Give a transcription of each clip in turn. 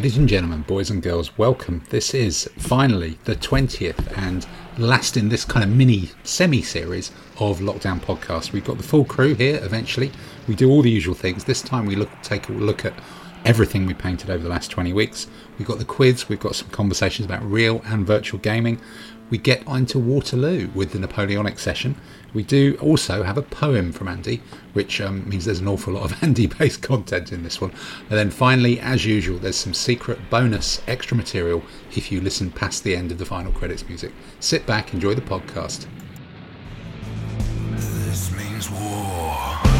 Ladies and gentlemen, boys and girls, welcome. This is finally the 20th and last in this kind of mini semi series of Lockdown Podcast. We've got the full crew here eventually. We do all the usual things. This time we look take a look at everything we painted over the last 20 weeks. We've got the quiz, we've got some conversations about real and virtual gaming. We get into Waterloo with the Napoleonic session we do also have a poem from Andy, which um, means there's an awful lot of Andy based content in this one. And then finally, as usual, there's some secret bonus extra material if you listen past the end of the final credits music. Sit back, enjoy the podcast. This means war.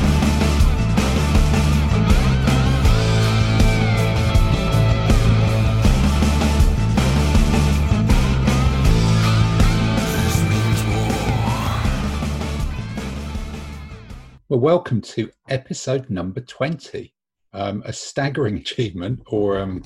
Well, welcome to episode number 20. Um, a staggering achievement or um,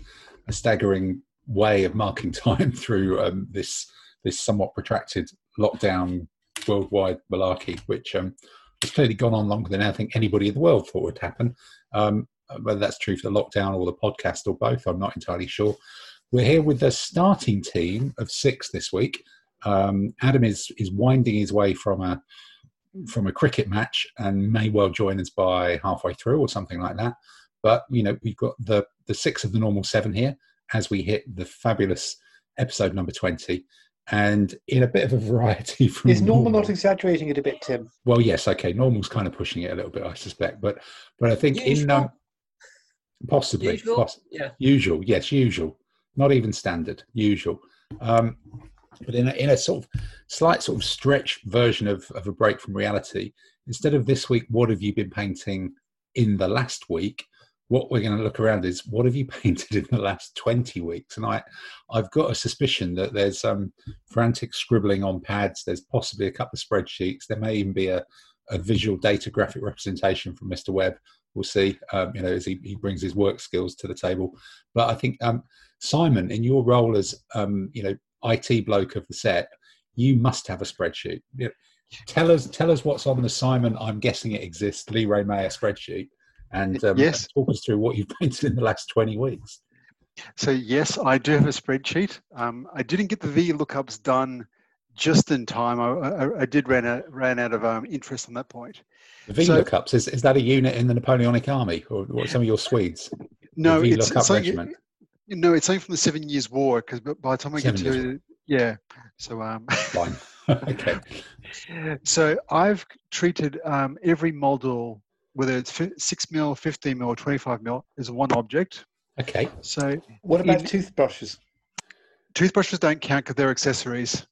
a staggering way of marking time through um, this this somewhat protracted lockdown worldwide malarkey, which um, has clearly gone on longer than I think anybody in the world thought would happen. Um, whether that's true for the lockdown or the podcast or both, I'm not entirely sure. We're here with the starting team of six this week. Um, Adam is is winding his way from a from a cricket match and may well join us by halfway through or something like that. But you know, we've got the the six of the normal seven here as we hit the fabulous episode number twenty, and in a bit of a variety from. Is normal, normal not exaggerating it a bit, Tim? Well, yes, okay. Normal's kind of pushing it a little bit, I suspect, but but I think usual. in um, possibly usual? Poss- yeah. usual, yes, usual, not even standard, usual. Um, but in a, in a sort of slight sort of stretch version of, of a break from reality, instead of this week, what have you been painting in the last week? What we're going to look around is what have you painted in the last 20 weeks? And I, I've got a suspicion that there's some frantic scribbling on pads. There's possibly a couple of spreadsheets. There may even be a, a visual data graphic representation from Mr. Webb. We'll see, um, you know, as he, he brings his work skills to the table. But I think, um, Simon, in your role as, um, you know, IT bloke of the set, you must have a spreadsheet. Tell us, tell us what's on the Simon. I'm guessing it exists. Lee Ray Mayer spreadsheet, and um, yes. talk us through what you've painted in the last 20 weeks. So yes, I do have a spreadsheet. Um, I didn't get the V lookups done just in time. I, I, I did ran out, ran out of um, interest on that point. The V so, lookups is, is that a unit in the Napoleonic Army or, or some of your Swedes? No, it's, it's like, no, it's only from the Seven Years' War because by the time I Seven get to yeah, so um, fine, okay. So I've treated um, every model, whether it's six mil, fifteen mil, or twenty-five mil, as one object. Okay. So what about in, toothbrushes? Toothbrushes don't count because they're accessories.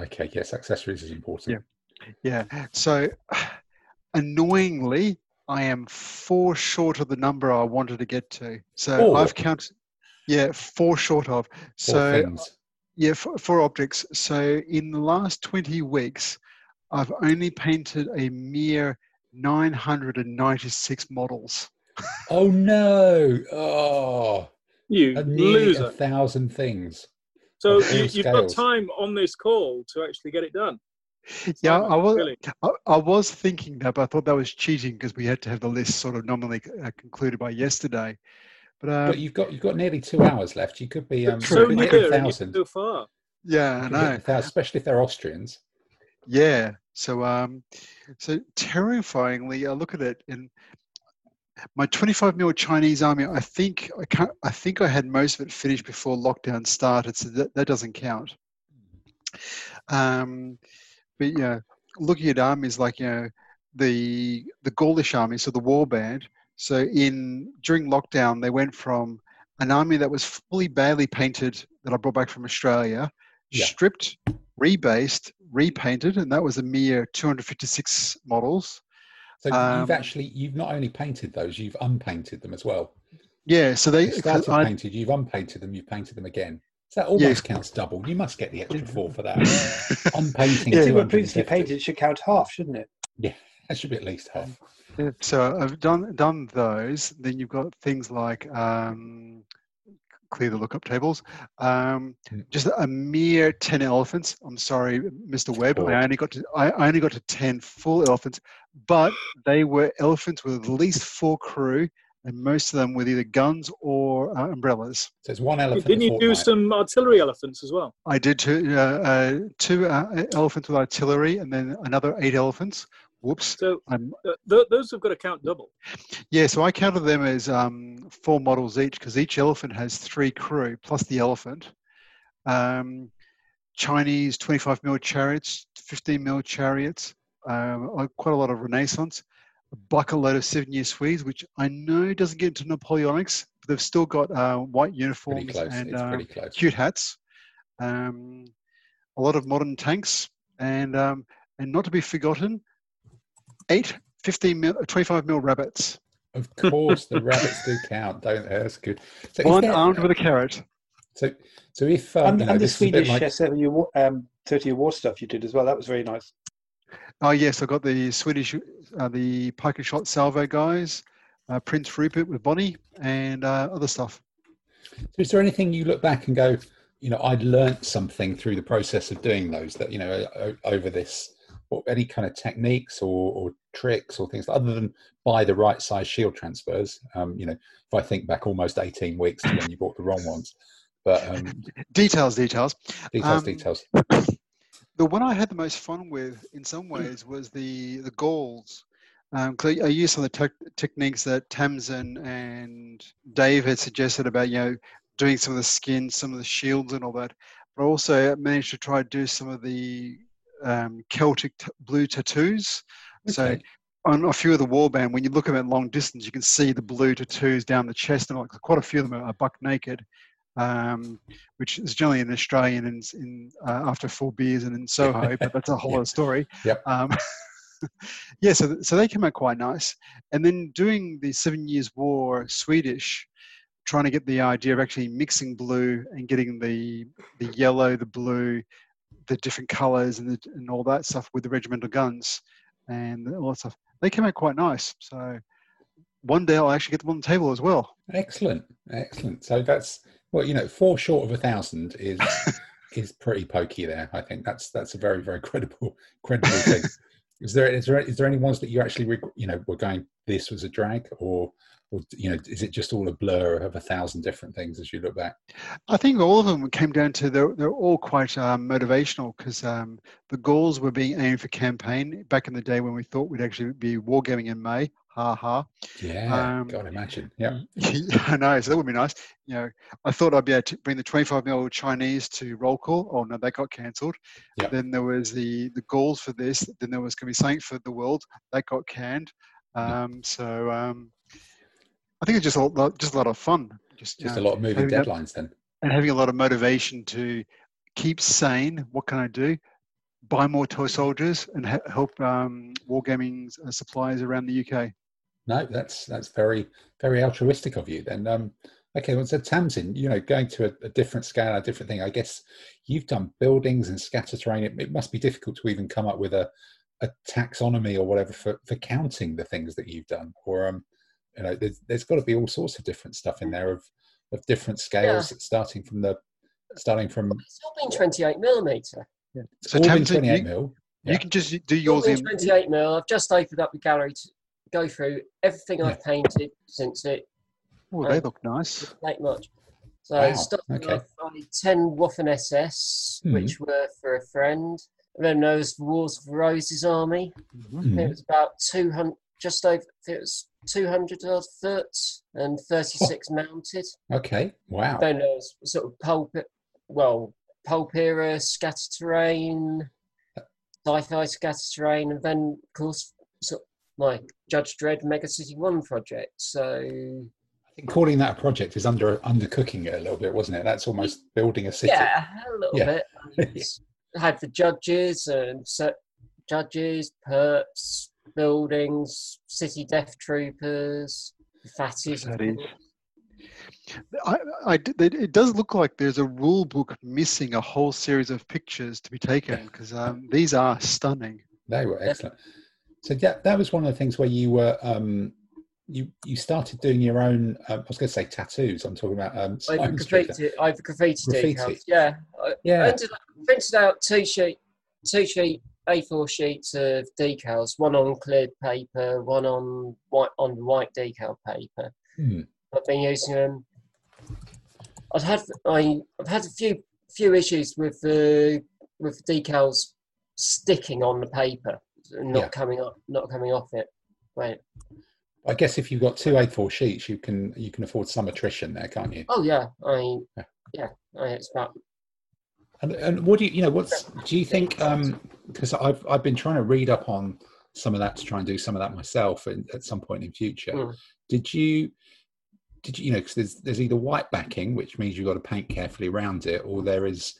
Okay. Yes, accessories is important. Yeah. Yeah. So annoyingly, I am four short of the number I wanted to get to. So I've counted. Yeah, four short of. So yeah, for, for objects. So in the last 20 weeks, I've only painted a mere 996 models. oh no! Oh, you loser! A thousand things. So you, have got time on this call to actually get it done. yeah, I was. I, I, was thinking that, but I thought that was cheating because we had to have the list sort of nominally uh, concluded by yesterday. But, um, but, you've got you've got nearly two hours left. You could be um, so near, thousand. so far. Yeah, I know. especially if they're Austrians. Yeah. So um, so terrifyingly, I look at it in my 25 mil Chinese army. I think I can't. I think I had most of it finished before lockdown started, so that, that doesn't count. Um, but yeah, looking at armies like you know the the Gaulish army, so the war band so in during lockdown, they went from an army that was fully badly painted that I brought back from Australia, yeah. stripped, rebased, repainted, and that was a mere 256 models. So um, you've actually you've not only painted those, you've unpainted them as well. Yeah, so they, they started I, painted, you've unpainted them, you've painted them again. So that almost yeah. counts double. You must get the extra four for that. Unpainting. Yeah, were previously painted should count half, shouldn't it? Yeah, that should be at least half. So I've done done those. Then you've got things like um, clear the lookup tables. Um, hmm. just a mere ten elephants. I'm sorry, Mr. Webb. I only got to I only got to ten full elephants, but they were elephants with at least four crew and most of them with either guns or uh, umbrellas. So it's one elephant. Didn't you do some artillery elephants as well? I did two, uh, uh, two uh, elephants with artillery, and then another eight elephants. Whoops. So um, th- those have got to count double. Yeah, so I counted them as um, four models each because each elephant has three crew plus the elephant. Um, Chinese 25 mil chariots, 15 mil chariots, um, quite a lot of Renaissance, a bucket load of seven year Swedes, which I know doesn't get into Napoleonics, but they've still got uh, white uniforms and uh, cute hats. Um, a lot of modern tanks, and um, and not to be forgotten, eight 15 mil, 25 mil rabbits. Of course, the rabbits do count, don't they? That's good. So One armed with a carrot. So, so if um, and, you know, and the Swedish like... seven year um, thirty year war stuff you did as well, that was very nice. Oh yes, I got the Swedish, uh, the Pike and Shot Salvo guys, uh, Prince Rupert with Bonnie, and uh, other stuff. So is there anything you look back and go, you know, I'd learnt something through the process of doing those that you know over this or any kind of techniques or, or tricks or things other than buy the right size shield transfers. Um, you know, if I think back almost 18 weeks to when you bought the wrong ones, but um, details, details, details, um, details. The one I had the most fun with, in some ways, was the the Gauls. Um, I used some of the te- techniques that Tamsin and Dave had suggested about, you know, doing some of the skins, some of the shields, and all that. But also managed to try to do some of the um, Celtic t- blue tattoos. Okay. So on a few of the warband, when you look at them at long distance, you can see the blue tattoos down the chest, and like quite a few of them are buck naked, um, which is generally an Australian in, in uh, after four beers and in Soho, but that's a whole other story. Yep. Um, yeah, so so they came out quite nice, and then doing the Seven Years' War Swedish, trying to get the idea of actually mixing blue and getting the the yellow, the blue, the different colors and, the, and all that stuff with the regimental guns and all that stuff. They came out quite nice. So one day I'll actually get them on the table as well. Excellent, excellent. So that's well, you know, four short of a thousand is is pretty pokey there. I think that's that's a very very credible credible thing. Is there is there is there any ones that you actually you know were going this was a drag or or you know is it just all a blur of a thousand different things as you look back? I think all of them came down to they're, they're all quite um, motivational because um, the goals were being aimed for campaign back in the day when we thought we'd actually be wargaming in may. Ha ha. Yeah um, god imagine. Yeah. I know so that would be nice. You know i thought i'd be able to bring the 25 mil chinese to roll call. Oh no that got cancelled. Yep. then there was the the goals for this. Then there was going to be something for the world. That got canned. Um, so um, I think it's just a lot, just a lot of fun. Just, just know, a lot of moving deadlines then. And having a lot of motivation to keep sane. What can I do? Buy more toy soldiers and ha- help um, wargaming uh, suppliers around the UK. No, that's that's very very altruistic of you. Then, um, okay. Well, so Tamsin, you know, going to a, a, different scale, a different thing. I guess you've done buildings and scatter terrain. It, it must be difficult to even come up with a a taxonomy or whatever for, for counting the things that you've done or um you know there's, there's got to be all sorts of different stuff in there of of different scales yeah. starting from the starting from it's all been 28 millimeter yeah. so all been 28 you, mil yeah. you can just do yours in 28 mil i've just opened up the gallery to go through everything i've painted since it oh they look nice Not much so wow. starting okay. off on 10 Waffen SS, mm-hmm. which were for a friend. And then there was Wars of Roses Army. Mm-hmm. It was about 200, just over, it was 200 odd foot and 36 oh. mounted. Okay, wow. Then there's sort of pulp, well, pulp era scatter terrain, sci-fi scatter terrain, and then of course sort of my Judge Dredd Mega City One project. So I think calling that a project is under undercooking it a little bit, wasn't it? That's almost building a city. Yeah, a little yeah. bit. had the judges and so, judges, perps, buildings, city death troopers, fatties. I, I, it does look like there's a rule book missing a whole series of pictures to be taken because um, these are stunning. They were excellent. So yeah, that was one of the things where you were um, you you started doing your own. Um, I was going to say tattoos. I'm talking about um, I've graffiti. I've graffiti, graffiti. Decals. Yeah, yeah. I printed out two sheet two sheet a4 sheets of decals, one on cleared paper, one on white on white decal paper. Hmm. I've been using them. I've had I, I've had a few few issues with the with decals sticking on the paper and not yeah. coming up, not coming off it. Right. I guess if you've got two A4 sheets, you can you can afford some attrition there, can't you? Oh yeah, I yeah, yeah I expect. And, and what do you you know what's do you think? Um, because I've I've been trying to read up on some of that to try and do some of that myself in, at some point in future. Mm. Did you did you you know because there's there's either white backing, which means you've got to paint carefully around it, or there is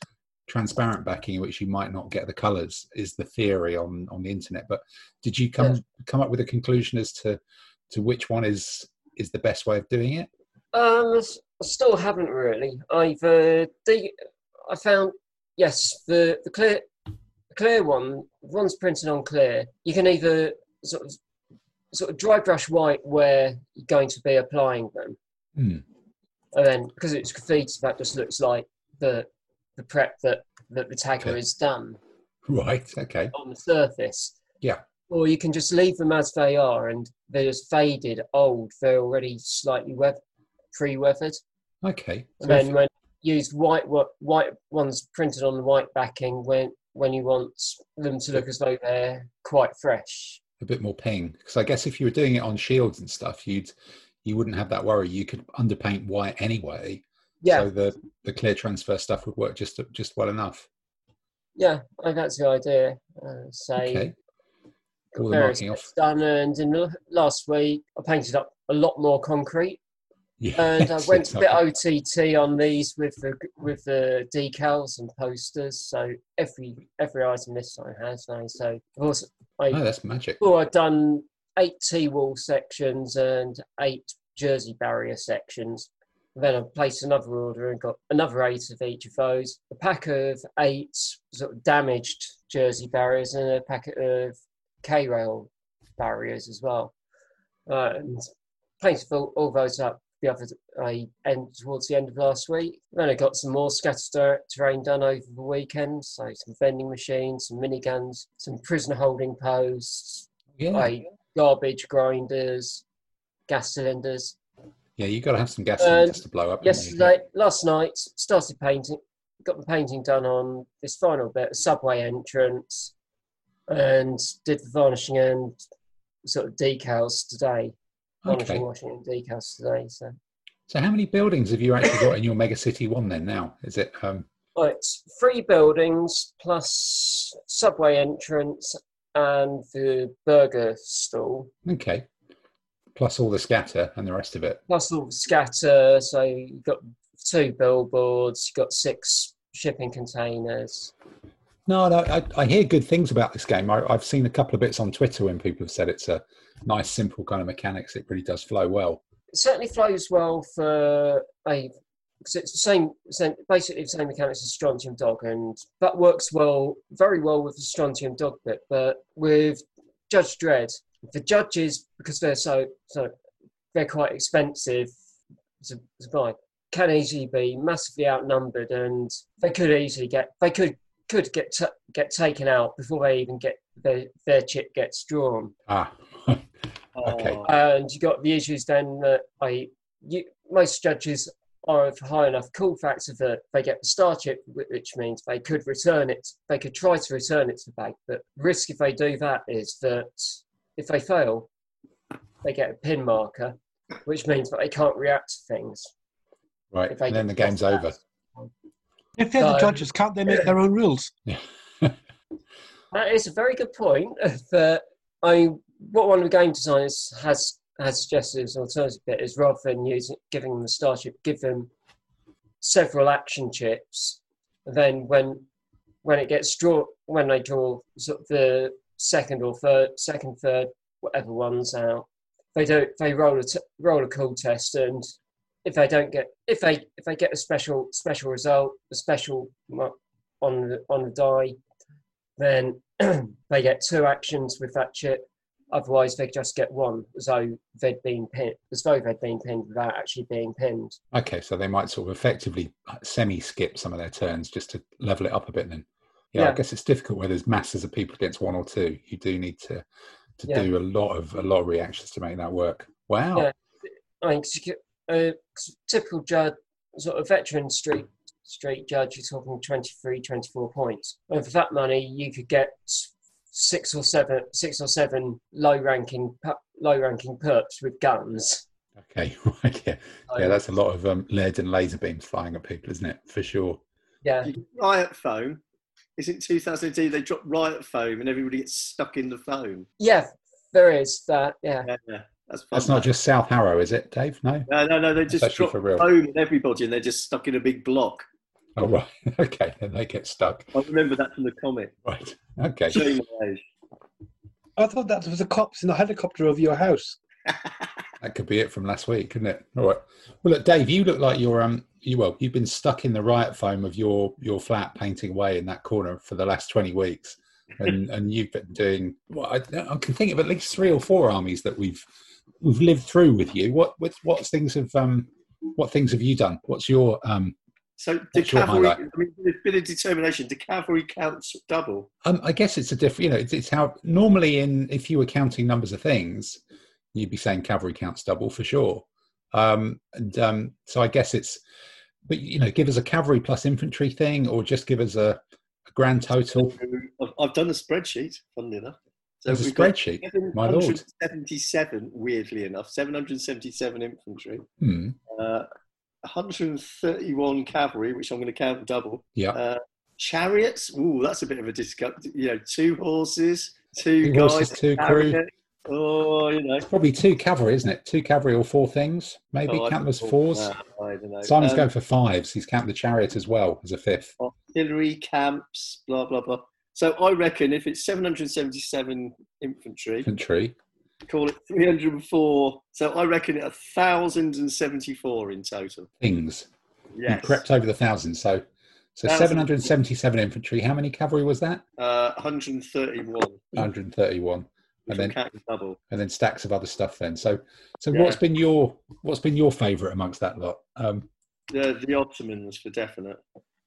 transparent backing in which you might not get the colors is the theory on on the internet but did you come yeah. come up with a conclusion as to to which one is is the best way of doing it um i still haven't really i've uh, the, i found yes the the clear the clear one one's printed on clear you can either sort of sort of dry brush white where you're going to be applying them hmm. and then because it's graffiti that just looks like the the prep that, that the tagger okay. has done. Right, okay. On the surface. Yeah. Or you can just leave them as they are and they're just faded, old, they're already slightly weath- pre weathered. Okay. So and then when use white white ones printed on the white backing when when you want them to look as though they're quite fresh. A bit more ping. Because I guess if you were doing it on shields and stuff, you'd you wouldn't have that worry. You could underpaint white anyway yeah. So the the clear transfer stuff would work just just well enough. Yeah, I think that's the idea. Uh, say okay. all the marking off. Done, and in the last week I painted up a lot more concrete. And I went a bit OTT on these with the with the decals and posters. So every every item this side has now. So of course I oh, that's magic. Oh, I've done eight T wall sections and eight jersey barrier sections. Then I placed another order and got another eight of each of those. A pack of eight sort of damaged jersey barriers and a packet of K rail barriers as well. Uh, and painted all those up the other I end towards the end of last week. Then I got some more scatter terrain done over the weekend. So some vending machines, some miniguns, some prisoner holding posts, yeah. garbage grinders, gas cylinders. Yeah, you've got to have some gas um, to blow up. Yesterday, last night, started painting. Got the painting done on this final bit, a subway entrance, and did the varnishing and sort of decals today. Okay. washing, and decals today. So. So, how many buildings have you actually got in your mega city one then? Now, is it? Um... Well, it's three buildings plus subway entrance and the burger stall. Okay plus all the scatter and the rest of it. Plus all the scatter. So you've got two billboards, you've got six shipping containers. No, no I, I, hear good things about this game. I, have seen a couple of bits on Twitter when people have said it's a nice, simple kind of mechanics. It really does flow well. It certainly flows well for a because it's the same, same, basically the same mechanics as Strontium Dog, and that works well, very well with the Strontium Dog bit. But with Judge Dredd, the judges, because they're so so they're quite expensive to, to buy, can easily be massively outnumbered, and they could easily get they could could get t- get taken out before they even get their their chip gets drawn. Ah, okay. Uh, and you got the issues then that I you, most judges are of high enough cool factor that they get the star chip, which means they could return it. They could try to return it to the bank, but risk if they do that is that if they fail, they get a pin marker, which means that they can't react to things. Right, and then the game's over. If they're so, the judges, can't they make their own rules? that is a very good point. That I what one of the game designers has has suggested as an alternative bit is rather than using giving them the star chip, give them several action chips. And then when when it gets draw when they draw sort of the second or third, second, third, whatever one's out. They do they roll a t- roll a cool test, and if they don't get if they if they get a special special result, a special on the on the die, then they get two actions with that chip. Otherwise, they just get one, as though they'd been pinned, as though they'd been pinned without actually being pinned. Okay, so they might sort of effectively semi skip some of their turns just to level it up a bit. Then yeah, yeah, I guess it's difficult where there's masses of people against one or two. You do need to to yeah. do a lot of a lot of reactions to make that work. Wow. Yeah. I mean, a uh, typical judge, sort of veteran street street judge, you're talking 23, 24 points. And for that money, you could get six or seven, six or seven low ranking, low ranking perps with guns. Okay, right, yeah, yeah, that's a lot of um, lead and laser beams flying at people, isn't it? For sure. Yeah. Riot foam. Is it 2002? They dropped riot foam and everybody gets stuck in the foam. Yeah, there is that. Yeah. Yeah, yeah. That's, fun, that's not just South Harrow, is it, Dave? No. No, no, no. They just drop foam and everybody, and they're just stuck in a big block. Oh right, okay, and they get stuck. I remember that from the comic. Right, okay. I thought that was the cops in the helicopter over your house. that could be it from last week, couldn't it? All right. Well, look, Dave, you look like you're um, you well, you've been stuck in the riot foam of your your flat, painting away in that corner for the last twenty weeks, and and you've been doing. Well, I, I can think of at least three or four armies that we've we've lived through with you. What what what things have um what things have you done? What's your um so the cavalry, I mean, there's been a determination. The cavalry counts double. Um, I guess it's a different. You know, it's, it's, how normally in if you were counting numbers of things, you'd be saying cavalry counts double for sure. Um, and um, so I guess it's, but you know, give us a cavalry plus infantry thing, or just give us a, a grand total. I've, I've, done a spreadsheet. Funnily enough. So There's a spreadsheet. My lord. 77, weirdly enough, 777 infantry. Hmm. Uh, 131 cavalry, which I'm going to count double. Yeah. Uh, chariots. Ooh, that's a bit of a discount. You know, two horses, two, two guys, horses, two crew. Oh, you know, it's probably two cavalry, isn't it? Two cavalry or four things, maybe. Oh, count as fours. I don't know. Simon's um, going for fives. He's counting the chariot as well as a fifth. Artillery camps, blah blah blah. So I reckon if it's 777 infantry, infantry, call it 304. So I reckon it 1,074 in total. Things. Yes. You crept over the thousand. So so 777 infantry. How many cavalry was that? Uh, 131. 131. and then double. and then stacks of other stuff then so so yeah. what's been your what's been your favorite amongst that lot um the the ottomans for definite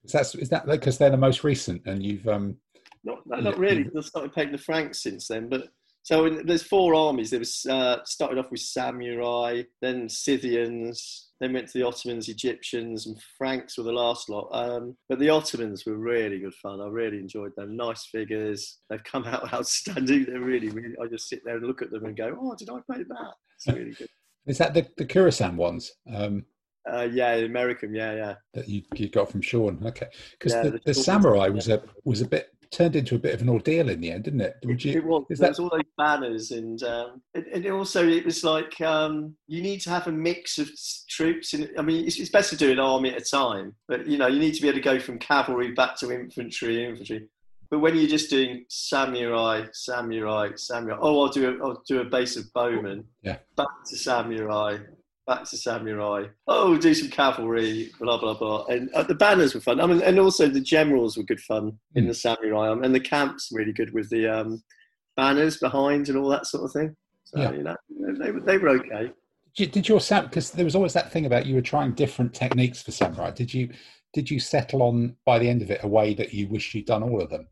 is that is that because they're the most recent and you've um not not really i've started painting the franks since then but so in, there's four armies. There was uh, started off with samurai, then Scythians, then went to the Ottomans, Egyptians, and Franks were the last lot. Um, but the Ottomans were really good fun. I really enjoyed them. Nice figures. They've come out outstanding. They're really, really. I just sit there and look at them and go, "Oh, did I paint that?" It's really good. Is that the the Khurasan ones? Um, uh, yeah, American, yeah, yeah. That you, you got from Sean, okay? Because yeah, the, the, the samurai was a was a bit turned into a bit of an ordeal in the end, didn't it? Would you? It was. Is that... all those banners, and um, and, also it was like um, you need to have a mix of troops. And I mean, it's, it's best to do an army at a time, but you know, you need to be able to go from cavalry back to infantry, infantry. But when you're just doing samurai, samurai, samurai, oh, I'll do a, I'll do a base of bowmen. Yeah. Back to samurai, back to samurai. Oh, do some cavalry, blah blah blah. And uh, the banners were fun. I mean, and also the generals were good fun mm. in hmm. the samurai, and the camps really good with the um, banners behind and all that sort of thing. So yeah. you know, they were they were okay. Did, did your sam because there was always that thing about you were trying different techniques for samurai. Did you did you settle on by the end of it a way that you wish you'd done all of them?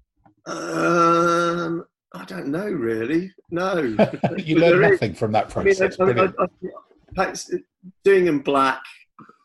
Um, I don't know really. No, you learned nothing from that process. I mean, I, I, doing them black,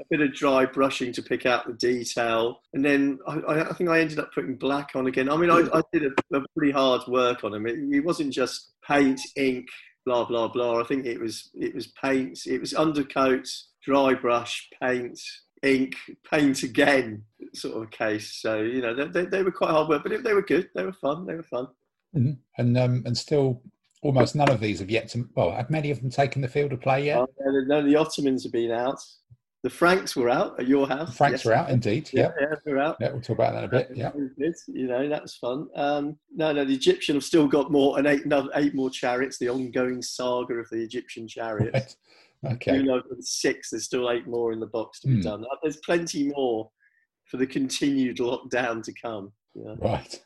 a bit of dry brushing to pick out the detail, and then I, I think I ended up putting black on again. I mean, I, I did a, a, pretty hard work on them. It, it, wasn't just paint, ink, blah blah blah. I think it was it was paint, it was undercoat, dry brush, paint, ink, paint again, sort of case. So you know, they, they, they were quite hard work, but they were good. They were fun. They were fun. Mm-hmm. And um, and still almost none of these have yet to. Well, have many of them taken the field of play yet? Oh, no, the Ottomans have been out. The Franks were out at your house. The Franks yes. were out, indeed. Yeah, yeah, they're out. Yeah, we'll talk about that in a bit. Yeah, you know that was fun. Um, no, no, the Egyptian have still got more and eight, another eight more chariots. The ongoing saga of the Egyptian chariots. Right. Okay. Even though six, there's still eight more in the box to be mm. done. Uh, there's plenty more for the continued lockdown to come. Yeah. Right.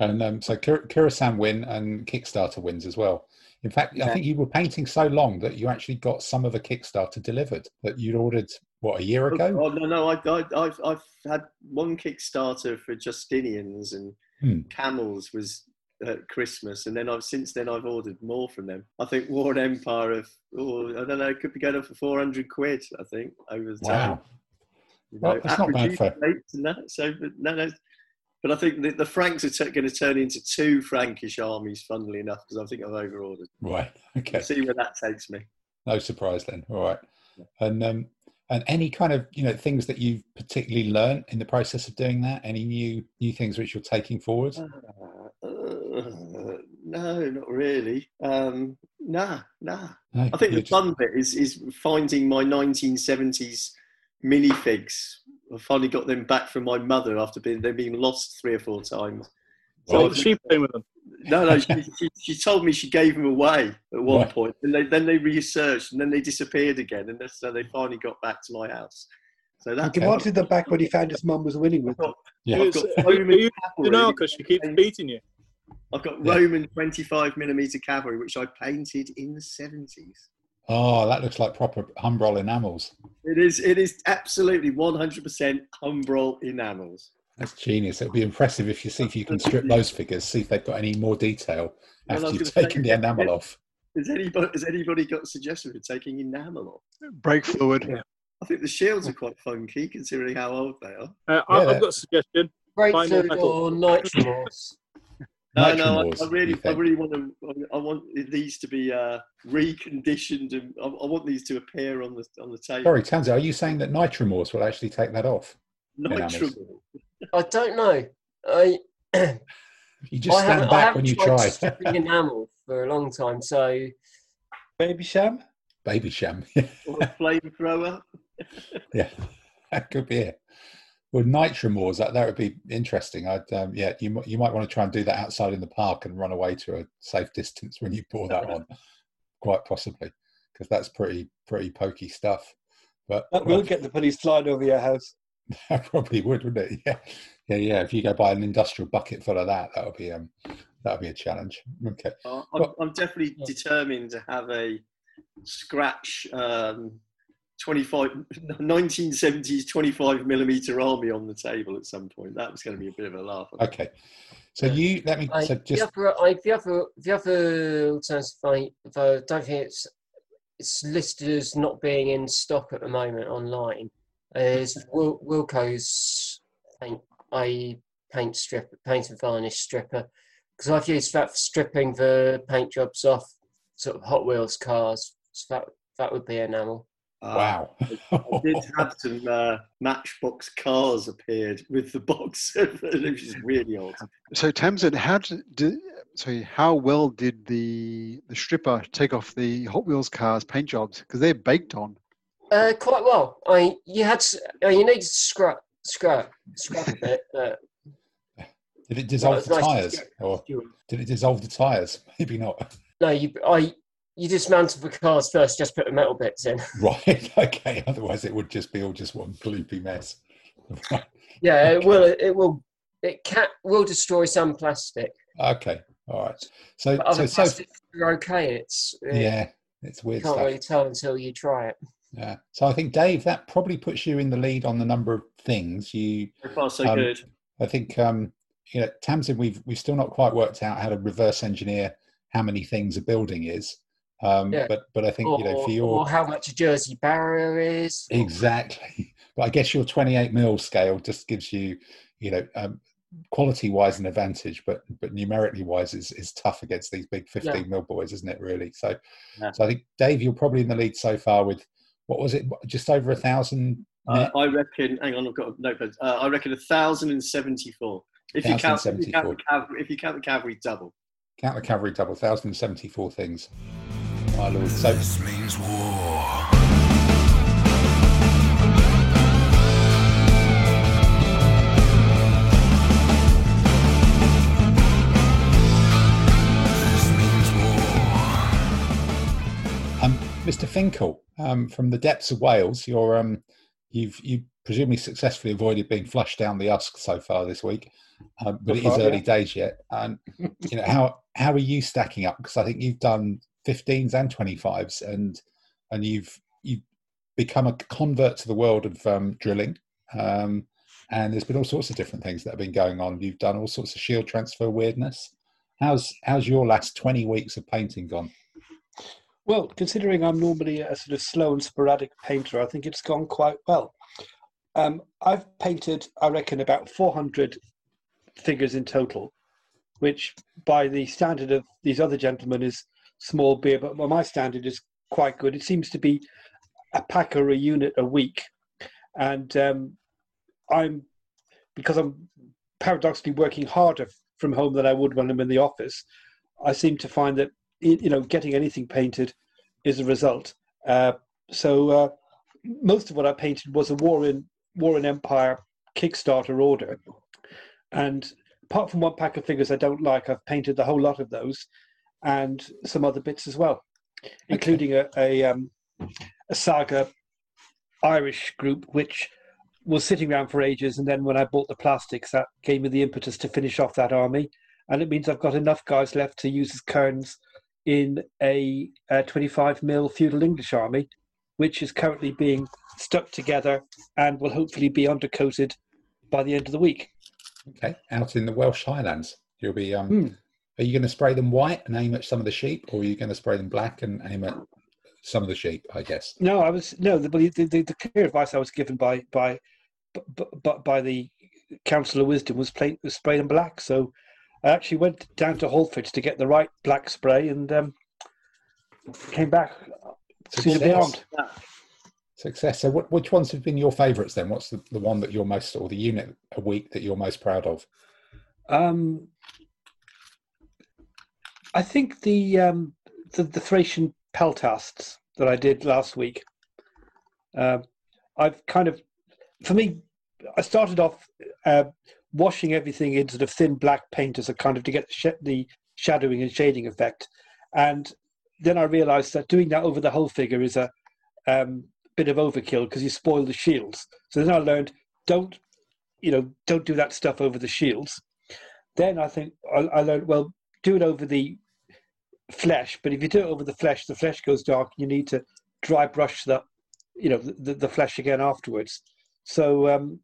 And um, so Khurasan win and Kickstarter wins as well. In fact, yeah. I think you were painting so long that you actually got some of the Kickstarter delivered that you'd ordered what a year ago. Oh, no, no, I, I, I've I've had one Kickstarter for Justinians and hmm. camels was at Christmas, and then I've since then I've ordered more from them. I think War and Empire of oh, I don't know, it could be going up for four hundred quid. I think over the time. Wow. You know, well, that's not bad for. That, so, no, no. But I think the, the Franks are t- going to turn into two Frankish armies, funnily enough, because I think I've overordered. Right. Okay. We'll see where that takes me. No surprise then. All right. And um, and any kind of you know things that you've particularly learned in the process of doing that any new new things which you're taking forward uh, uh, no not really um nah nah no, i think the just... fun bit is is finding my 1970s minifigs i finally got them back from my mother after being they've been lost three or four times so oh, she playing with them no, no. She, she, she, told me she gave them away at one right. point, and they, then they researched, and then they disappeared again, and so they finally got back to my house. So that he wanted them back when he found his mum was winning with them. Yeah, I've got Roman you, know, because she keeps beating you. I've got yeah. Roman 25 millimeter cavalry, which I painted in the 70s. Oh, that looks like proper Humbrol enamels. It is. It is absolutely 100% Humbrol enamels. That's genius. It'll be impressive if you see if you can strip those figures, see if they've got any more detail after you've taken say, the enamel off. Has anybody, has anybody got a suggestion for taking enamel off? Brake fluid. Yeah. I think the shields are quite funky considering how old they are. Uh, yeah, I've got a suggestion. Brake fluid or nitromors. No, no, I, I, really, I really want to. I want these to be uh, reconditioned, and I, I, want these to appear on the on the table. Sorry, Tansy, are you saying that nitromors will actually take that off? Nitromors. I don't know. I you just stand back when you try. Stripping enamel for a long time, so Babycham. Baby sham. or a flamethrower. yeah, that could be it. Well, nitromors that that would be interesting. I'd um, yeah, you you might want to try and do that outside in the park and run away to a safe distance when you pour that on, quite possibly, because that's pretty pretty pokey stuff. But that will get the police flying over your house. That probably would, wouldn't it? Yeah, yeah, yeah. If you go buy an industrial bucket full of that, that would be um, that would be a challenge. Okay. Uh, I'm, well, I'm, definitely yeah. determined to have a scratch um, 25 1970s 25 millimeter army on the table at some point. That was going to be a bit of a laugh. Okay. So you let me I, so just the other, I, the other the other alternative I, though I don't think it's it's listed as not being in stock at the moment online is Wil- Wilko's paint, I paint strip, paint and varnish stripper, because I've used that for stripping the paint jobs off sort of Hot Wheels cars. So that that would be enamel. Uh, wow! I did have some uh, Matchbox cars appeared with the box, which is really old. So Tamsin, how did, did sorry, how well did the the stripper take off the Hot Wheels cars paint jobs because they're baked on? Uh, quite well. I you had to, uh, you needed to scrap scrap scrap a bit, but did it dissolve the nice tires, or did it dissolve the tires? Maybe not. No, you I you dismantle the cars first. Just put the metal bits in. Right. Okay. Otherwise, it would just be all just one gloopy mess. yeah, it will. It will. It can will destroy some plastic. Okay. All right. So, but other so, so are okay. It's yeah. It's weird. You can't stuff. really tell until you try it. Yeah. So I think Dave, that probably puts you in the lead on the number of things you. So far, so um, good. I think um, you know Tamsin, we've we've still not quite worked out how to reverse engineer how many things a building is. Um, yeah. But but I think or, you know for your or how much a Jersey barrier is. Exactly. But I guess your 28 mil scale just gives you you know um, quality wise an advantage, but but numerically wise is, is tough against these big 15 yeah. mil boys, isn't it? Really. So yeah. so I think Dave, you're probably in the lead so far with what was it? Just over a thousand. Uh, I reckon. Hang on, I've got a notepad. Uh, I reckon a thousand and seventy-four. If you count, if you count the cavalry, if you count the cavalry double. Count the cavalry double. Thousand and seventy-four things. My lord. So this means war. Mr. Finkel, um, from the depths of Wales, you're um, you've you presumably successfully avoided being flushed down the Usk so far this week, um, but it is early yeah. days yet. And you know how how are you stacking up? Because I think you've done 15s and 25s, and and you've you've become a convert to the world of um, drilling. Um, and there's been all sorts of different things that have been going on. You've done all sorts of shield transfer weirdness. how's how's your last twenty weeks of painting gone? Well, considering I'm normally a sort of slow and sporadic painter, I think it's gone quite well. Um, I've painted, I reckon, about 400 figures in total, which by the standard of these other gentlemen is small beer, but by my standard is quite good. It seems to be a pack or a unit a week. And um, I'm, because I'm paradoxically working harder from home than I would when I'm in the office, I seem to find that you know getting anything painted is a result. Uh, so uh, most of what I painted was a War in War in Empire Kickstarter order, and apart from one pack of figures I don't like, I've painted the whole lot of those, and some other bits as well, including a a, um, a saga Irish group which was sitting around for ages, and then when I bought the plastics, that gave me the impetus to finish off that army, and it means I've got enough guys left to use as kerns in a, a 25 mil feudal English army, which is currently being stuck together and will hopefully be undercoated by the end of the week. Okay, out in the Welsh Highlands, you'll be. Um, mm. Are you going to spray them white and aim at some of the sheep, or are you going to spray them black and aim at some of the sheep? I guess. No, I was no. The the, the, the clear advice I was given by by by, by the Council of Wisdom was, play, was spray them black. So I actually went down to Halfords to get the right black spray and um, came back suitably armed. Success. So, what, which ones have been your favourites then? What's the, the one that you're most, or the unit a week that you're most proud of? Um, I think the um, the, the Thracian peltasts that I did last week. Uh, I've kind of, for me, I started off uh, washing everything in sort of thin black paint as a kind of to get the, sh- the shadowing and shading effect. And then I realized that doing that over the whole figure is a um, bit of overkill because you spoil the shields. So then I learned don't, you know, don't do that stuff over the shields. Then I think I, I learned well, do it over the flesh. But if you do it over the flesh, the flesh goes dark. You need to dry brush the, you know, the, the flesh again afterwards. So um,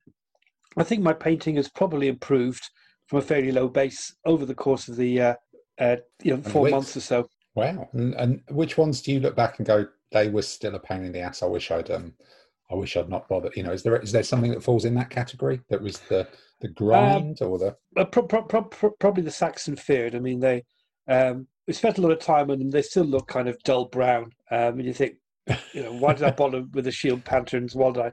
I think my painting has probably improved from a fairly low base over the course of the uh, uh, you know four months or so. Wow! And, and, which ones do you look back and go, they were still a pain in the ass? I wish I'd um, I wish I'd not bothered. You know, is there is there something that falls in that category that was the the grind um, or the uh, pro- pro- pro- probably the Saxon Fyrd. I mean, they um, we spent a lot of time on them. They still look kind of dull brown. Um, and you think, you know, why did I bother with the shield patterns? Why did I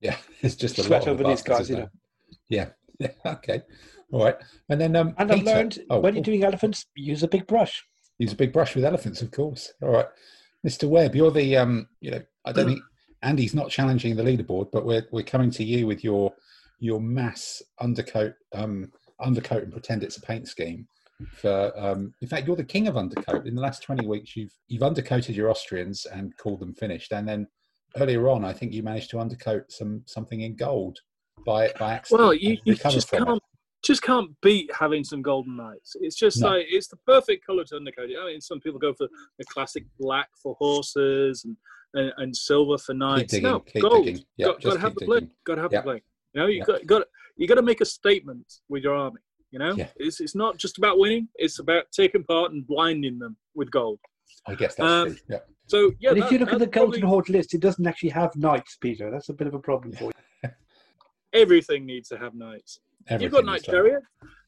yeah, it's just a sweat lot over these guys, you know. Yeah, yeah, okay, all right. And then, um, and I've learned oh, when you're doing elephants, use a big brush. Use a big brush with elephants, of course. All right, Mr. Webb, you're the um, you know, I don't think Andy's not challenging the leaderboard, but we're we're coming to you with your your mass undercoat um undercoat and pretend it's a paint scheme for um, in fact you're the king of undercoat in the last 20 weeks you've you've undercoated your austrians and called them finished and then earlier on, I think you managed to undercoat some something in gold by by accident. Well, you, you just can't it. just can't beat having some golden knights. It's just no. like it's the perfect color to undercoat it. I mean, some people go for the classic black for horses and and, and silver for knights. Digging, no, gold. Yep, got, to have the bling. Got to have yep. the bling. You know, you yep. got got you got to make a statement with your army. You know, yeah. it's it's not just about winning. It's about taking part and blinding them with gold. I guess that's um, true. Yeah. So yeah, but if you look at the Golden probably... Horde list, it doesn't actually have knights, Peter. That's a bit of a problem for you. Everything needs to have knights. Everything You've got Knight Chariot.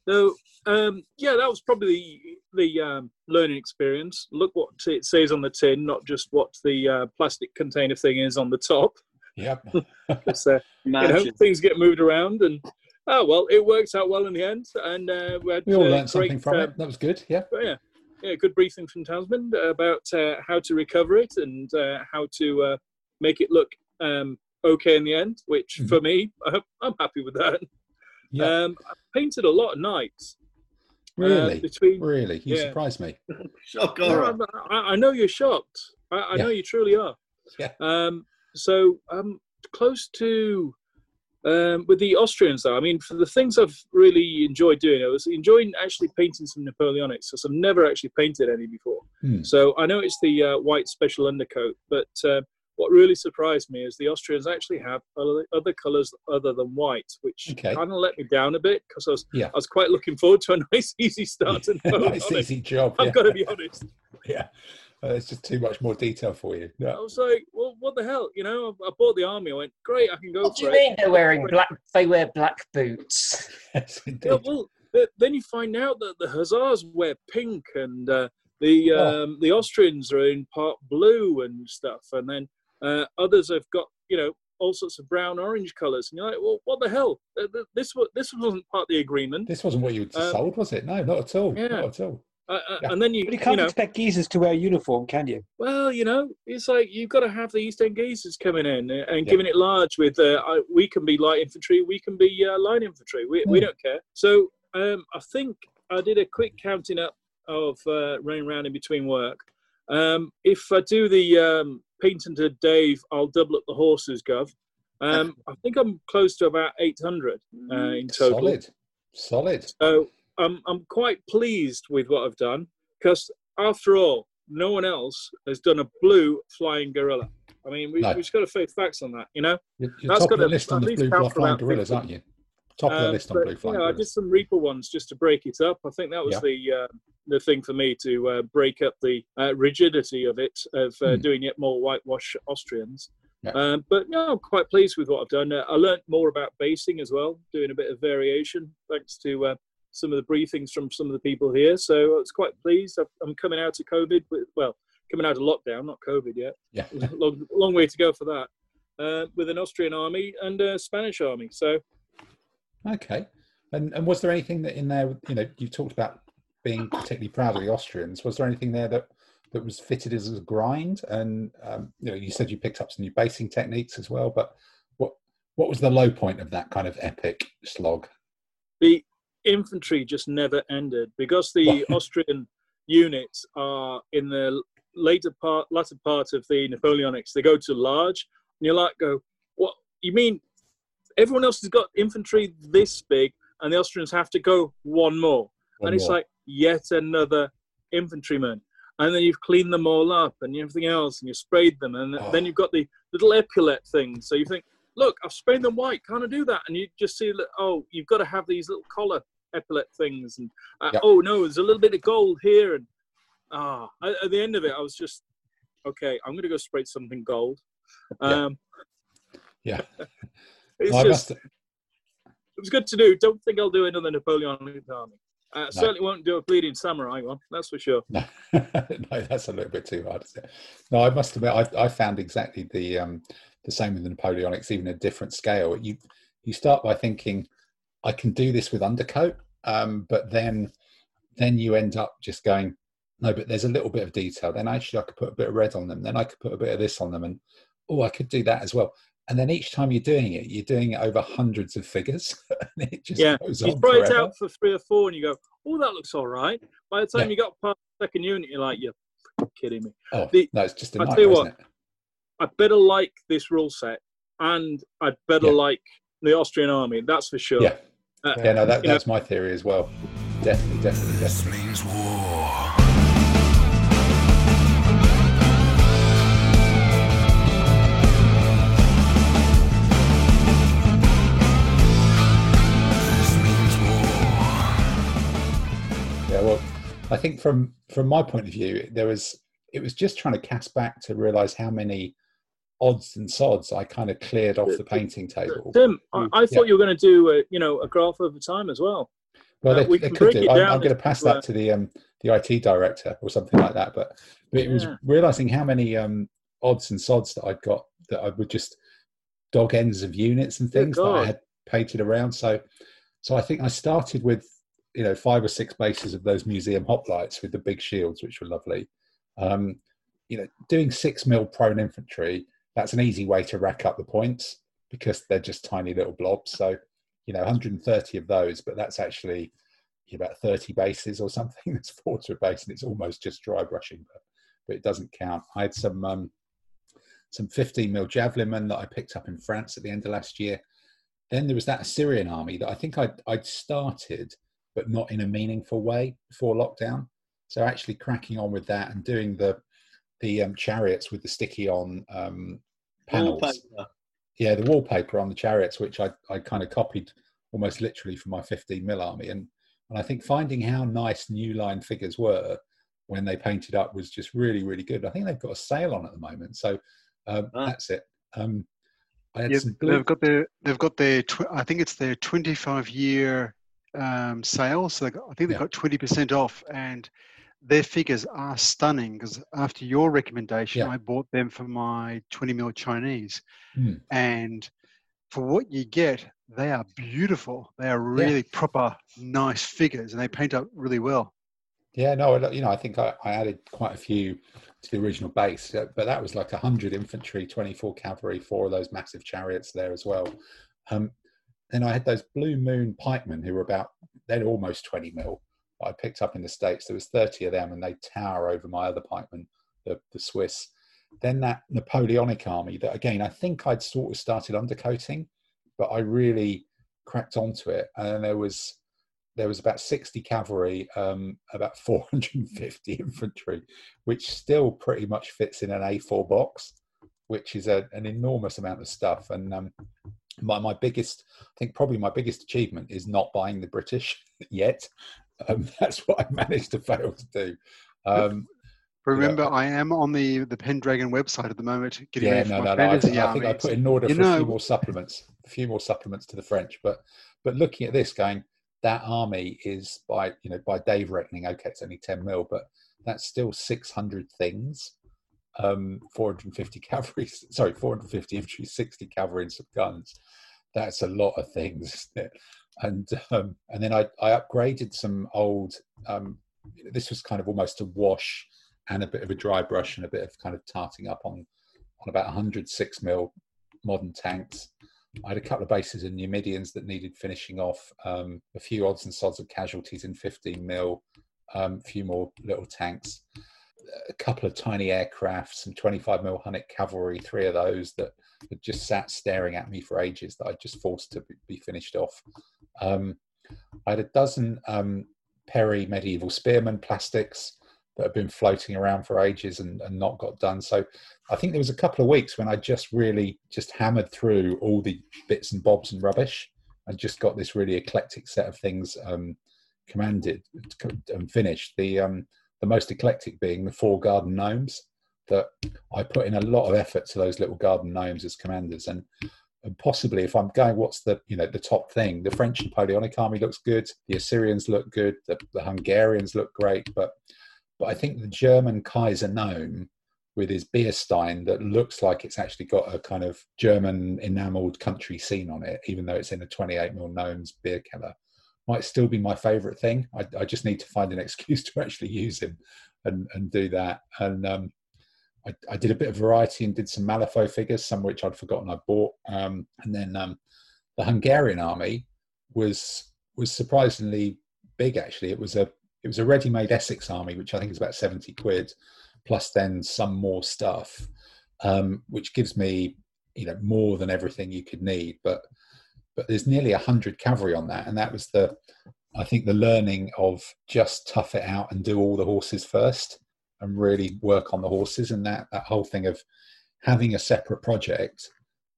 So um, yeah, that was probably the, the um, learning experience. Look what it says on the tin, not just what the uh, plastic container thing is on the top. Yep. because, uh, you know, things get moved around, and oh well, it works out well in the end. And uh, we, had, we all uh, learned great, something from it. That was good. Yeah. yeah yeah, good briefing from Townsman about uh, how to recover it and uh, how to uh, make it look um, okay in the end. Which mm-hmm. for me, I'm happy with that. Yeah. Um, I painted a lot of knights. Uh, really? between, really? You yeah. surprised me. Shock I, I, know you're shocked. I, I yeah. know you truly are. Yeah. Um, so I'm close to um, with the Austrians, though, I mean, for the things I've really enjoyed doing, I was enjoying actually painting some Napoleonics, because I've never actually painted any before. Hmm. So I know it's the uh, white special undercoat, but uh, what really surprised me is the Austrians actually have other, other colours other than white, which okay. kind of let me down a bit because I was yeah. I was quite looking forward to a nice easy start and nice easy job. I've yeah. got to be honest. Yeah. Uh, it's just too much more detail for you. I was like, well, what the hell? You know, I, I bought the army. I went, great, I can go. What do you it. mean they're wearing black? They wear black boots. yes. Yeah, well, then you find out that the Hussars wear pink, and uh, the oh. um, the Austrians are in part blue and stuff, and then uh, others have got you know all sorts of brown orange colours, and you're like, well, what the hell? This this wasn't part of the agreement. This wasn't what you um, sold, was it? No, not at all. Yeah. Not at all. Uh, uh, yeah. And then you, but you can't you know, expect geezers to wear a uniform, can you? Well, you know, it's like you've got to have the East End geezers coming in and yeah. giving it large. With uh, we can be light infantry, we can be uh, line infantry. We, mm. we hmm. don't care. So um, I think I did a quick counting up of uh, running around in between work. Um, if I do the um, painting to Dave, I'll double up the horses, Gov. Um, I think I'm close to about 800 uh, in total. Solid, solid. So I'm I'm quite pleased with what I've done because after all, no one else has done a blue flying gorilla. I mean, we, no. we've got to face facts on that, you know. You're, you're That's top got of the list on the blue flying gorillas, aren't you? Top of the uh, list on but, blue flying. Yeah, I did some Reaper ones just to break it up. I think that was yeah. the uh, the thing for me to uh, break up the uh, rigidity of it of mm. doing yet more whitewash Austrians. Yeah. Um, but no, I'm quite pleased with what I've done. Uh, I learned more about basing as well, doing a bit of variation thanks to uh, some of the briefings from some of the people here. So I was quite pleased. I'm coming out of COVID, with, well, coming out of lockdown, not COVID yet. Yeah, long, long way to go for that. Uh, with an Austrian army and a Spanish army. So, okay. And and was there anything that in there? You know, you talked about being particularly proud of the Austrians. Was there anything there that that was fitted as a grind? And um, you know, you said you picked up some new basing techniques as well. But what what was the low point of that kind of epic slog? The infantry just never ended because the Austrian units are in the later part, latter part of the Napoleonics. They go to large, and you're like, go, what? You mean everyone else has got infantry this big, and the Austrians have to go one more? One and it's more. like yet another infantryman. And then you've cleaned them all up and everything else, and you've sprayed them, and oh. then you've got the little epaulette thing. So you think, look, I've sprayed them white. Can't I do that? And you just see, oh, you've got to have these little collar epaulette things, and uh, yep. oh no, there's a little bit of gold here, and ah, oh, at the end of it, I was just okay. I'm going to go spray something gold. Um, yeah, it's just it was good to do. Don't think I'll do another Napoleonic army. Uh, no. Certainly won't do a bleeding samurai one, that's for sure. No, no that's a little bit too hard. No, I must admit, I, I found exactly the um, the same with the Napoleonics, even a different scale. You you start by thinking, I can do this with undercoat, um, but then then you end up just going, no, but there's a little bit of detail. Then actually, I could put a bit of red on them. Then I could put a bit of this on them, and oh, I could do that as well. And then each time you're doing it, you're doing it over hundreds of figures. And it just yeah, you spray it out for three or four, and you go, oh, that looks all right. By the time yeah. you got past the second unit, you're like, you're kidding me. Oh, the, no, it's just a I tell you what, I better like this rule set, and I'd better yeah. like the Austrian army. That's for sure. Yeah, uh, yeah, no, that, that's know. my theory as well. Definitely, definitely. This means war. I think from from my point of view, there was it was just trying to cast back to realize how many odds and sods I kind of cleared off the painting table. Tim, I, I thought yeah. you were going to do a, you know a graph over time as well. Well, uh, they, we they could do. I'm, I'm, going to pass that to the um, the IT director or something like that. But, but it yeah. was realizing how many um, odds and sods that I'd got that I would just dog ends of units and things that I had painted around. So, so I think I started with you know five or six bases of those museum hoplites with the big shields, which were lovely. Um, you know, doing six mil prone infantry that's an easy way to rack up the points because they're just tiny little blobs. So, you know, 130 of those, but that's actually about 30 bases or something. That's four to a base, and it's almost just dry brushing, but, but it doesn't count. I had some um, some 15 mil javelin men that I picked up in France at the end of last year. Then there was that Assyrian army that I think I'd, I'd started, but not in a meaningful way before lockdown. So actually cracking on with that and doing the the um, chariots with the sticky on um, panels. Wallpaper. Yeah, the wallpaper on the chariots, which I, I kind of copied almost literally from my 15 mil army. And, and I think finding how nice new line figures were when they painted up was just really, really good. I think they've got a sale on at the moment. So um, ah. that's it. Um, I had some blue- they've got their, they've got their, tw- I think it's their 25 year um, sale. So got, I think they've yeah. got 20% off and their figures are stunning because after your recommendation, yeah. I bought them for my 20 mil Chinese. Mm. And for what you get, they are beautiful. They are really yeah. proper, nice figures and they paint up really well. Yeah, no, you know, I think I, I added quite a few to the original base, but that was like 100 infantry, 24 cavalry, four of those massive chariots there as well. Um, then I had those Blue Moon pikemen who were about, they're almost 20 mil. I picked up in the States. There was 30 of them and they tower over my other pikemen, the, the Swiss. Then that Napoleonic army that again, I think I'd sort of started undercoating, but I really cracked onto it. And there was, there was about 60 cavalry, um, about 450 infantry, which still pretty much fits in an A4 box, which is a, an enormous amount of stuff. And um, my, my biggest, I think probably my biggest achievement is not buying the British yet. Um, that's what I managed to fail to do. Um, Remember, I am on the the Pendragon website at the moment. Getting yeah, no, no, no. I, think, I think I put in order you for know, a few more supplements, a few more supplements to the French. But but looking at this, going that army is by you know by Dave reckoning, okay, it's only ten mil, but that's still six hundred things. Um, 450 cavalry, sorry, 450 infantry, 60 cavalry, and some guns. That's a lot of things, and um, and then I, I upgraded some old. Um, this was kind of almost a wash and a bit of a dry brush and a bit of kind of tarting up on on about 106 mil modern tanks. I had a couple of bases in Numidians that needed finishing off. Um, a few odds and sods of casualties in 15 mil. Um, a few more little tanks. A couple of tiny aircraft, some 25 mil Hunnic cavalry, three of those that had just sat staring at me for ages that I just forced to be finished off. Um, I had a dozen um, Perry medieval spearmen plastics that had been floating around for ages and, and, not got done. So I think there was a couple of weeks when I just really just hammered through all the bits and bobs and rubbish and just got this really eclectic set of things um, commanded and finished. The um, the most eclectic being the four garden gnomes that I put in a lot of effort to those little garden gnomes as commanders and and possibly if I'm going, what's the you know the top thing? The French Napoleonic army looks good. The Assyrians look good. The, the Hungarians look great. But but I think the German Kaiser gnome with his beer stein that looks like it's actually got a kind of German enameled country scene on it, even though it's in a 28 mil gnomes beer keller, might still be my favourite thing. I, I, just need to find an excuse to actually use him and and do that. And um, I, I, did a bit of variety and did some Malifaux figures, some which I'd forgotten I bought. Um, and then um, the Hungarian army was was surprisingly big. Actually, it was a it was a ready-made Essex army, which I think is about seventy quid, plus then some more stuff, um, which gives me you know more than everything you could need. But but there's nearly a hundred cavalry on that, and that was the I think the learning of just tough it out and do all the horses first and really work on the horses and that that whole thing of having a separate project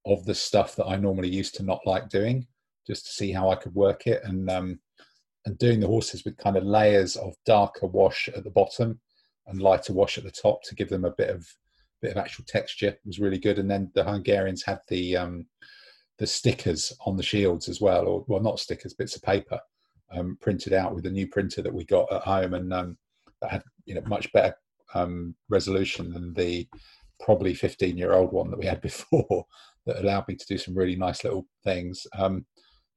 of the stuff that I normally used to not like doing, just to see how I could work it and um, and doing the horses with kind of layers of darker wash at the bottom and lighter wash at the top to give them a bit of bit of actual texture was really good. And then the Hungarians had the um, the stickers on the shields as well, or well, not stickers, bits of paper um, printed out with a new printer that we got at home, and um, that had you know much better um, resolution than the probably 15 year old one that we had before that allowed me to do some really nice little things. Um,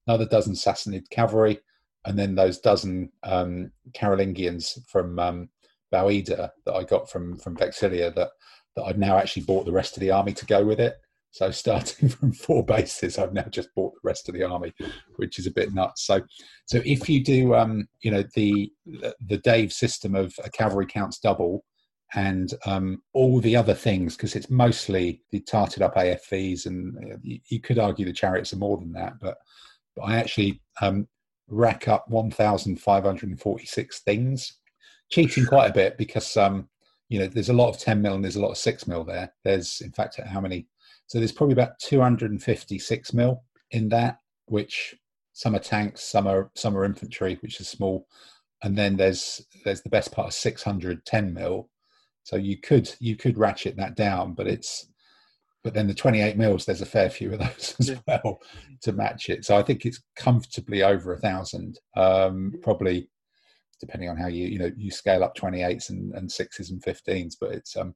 another dozen Sassanid cavalry, and then those dozen um, Carolingians from um, that I got from from Vexillia that that I've now actually bought the rest of the army to go with it. So starting from four bases, I've now just bought the rest of the army, which is a bit nuts. So, so if you do, um, you know, the the Dave system of a cavalry counts double, and um, all the other things because it's mostly the tarted up AFVs, and uh, you, you, could argue the chariots are more than that, but, but I actually um, rack up 1,546 things, cheating quite a bit because um, you know there's a lot of 10 mil and there's a lot of 6 mil there. There's in fact how many So there's probably about 256 mil in that, which some are tanks, some are some are infantry, which is small, and then there's there's the best part of 610 mil. So you could you could ratchet that down, but it's but then the 28 mils there's a fair few of those as yeah. well to match it. So I think it's comfortably over a thousand, um, probably depending on how you you know you scale up 28s and, and sixes and 15s, but it's um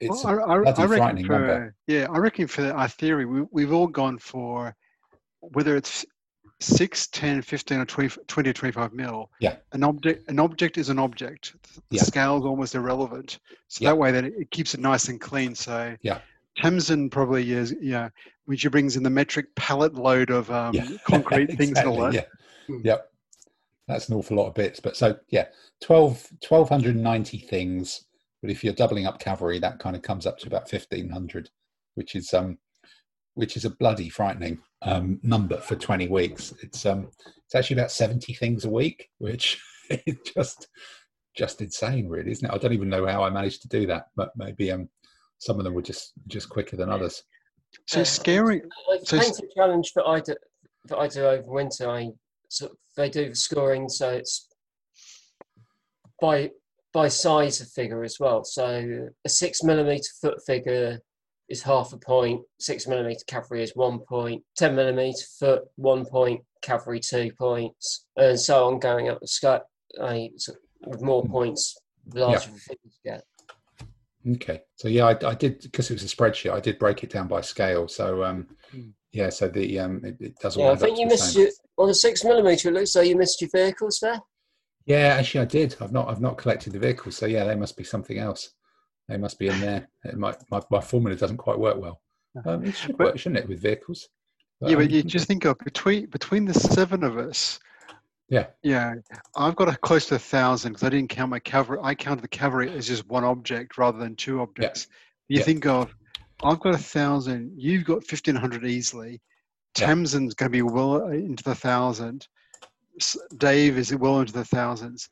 it's well, I, I, I frightening for, number. Yeah, I reckon for our theory, we, we've all gone for whether it's 6 10 15 or 20, 20 or 25 mil yeah an object an object is an object the yeah. scale is almost irrelevant so yeah. that way that it keeps it nice and clean so yeah Tamsin probably is yeah which brings in the metric pallet load of um, yeah. concrete exactly, things and all that yeah mm. yep that's an awful lot of bits but so yeah 12 1290 things but if you're doubling up cavalry that kind of comes up to about 1500 which is um which is a bloody frightening um, number for 20 weeks. It's um, it's actually about 70 things a week, which is just just insane, really, isn't it? I don't even know how I managed to do that, but maybe um, some of them were just just quicker than others. So uh, scary. Like so painting challenge that I do that I do over winter. I so they do the scoring, so it's by by size of figure as well. So a six millimeter foot figure is half a point, six millimeter cavalry is one point, 10 millimeter foot, one point, cavalry two points, and so on going up the scale with more hmm. points, the larger yeah. the figures get. Okay, so yeah, I, I did because it was a spreadsheet. I did break it down by scale. So um, mm. yeah, so the um, it, it does all. Yeah, I think you missed your, on the six millimeter. It looks like you missed your vehicles there. Yeah, actually, I did. I've not. I've not collected the vehicles. So yeah, they must be something else. They must be in there. Might, my, my formula doesn't quite work well. Um, it should work, shouldn't it, with vehicles? But, yeah, but um, you just think of between between the seven of us. Yeah. Yeah, I've got a close to a thousand because I didn't count my cavalry. I counted the cavalry as just one object rather than two objects. Yeah. You yeah. think of, I've got a thousand. You've got fifteen hundred easily. Tamsin's going to be well into the thousand. Dave is well into the thousands.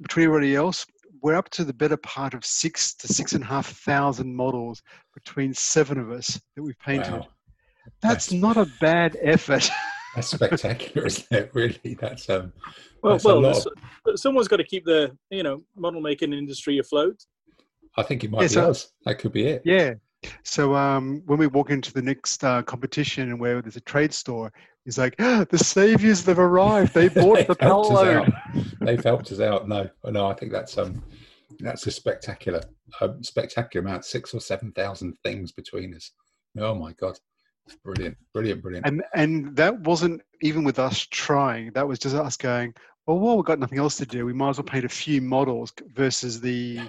Between everybody else, we're up to the better part of six to six and a half thousand models between seven of us that we've painted. Wow. That's, that's, not a bad effort. That's spectacular, isn't it? Really, that's um. Well, that's well, of... someone's got to keep the you know model making industry afloat. I think it might yeah, be so, us. That could be it. Yeah. So um, when we walk into the next uh, competition and where there's a trade store, he's like, ah, "The saviors have arrived. They bought the pallet load. They've helped us out." No, no, I think that's um, that's a spectacular, um, spectacular amount. Six or seven thousand things between us. Oh my god, brilliant, brilliant, brilliant. And and that wasn't even with us trying. That was just us going. Well, well, we've got nothing else to do. We might as well paint a few models versus the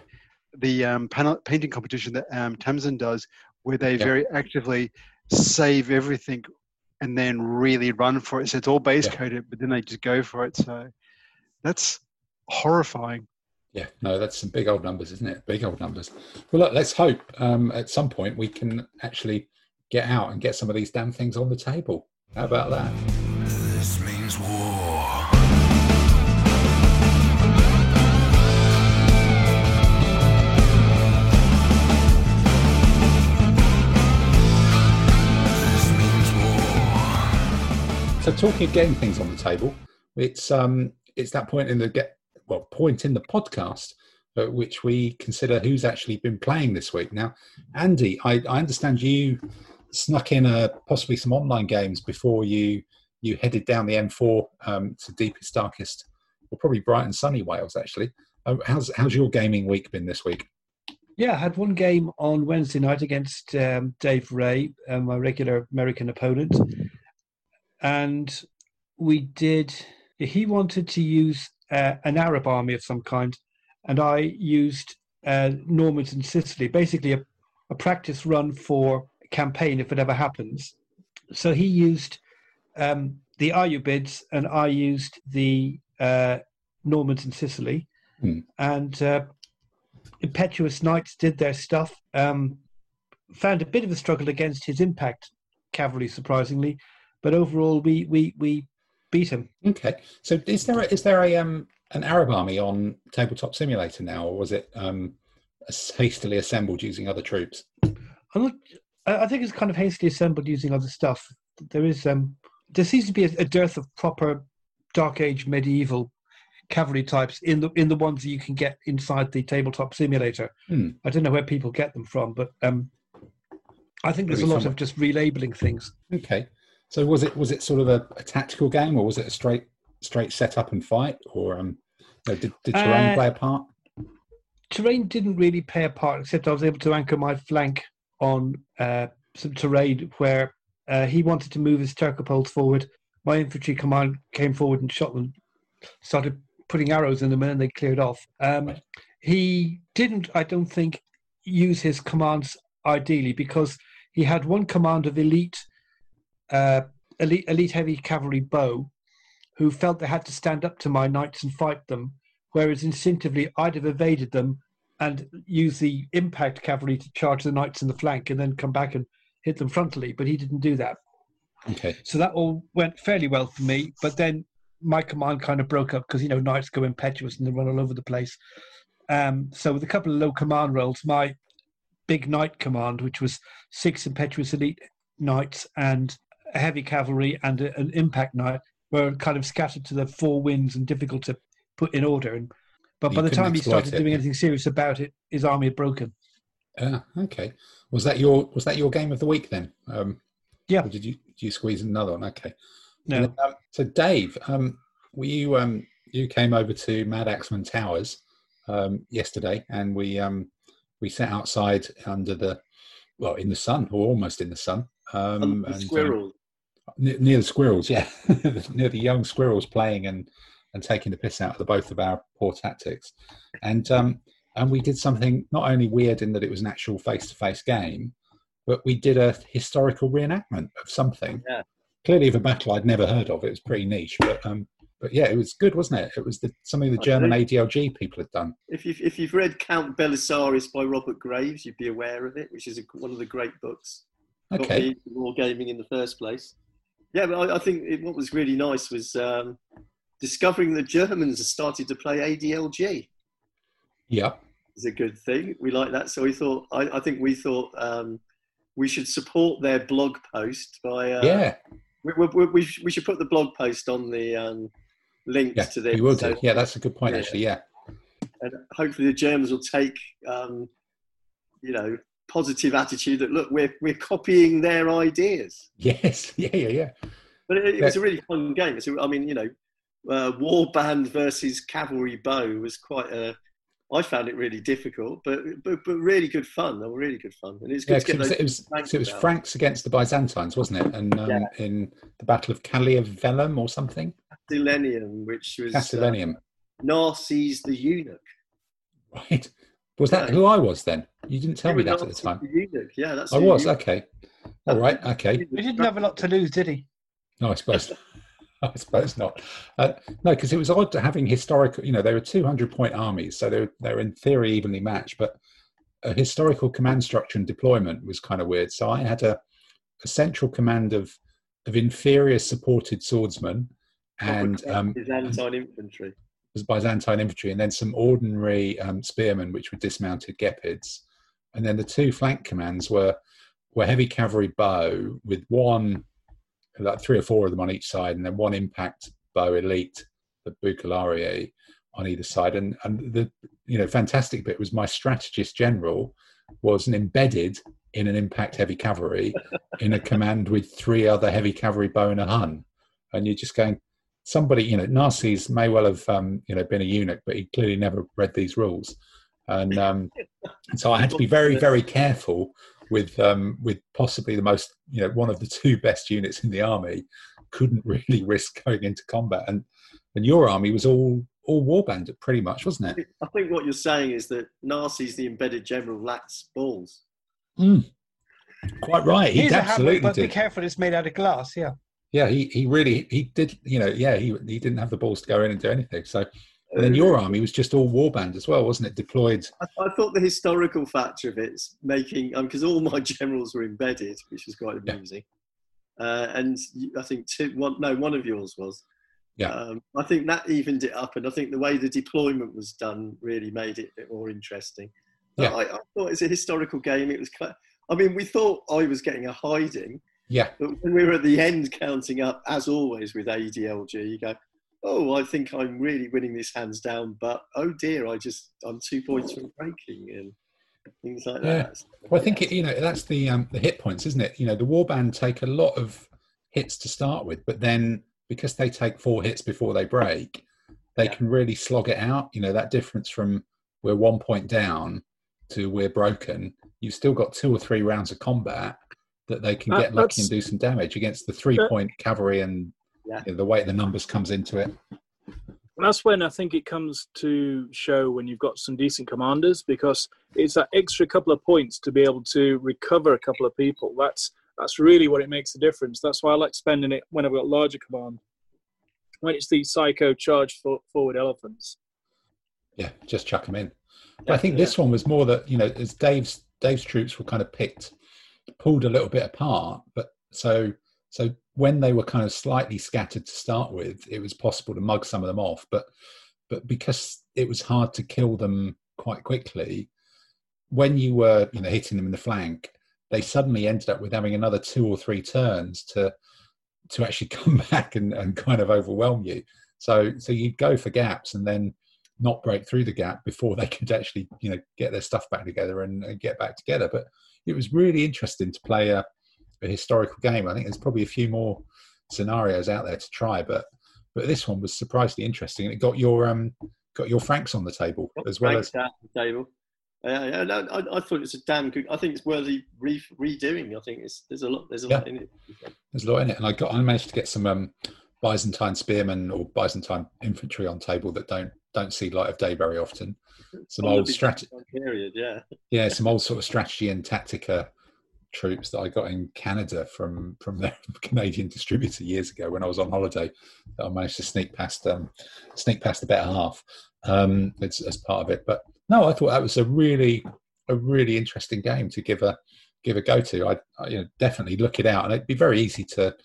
the um, panel, painting competition that um, Tamsin does, where they yeah. very actively save everything and then really run for it. So it's all base yeah. coded, but then they just go for it. So that's horrifying. Yeah, no, that's some big old numbers, isn't it? Big old numbers. Well, look, let's hope um, at some point we can actually get out and get some of these damn things on the table. How about that? So, talking of getting things on the table, it's um, it's that point in the get well point in the podcast at which we consider who's actually been playing this week. Now, Andy, I, I understand you snuck in uh, possibly some online games before you you headed down the M4 um, to deepest, darkest, or probably bright and sunny Wales. Actually, um, how's how's your gaming week been this week? Yeah, I had one game on Wednesday night against um, Dave Ray, uh, my regular American opponent, and we did. He wanted to use uh, an Arab army of some kind, and I used uh, Normans in Sicily, basically a, a, practice run for campaign if it ever happens. So he used um, the Ayyubids, and I used the uh, Normans in Sicily, mm. and uh, impetuous knights did their stuff. Um, found a bit of a struggle against his impact cavalry, surprisingly, but overall we we we beat him. Okay, so is there a, is there a um an Arab army on Tabletop Simulator now, or was it um hastily assembled using other troops? I'm not I think it's kind of hastily assembled using other stuff. There is um, there seems to be a, a dearth of proper Dark Age medieval cavalry types in the in the ones that you can get inside the tabletop simulator. Hmm. I don't know where people get them from, but um, I think there's a lot of just relabeling things. Okay, so was it was it sort of a, a tactical game, or was it a straight straight setup and fight, or um, you did, did terrain uh, play a part? Terrain didn't really play a part, except I was able to anchor my flank on uh, some terrain where uh, he wanted to move his Turcopoles forward. My infantry command came forward and shot them, started putting arrows in them, and they cleared off. Um, right. He didn't, I don't think, use his commands ideally because he had one command of elite, uh, elite, elite heavy cavalry bow, who felt they had to stand up to my knights and fight them, whereas instinctively I'd have evaded them and used the impact cavalry to charge the knights in the flank and then come back and hit them frontally. But he didn't do that. Okay. So that all went fairly well for me. But then my command kind of broke up because you know knights go impetuous and they run all over the place. Um, so with a couple of low command rolls, my big knight command, which was six impetuous elite knights and heavy cavalry and a, an impact knight, were kind of scattered to the four winds and difficult to put in order. And but you by the time he started it. doing anything serious about it, his army had broken. Ah, okay. Was that your was that your game of the week then? Um, yeah. did you did you squeeze another one? Okay. No. Then, um, so Dave, um, you um, you came over to Mad Axeman Towers um, yesterday, and we um, we sat outside under the well in the sun or almost in the sun. Um, and, um, squirrels. Near, near the squirrels, yeah, near the young squirrels playing and and taking the piss out of the both of our poor tactics, and um, and we did something not only weird in that it was an actual face to face game, but we did a historical reenactment of something. Yeah. Clearly, of a battle I'd never heard of. It was pretty niche, but um, but yeah, it was good, wasn't it? It was the, something the German ADLG people had done. If you've, if you've read Count Belisarius by Robert Graves, you'd be aware of it, which is a, one of the great books. Okay. War gaming in the first place. Yeah, but I, I think it, what was really nice was um, discovering the Germans had started to play ADLG. Yeah. It's a good thing. We like that. So we thought, I, I think we thought um, we should support their blog post by. Uh, yeah. We, we, we, we, should put the blog post on the um, links yeah, to this. We will do. Yeah, that's a good point, yeah. actually. Yeah. And hopefully the Germans will take, um, you know, positive attitude that look, we're we're copying their ideas. Yes. Yeah. Yeah. Yeah. But it, it yeah. was a really fun game. So, I mean, you know, uh, war band versus cavalry bow was quite a I found it really difficult, but but, but really good fun. They were really good fun, and it's good yeah, it was, it was, it was Franks against the Byzantines, wasn't it? And um, yeah. in the Battle of Vellum or something. Castillenium, which was Castillenium. Uh, Narses the eunuch. Right. Was that who I was then? You didn't tell me that at the time. The. Yeah, that's. I was okay. All right. Okay. He didn't have a lot to lose, did he? No, I suppose. I suppose not. Uh, no, because it was odd to having historical. You know, they were 200 point armies, so they're they're in theory evenly matched, but a historical command structure and deployment was kind of weird. So I had a, a central command of of inferior supported swordsmen and um, Byzantine infantry. Was Byzantine infantry, and then some ordinary um, spearmen, which were dismounted gepids, and then the two flank commands were were heavy cavalry bow with one like three or four of them on each side, and then one impact bow elite, the Bucellarii, on either side. And and the you know fantastic bit was my strategist general was an embedded in an impact heavy cavalry in a command with three other heavy cavalry bow and a Hun, and you're just going. Somebody, you know, Narses may well have, um, you know, been a eunuch, but he clearly never read these rules, and um, so I had to be very, very careful with um, with possibly the most you know one of the two best units in the army couldn't really risk going into combat. And and your army was all all warband pretty much wasn't it? I think what you're saying is that narses the embedded general lacks balls. Mm. quite right. He absolutely but did. be careful it's made out of glass yeah yeah he, he really he did you know yeah he, he didn't have the balls to go in and do anything so and then your army was just all warband as well, wasn't it? Deployed. I, I thought the historical factor of it's making because um, all my generals were embedded, which was quite amusing. Yeah. Uh, and I think two, one, no, one of yours was. Yeah. Um, I think that evened it up, and I think the way the deployment was done really made it a bit more interesting. yeah. I, I, thought it's a historical game. It was. I mean, we thought I was getting a hiding. Yeah. But when we were at the end counting up, as always with ADLG, you go, oh, I think I'm really winning this hands down, but oh dear, I just I'm two points from breaking and things like yeah. that. Well, I think it, you know that's the um, the hit points, isn't it? You know, the warband take a lot of hits to start with, but then because they take four hits before they break, they yeah. can really slog it out. You know, that difference from we're one point down to we're broken, you've still got two or three rounds of combat that they can get lucky and do some damage against the three point cavalry and yeah. you know, the way the numbers comes into it. That's when I think it comes to show when you've got some decent commanders because it's that extra couple of points to be able to recover a couple of people. That's that's really what it makes a difference. That's why I like spending it when I've got larger command. When it's the psycho charge for forward elephants. Yeah, just chuck them in. But I think this one was more that you know, as Dave's Dave's troops were kind of picked, pulled a little bit apart. But so so when they were kind of slightly scattered to start with, it was possible to mug some of them off. But but because it was hard to kill them quite quickly, when you were you know hitting them in the flank, they suddenly ended up with having another two or three turns to to actually come back and, and kind of overwhelm you. So so you'd go for gaps and then not break through the gap before they could actually you know get their stuff back together and, and get back together. But it was really interesting to play a, a historical game. I think there's probably a few more scenarios out there to try, but but this one was surprisingly interesting. It got your um got your Franks on the table as well Franks as the table. Uh, I, I, I, thought it's a damn good. I think it's worthy re, redoing. I think it's there's a lot. There's a yeah. lot in it. There's a lot in it, and I got I managed to get some um, Byzantine spearmen or Byzantine infantry on table that don't don't see light of day very often. Some old strategy period, yeah. Yeah, some old sort of strategy and tactica troops that I got in Canada from from the Canadian distributor years ago when I was on holiday. That I managed to sneak past um, sneak past the better half um, as, as part of it. But no, I thought that was a really a really interesting game to give a give a go to. I, I you know, definitely look it out, and it'd be very easy to.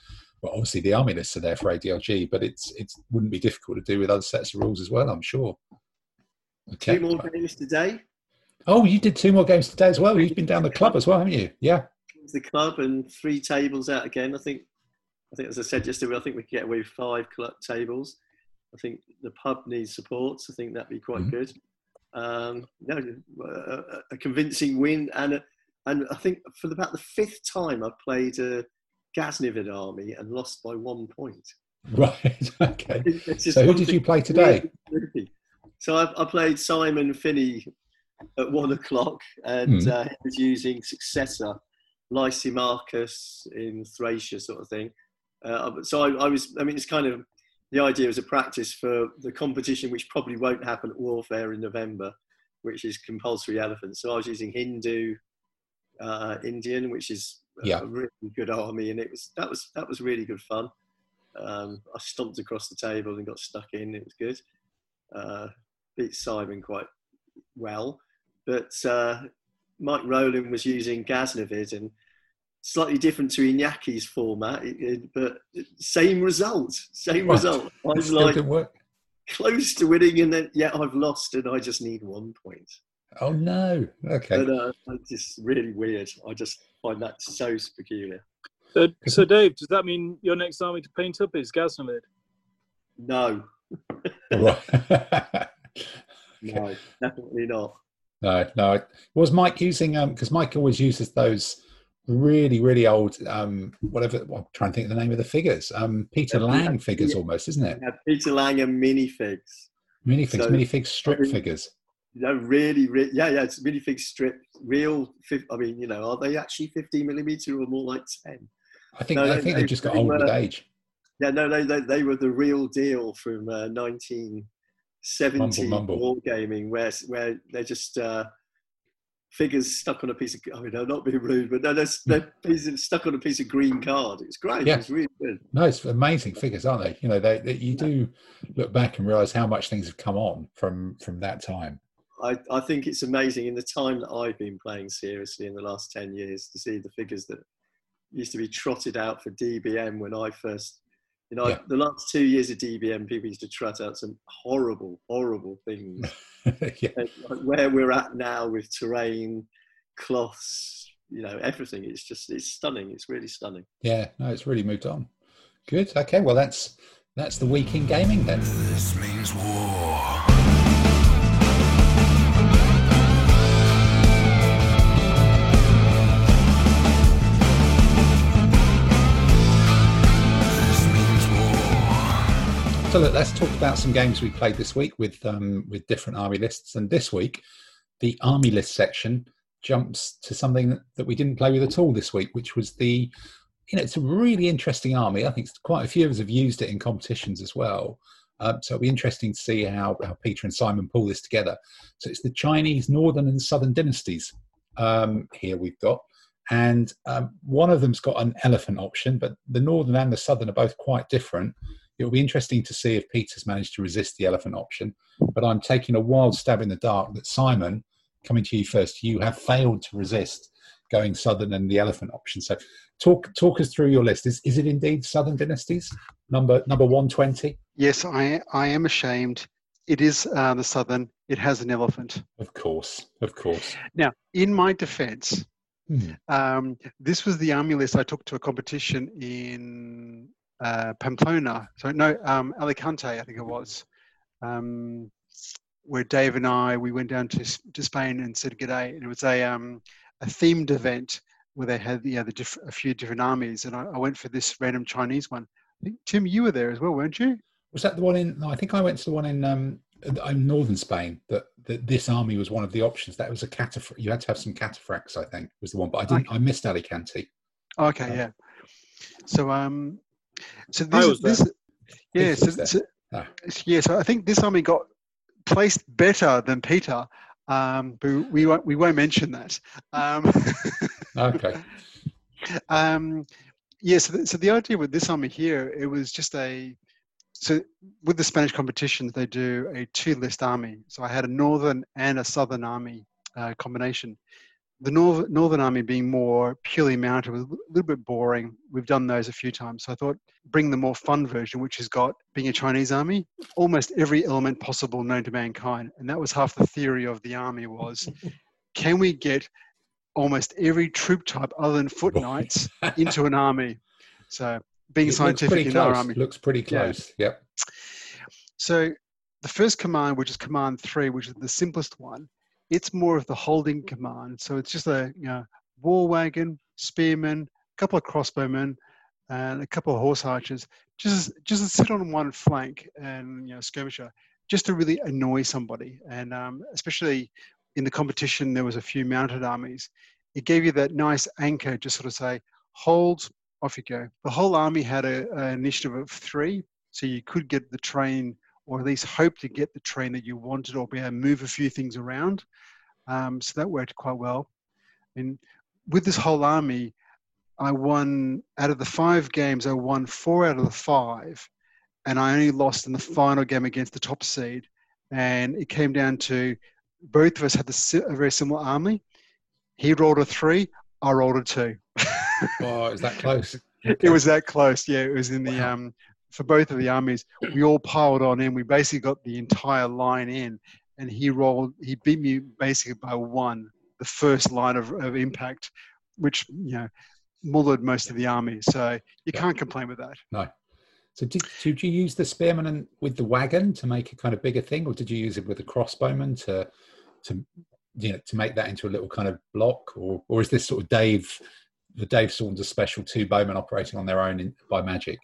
Well, obviously the army lists are there for ADLG, but it's it wouldn't be difficult to do with other sets of rules as well. I'm sure. Okay. Two more games today. Oh, you did two more games today as well. You've been down the club as well, haven't you? Yeah the club and three tables out again. I think, I think as I said yesterday, I think we could get away with five club tables. I think the pub needs support. So I think that'd be quite mm-hmm. good. Um, no, a, a, convincing win, and a, and I think for about the fifth time I've played a Ghaznavid army and lost by one point. Right. Okay. So who did you play today? So I, I, played Simon Finney at one o'clock, and mm. uh, he was using Successor Lysimachus in Thracia, sort of thing. Uh, so I, I, was, I mean, it's kind of the idea was a practice for the competition, which probably won't happen at Warfare in November, which is compulsory elephants. So I was using Hindu, uh, Indian, which is yeah. a really good army, and it was that was that was really good fun. Um, I stomped across the table and got stuck in. It was good. Uh, beat Simon quite well, but uh, Mike Rowland was using Ghaznavid and slightly different to Inyaki's format, but same result, same right. result. I was like close to winning, and then yeah, I've lost, and I just need one point. Oh no! Okay, but uh, it's just really weird. I just find that so peculiar. So, so Dave, does that mean your next army to paint up is Ghaznavid? No. no, definitely not. No, no. Was Mike using um because Mike always uses those really, really old um whatever well, I'm trying to think of the name of the figures. Um Peter Laing figures almost, isn't it? Yeah, Peter Laing and minifigs. Minifigs, so, minifigs strip I mean, figures. Know, really, really, yeah, yeah, it's minifig strip, real. I mean, you know, are they actually 15 millimeter or more like 10? I think no, I think they, they just got old with age. Yeah, no, no, they, they were the real deal from uh, 19 70 mumble, gaming where where they're just uh, figures stuck on a piece of I mean I'm not being rude but no they're, they're pieces stuck on a piece of green card it's great yeah. it's really good no it's amazing figures aren't they you know they, they you do look back and realize how much things have come on from from that time I, I think it's amazing in the time that I've been playing seriously in the last 10 years to see the figures that used to be trotted out for DBM when I first you know, yeah. the last two years of DBM, people used to trot out some horrible, horrible things. yeah. Like where we're at now with terrain, cloths, you know everything. It's just it's stunning. It's really stunning. Yeah, no, it's really moved on. Good. Okay, well that's that's the week in gaming then. This means war. Look, let's talk about some games we played this week with um, with different army lists. And this week, the army list section jumps to something that, we didn't play with at all this week, which was the you know it's a really interesting army. I think quite a few of us have used it in competitions as well. Um, so it'll be interesting to see how, how Peter and Simon pull this together. So it's the Chinese Northern and Southern dynasties. Um, here we've got, and um, one of them's got an elephant option, but the Northern and the Southern are both quite different it'll be interesting to see if Peter's managed to resist the elephant option. But I'm taking a wild stab in the dark that Simon, coming to you first, you have failed to resist going Southern and the elephant option. So talk talk us through your list. Is is it indeed Southern dynasties number number one twenty? Yes, I I am ashamed. It is uh, the Southern. It has an elephant. Of course, of course. Now, in my defence, hmm. um, this was the army list I took to a competition in uh, Pamplona. So no, um, Alicante, I think it was, um, where Dave and I we went down to to Spain and said g'day, and it was a um, a themed event where they had the other diff- a few different armies, and I, I, went for this random Chinese one. I think, Tim, you were there as well, weren't you? Was that the one in? No, I think I went to the one in um, in northern Spain. That, that this army was one of the options. That was a cataphr. You had to have some cataphracts, I think, was the one. But I didn't. Okay. I missed Alicante. Okay, um, yeah. So um, so this, this yeah, so, so, ah. yeah. So I think this army got placed better than Peter, um, but we won't we won't mention that. Um, okay. Um, yeah. So the, so the idea with this army here, it was just a so with the Spanish competitions, they do a two list army. So I had a northern and a southern army uh, combination the North, Northern Army being more purely mounted was a little bit boring. We've done those a few times. So I thought bring the more fun version, which has got, being a Chinese army, almost every element possible known to mankind. And that was half the theory of the army was, can we get almost every troop type other than foot knights into an army? So being it scientific in our army. Looks pretty close, yeah. yep. So the first command, which is command three, which is the simplest one, it's more of the holding command. So it's just a you know, war wagon, spearmen, a couple of crossbowmen, and a couple of horse archers, just just sit on one flank and you know skirmisher, just to really annoy somebody. And um, especially in the competition, there was a few mounted armies. It gave you that nice anchor, just sort of say, hold, off you go. The whole army had a, an initiative of three, so you could get the train or at least hope to get the train that you wanted or be able to move a few things around. Um, so that worked quite well. And with this whole army, I won out of the five games, I won four out of the five. And I only lost in the final game against the top seed. And it came down to both of us had the, a very similar army. He rolled a three, I rolled a two. oh, is that close? It was that close. Yeah, it was in the wow. um, for both of the armies, we all piled on in. We basically got the entire line in, and he rolled. He beat me basically by one, the first line of, of impact, which you know mullered most of the army. So you yeah. can't complain with that. No. So did, did you use the spearman and with the wagon to make a kind of bigger thing, or did you use it with the crossbowman to to you know to make that into a little kind of block, or or is this sort of Dave the Dave Saunders special two bowmen operating on their own in, by magic?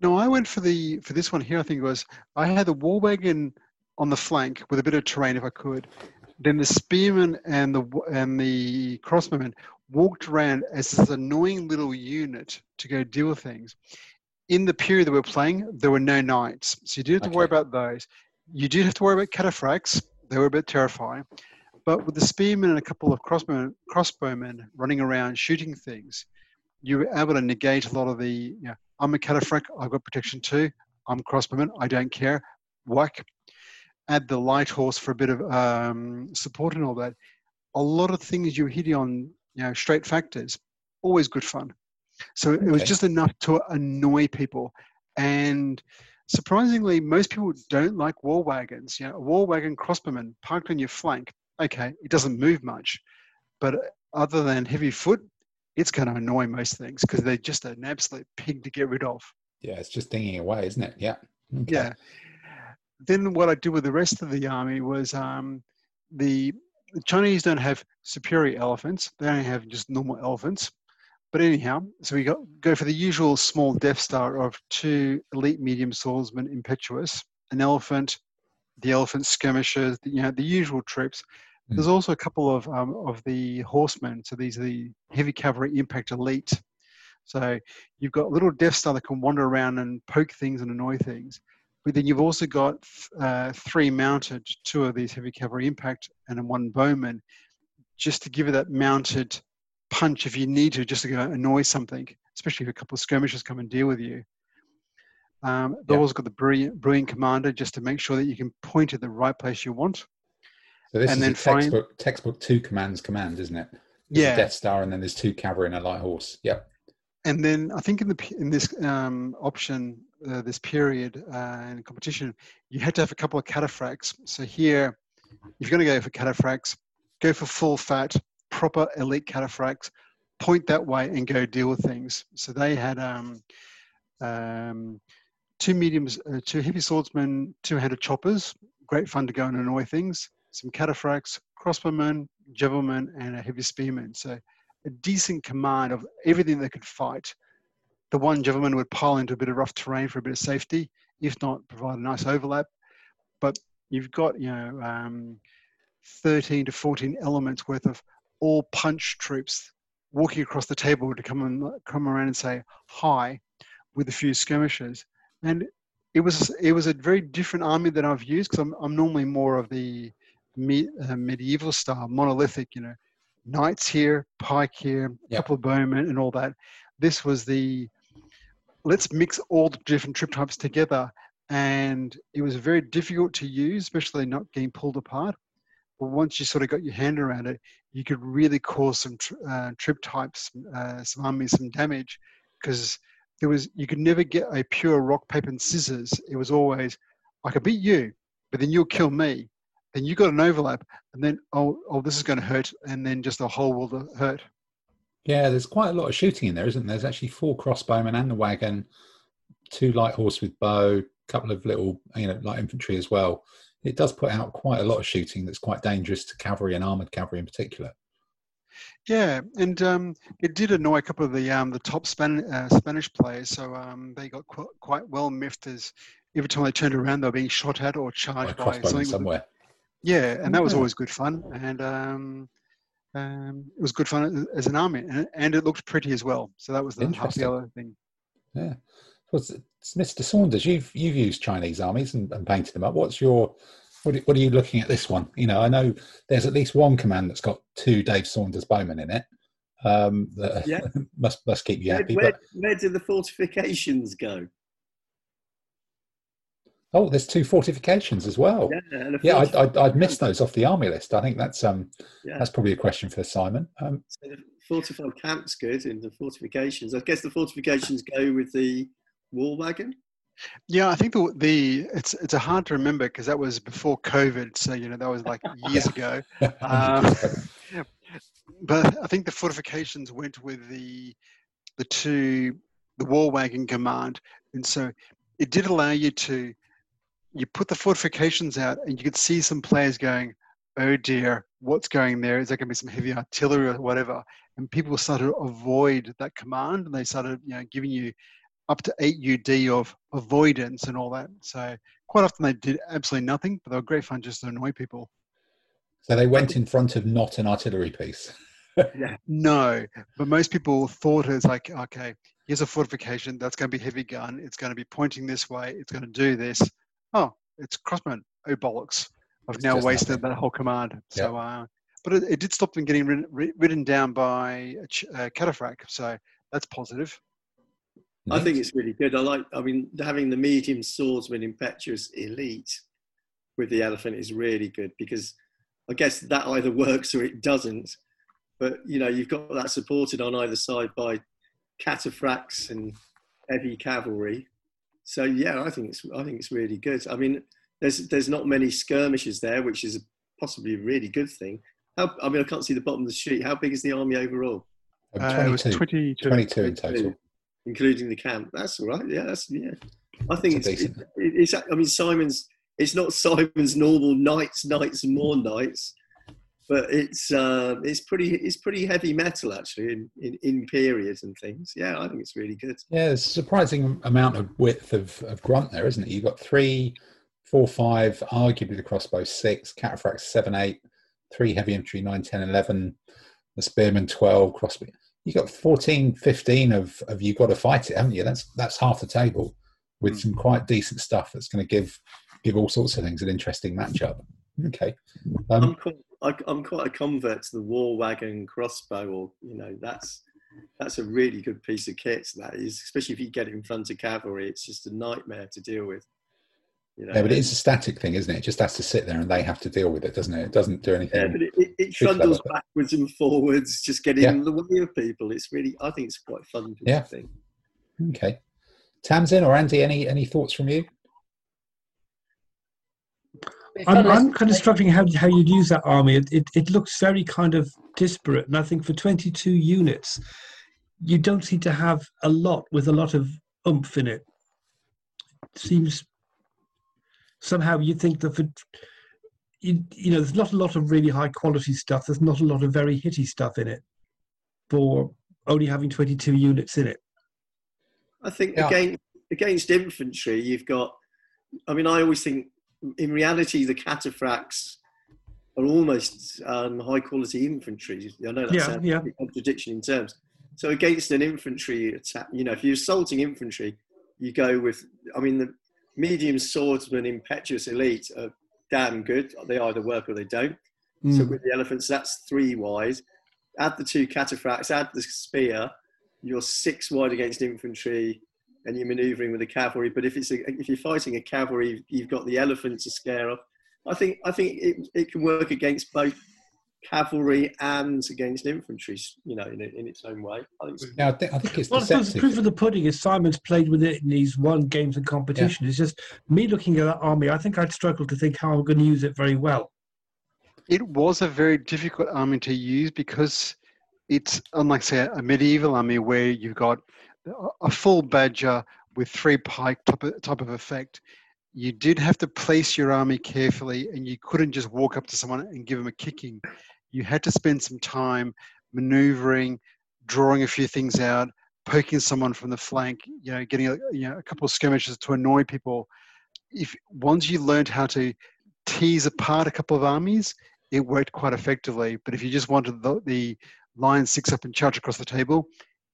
No, I went for the for this one here. I think it was I had the war wagon on the flank with a bit of terrain if I could. Then the spearmen and the and the crossbowmen walked around as this annoying little unit to go deal with things. In the period that we're playing, there were no knights, so you didn't have to worry about those. You did have to worry about cataphracts; they were a bit terrifying. But with the spearmen and a couple of crossbowmen, crossbowmen running around shooting things, you were able to negate a lot of the you know, I'm a cataphract. I've got protection too. I'm crossbowman. I don't care. Whack. Add the light horse for a bit of um, support and all that. A lot of things you're hitting on, you know, straight factors. Always good fun. So it was just enough to annoy people. And surprisingly, most people don't like war wagons. You know, a war wagon crossbowman parked on your flank. Okay, it doesn't move much, but other than heavy foot, it's going to annoy most things because they're just an absolute pig to get rid of. Yeah, it's just dinging away, isn't it? Yeah. Okay. Yeah. Then what I did with the rest of the army was um, the, the Chinese don't have superior elephants; they only have just normal elephants. But anyhow, so we got, go for the usual small Death Star of two elite medium swordsmen, impetuous, an elephant, the elephant skirmishers, you know, the usual troops. There's also a couple of um, of the horsemen. So these are the heavy cavalry impact elite. So you've got little Death Star that can wander around and poke things and annoy things. But then you've also got uh, three mounted, two of these heavy cavalry impact, and one bowman, just to give you that mounted punch if you need to, just to go annoy something, especially if a couple of skirmishers come and deal with you. Um, they've yeah. also got the brilliant, brilliant commander just to make sure that you can point at the right place you want. So this and is then a textbook, textbook two commands command, isn't it? There's yeah. Death Star, and then there's two cavalry and a light horse. Yep. And then I think in the in this um, option, uh, this period uh, in competition, you had to have a couple of cataphracts. So here, if you're going to go for cataphracts, go for full fat, proper elite cataphracts, point that way and go deal with things. So they had um, um, two mediums, uh, two heavy swordsmen, two-handed choppers, great fun to go and annoy things, some cataphracts, crossbowmen, javelmen, and a heavy spearman. So a decent command of everything they could fight. The one javelman would pile into a bit of rough terrain for a bit of safety, if not provide a nice overlap. But you've got, you know, um, 13 to 14 elements worth of all punch troops walking across the table to come and come around and say hi with a few skirmishers. And it was it was a very different army that I've used because I'm, I'm normally more of the me, uh, medieval style, monolithic, you know, knights here, pike here, yep. couple of bowmen, and all that. This was the let's mix all the different trip types together, and it was very difficult to use, especially not getting pulled apart. But once you sort of got your hand around it, you could really cause some uh, trip types, uh, some armies, some damage, because there was you could never get a pure rock paper and scissors. It was always I could beat you, but then you'll kill me. Then you got an overlap, and then oh oh this is going to hurt, and then just the whole world hurt. Yeah, there's quite a lot of shooting in there, isn't there? There's actually four crossbowmen and the wagon, two light horse with bow, a couple of little you know light infantry as well. It does put out quite a lot of shooting that's quite dangerous to cavalry and armored cavalry in particular. Yeah, and um, it did annoy a couple of the um, the top Span- uh, Spanish players. So um, they got qu- quite well miffed as every time they turned around, they were being shot at or charged by something somewhere. Yeah, and that was always good fun, and um, um, it was good fun as an army, and, and it looked pretty as well. So that was the, half the other thing. Yeah. Well, Mr. Saunders, you've you've used Chinese armies and, and painted them up. What's your what, what are you looking at this one? You know, I know there's at least one command that's got two Dave Saunders bowmen in it. Um, that yeah. must must keep you happy. Where, but, where did the fortifications go? Oh, there's two fortifications as well. Yeah, yeah I'd, I'd, I'd, missed those off the army list. I think that's um, yeah. that's probably a question for Simon. Um, so the fortified camp's good, in the fortifications. I guess the fortifications go with the war wagon. Yeah, I think the, the it's it's a hard to remember because that was before COVID, so you know that was like years ago. Um, but I think the fortifications went with the the two the war wagon command, and so it did allow you to you put the fortifications out, and you could see some players going, "Oh dear, what's going there? Is there going to be some heavy artillery or whatever?" And people started to avoid that command, and they started you know giving you up to 8 UD of avoidance and all that. So quite often they did absolutely nothing, but they were great fun just to annoy people. So they went in front of not an artillery piece. yeah. No, but most people thought it's like, okay, here's a fortification. That's going to be heavy gun. It's going to be pointing this way. It's going to do this. Oh, it's crossman. Oh, bollocks. I've it's now wasted nothing. that whole command. Yep. So, uh, but it, it, did stop them getting ridden, ridden down by a, a cataphract. So that's positive. I think it's really good. I like, I mean, having the medium swordsman impetuous elite with the elephant is really good because I guess that either works or it doesn't. But you know, you've got that supported on either side by cataphracts and heavy cavalry. So yeah, I think it's I think it's really good. I mean, there's there's not many skirmishes there, which is possibly a really good thing. How, I mean, I can't see the bottom of the sheet. How big is the army overall? Um, uh, 22, 22. 22 in total, including the camp. That's all right. Yeah, that's yeah. I think it's, it's, it's, I mean, Simon's. It's not Simon's normal knights, knights, and more knights but it's uh, it's pretty it's pretty heavy metal actually in, in, in periods and things. Yeah, I think it's really good. Yeah, there's a surprising amount of width of, of grunt there, isn't it? You've got three, four, five, arguably the crossbow six, cataphracts seven, eight, three heavy infantry nine, ten, eleven, the spearmen twelve, crossbow. You've got 14, 15 of of you got to fight it, haven't you? That's that's half the table with mm. some quite decent stuff that's going to give give all sorts of things an interesting matchup. Okay. Um, I'm, I, am quite a convert to the war wagon crossbow, or you know, that's that's a really good piece of kit. That is, especially if you get it in front of cavalry, it's just a nightmare to deal with. You know? Yeah, but it is a static thing, isn't it? It just has to sit there and they have to deal with it, doesn't it? It doesn't do anything. Yeah, but it, it, it trundles backwards and forwards, just getting yeah. in the way of people. It's really, I think it's quite fun. Yeah. Thing. Okay. Tamsin or Andy, any any thoughts from you? I'm, I'm kind of struggling how, how you'd use that army. It, it, it looks very kind of disparate. And I think for 22 units, you don't seem to have a lot with a lot of oomph in it. it seems somehow you think that for, you, you know, there's not a lot of really high quality stuff. There's not a lot of very hitty stuff in it for only having 22 units in it. I think yeah. against, against infantry, you've got, I mean, I always think in reality, the cataphracts are almost um, high quality infantry. I know that's yeah, yeah. a contradiction in terms. So against an infantry attack, you know, if you're assaulting infantry, you go with, I mean, the medium swordsman, impetuous elite are damn good. They either work or they don't. Mm. So with the elephants, that's three wide. Add the two cataphracts, add the spear, you're six wide against infantry, and you're manoeuvring with the cavalry. But if it's a, if you're fighting a cavalry, you've got the elephant to scare off. I think I think it, it can work against both cavalry and against infantry, you know, in, in its own way. I think, yeah, I think, I think it's well, the proof of the pudding is Simon's played with it in these one games and competition. Yeah. It's just me looking at that army. I think I'd struggle to think how I'm going to use it very well. It was a very difficult army to use because it's unlike say a medieval army where you've got a full badger with three pike type of, type of effect, you did have to place your army carefully and you couldn't just walk up to someone and give them a kicking. You had to spend some time maneuvering, drawing a few things out, poking someone from the flank, you know, getting a, you know, a couple of skirmishes to annoy people. If once you learned how to tease apart a couple of armies, it worked quite effectively. But if you just wanted the, the line six up and charge across the table,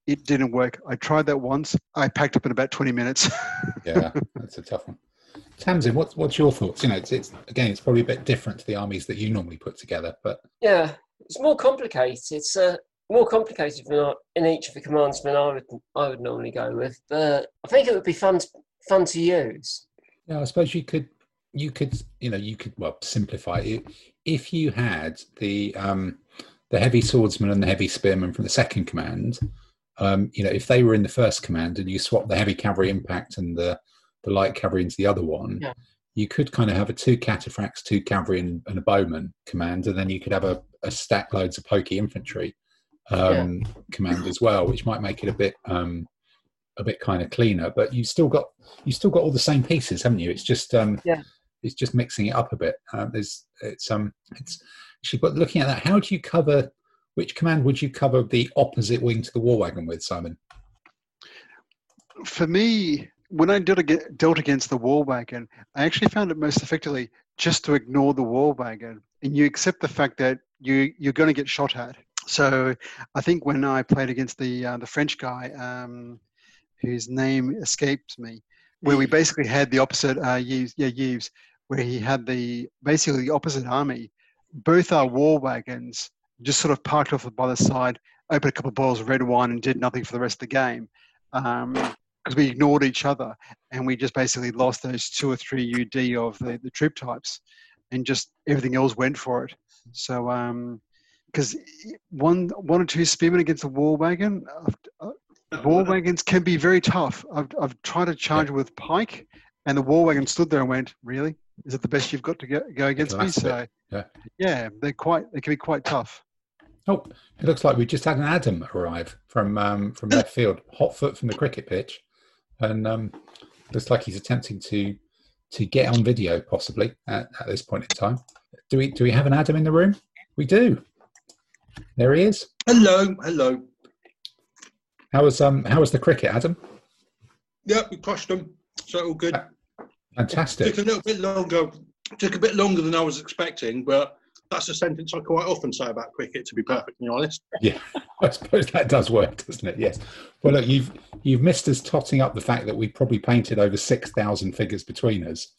it didn't work. I tried that once. I packed up in about 20 minutes. yeah, that's a tough one. Tamsin, what's what's your thoughts? You know, it's, it's again, it's probably a bit different to the armies that you normally put together, but yeah, it's more complicated. It's uh, more complicated than in each of the commands than I would I would normally go with. But I think it would be fun to, fun to use. Yeah, I suppose you could you could you know you could well simplify it if you had the um the heavy swordsman and the heavy spearman from the second command um, you know, if they were in the first command and you swap the heavy cavalry impact and the, the light cavalry into the other one, yeah. you could kind of have a two cataphracts, two cavalry, and, and, a bowman command, and then you could have a, a stack loads of pokey infantry um, yeah. command as well, which might make it a bit um, a bit kind of cleaner. But you still got you still got all the same pieces, haven't you? It's just um, yeah. it's just mixing it up a bit. Uh, there's it's um it's actually, but looking at that, how do you cover which command would you cover the opposite wing to the war wagon with, Simon? For me, when I dealt against the war wagon, I actually found it most effectively just to ignore the war wagon and you accept the fact that you you're going to get shot at. So I think when I played against the uh, the French guy, um, whose name escapes me, where we basically had the opposite uh, Yves, yeah Yves, where he had the basically the opposite army. Both our war wagons just sort of parked off by the side, opened a couple of bottles of red wine, and did nothing for the rest of the game because um, we ignored each other and we just basically lost those two or three UD of the, the troop types, and just everything else went for it. So, because um, one one or two spearmen against a war wagon, uh, war wagons can be very tough. I've I've tried to charge with pike, and the war wagon stood there and went, "Really? Is it the best you've got to go, go against me? So yeah, yeah, they're quite. They can be quite tough. Oh, it looks like we just had an Adam arrive from um, from left field, hot foot from the cricket pitch, and um, looks like he's attempting to to get on video possibly at, at this point in time. Do we do we have an Adam in the room? We do. There he is. Hello, hello. How was um how was the cricket, Adam? Yeah, we crushed them, so all good. Fantastic. It took a little bit longer. Took a bit longer than I was expecting, but that's a sentence I quite often say about cricket. To be perfectly honest. Yeah, I suppose that does work, doesn't it? Yes. Well, look, you've you've missed us totting up the fact that we probably painted over six thousand figures between us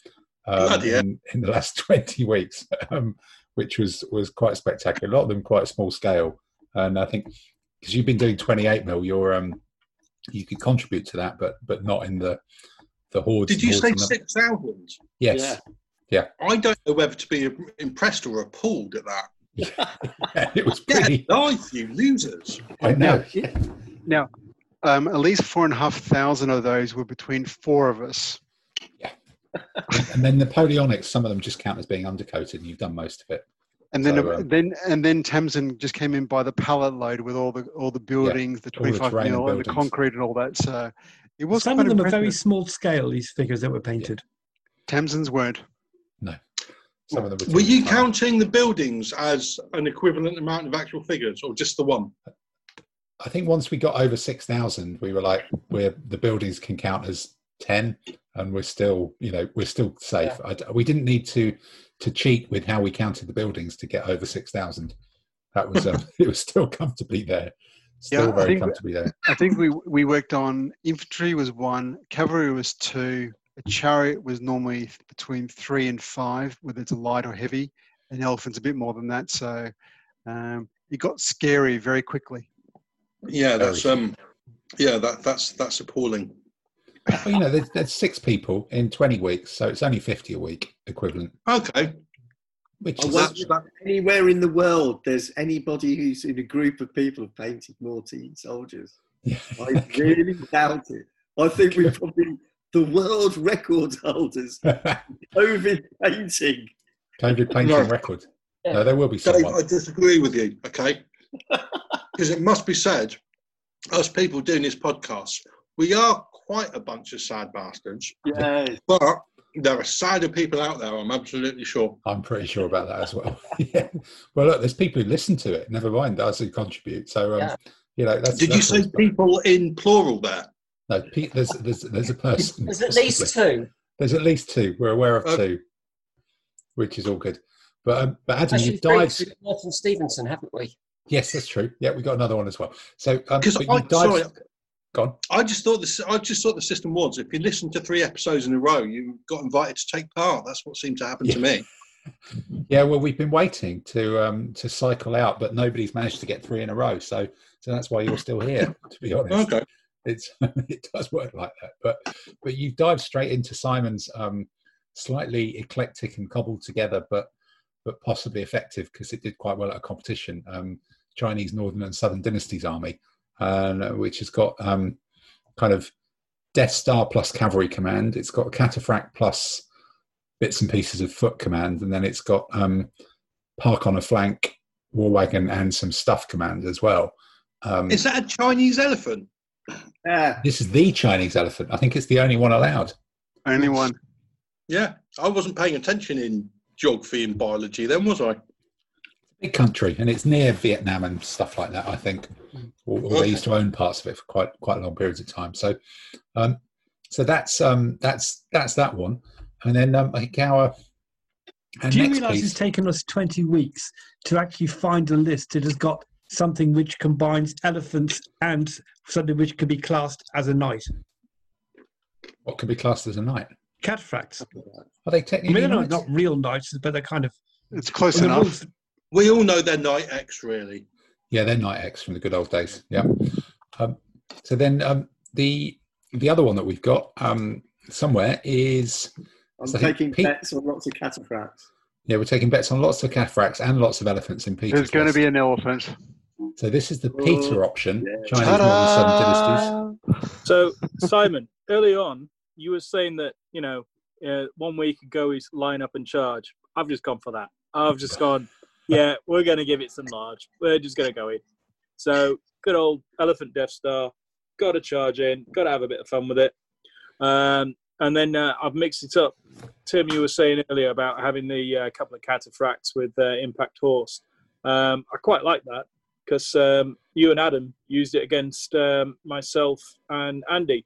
um, in, in, the last twenty weeks, um, which was was quite spectacular. A lot of them quite small scale, and I think because you've been doing twenty eight mil, you're um you could contribute to that, but but not in the the hordes. Did you say six thousand? Yes. Yeah. Yeah. I don't know whether to be impressed or appalled at that. yeah, it was pretty. nice, you losers. I know. Yeah. Now, um, at least four and a half thousand of those were between four of us. Yeah. and then Napoleonics, some of them just count as being undercoated, and you've done most of it. And then, so, um, then, and then Tamsin just came in by the pallet load with all the all the buildings, yeah, the twenty-five mil, and the concrete, and all that. So it was. Some of them impressive. are very small scale. These figures that were painted. Yeah. Tamsin's weren't. No. Some of them were, were you counting the buildings as an equivalent amount of actual figures, or just the one? I think once we got over six thousand, we were like, "Where the buildings can count as ten, and we're still, you know, we're still safe." Yeah. I, we didn't need to to cheat with how we counted the buildings to get over six thousand. That was um, it was still comfortably there. Still yeah, very comfortably there. I think we we worked on infantry was one, cavalry was two, a chariot was normally between three and five, whether it's a light or heavy. An elephant's a bit more than that, so um, it got scary very quickly. Yeah, that's um, yeah, that that's that's appalling. Well, you know, there's, there's six people in 20 weeks, so it's only 50 a week equivalent. Okay. Which oh, is well, anywhere in the world, there's anybody who's in a group of people who've painted more teen soldiers. Yeah. I really doubt it. I think we probably the world record holders COVID painting. COVID painting no. record. No, there will be someone. Dave, I disagree with you, okay? Because it must be said, us people doing this podcast, we are quite a bunch of sad bastards. Yeah. But there are sadder people out there, I'm absolutely sure. I'm pretty sure about that as well. yeah. Well, look, there's people who listen to it, never mind us who contribute. So, um, yeah. you know, that's. Did that's you say people in plural there? No, Pete, there's there's there's a person. There's at least two. There's at least two. We're aware of two, which is all good. But um, but Adam, you've dived. Martin Stevenson, haven't we? Yes, that's true. Yeah, we got another one as well. So um, because I, sorry, gone. I just thought this. I just thought the system was if you listen to three episodes in a row, you got invited to take part. That's what seemed to happen yeah. to me. yeah, well, we've been waiting to um, to cycle out, but nobody's managed to get three in a row. So so that's why you're still here. To be honest. Okay. It's it does work like that, but but you dive straight into Simon's um, slightly eclectic and cobbled together, but but possibly effective because it did quite well at a competition. Um, Chinese Northern and Southern Dynasties Army, uh, which has got um, kind of Death Star plus Cavalry Command. It's got Cataphract plus bits and pieces of Foot Command, and then it's got um, Park on a Flank, War Wagon, and some Stuff Command as well. Um, Is that a Chinese elephant? Yeah. This is the Chinese elephant. I think it's the only one allowed. Only one. Yeah, I wasn't paying attention in geography and biology then, was I? Big country, and it's near Vietnam and stuff like that. I think, or, or okay. they used to own parts of it for quite quite long periods of time. So, um, so that's um, that's that's that one, and then um, I think our. Do you realise it's taken us twenty weeks to actually find a list that has got something which combines elephants and something which could be classed as a knight. What could be classed as a knight? Cataphracts. Are they technically? I mean, they're not, real knights, but they're kind of. It's close enough. We all know they're Knight X, really. Yeah, they're Knight X from the good old days. Yeah. Um, so then um, the the other one that we've got um, somewhere is. I'm taking bets on lots of cataphracts. Yeah, we're taking bets on lots of cataphracts and lots of elephants in Peter. There's going to be an elephant. So this is the Peter option, yeah. Chinese Northern Southern Dynasties. So Simon, early on, you were saying that you know uh, one week ago is line up and charge. I've just gone for that. I've just gone, yeah, we're going to give it some large. We're just going to go in. So good old Elephant Death Star. Got to charge in. Got to have a bit of fun with it. Um, and then uh, I've mixed it up. Tim, you were saying earlier about having the uh, couple of cataphracts with uh, Impact Horse. Um, I quite like that because um, you and Adam used it against um, myself and Andy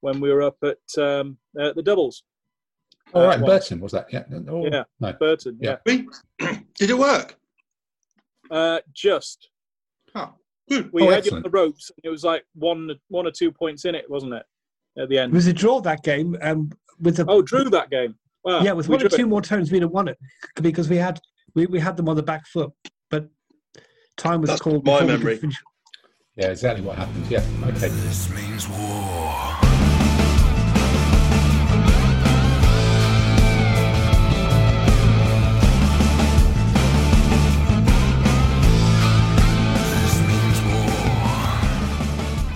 when we were up at um, the doubles. All right, Burton was that? Yeah, oh, yeah, no. Burton. Yeah. yeah. Did it work? Uh, just. Oh, good. We oh, had you on the ropes. And it was like one, one or two points in it, wasn't it? At the end. It was a draw that game. Um, with the oh, drew that game. Wow. Yeah, with one or two it. more turns, we'd have won it because we had we, we had them on the back foot, but time was That's called. My memory. Yeah, exactly what happened. Yeah. Okay. This means war.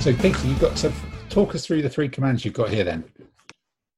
So, Peter, you've got to talk us through the three commands you've got here then.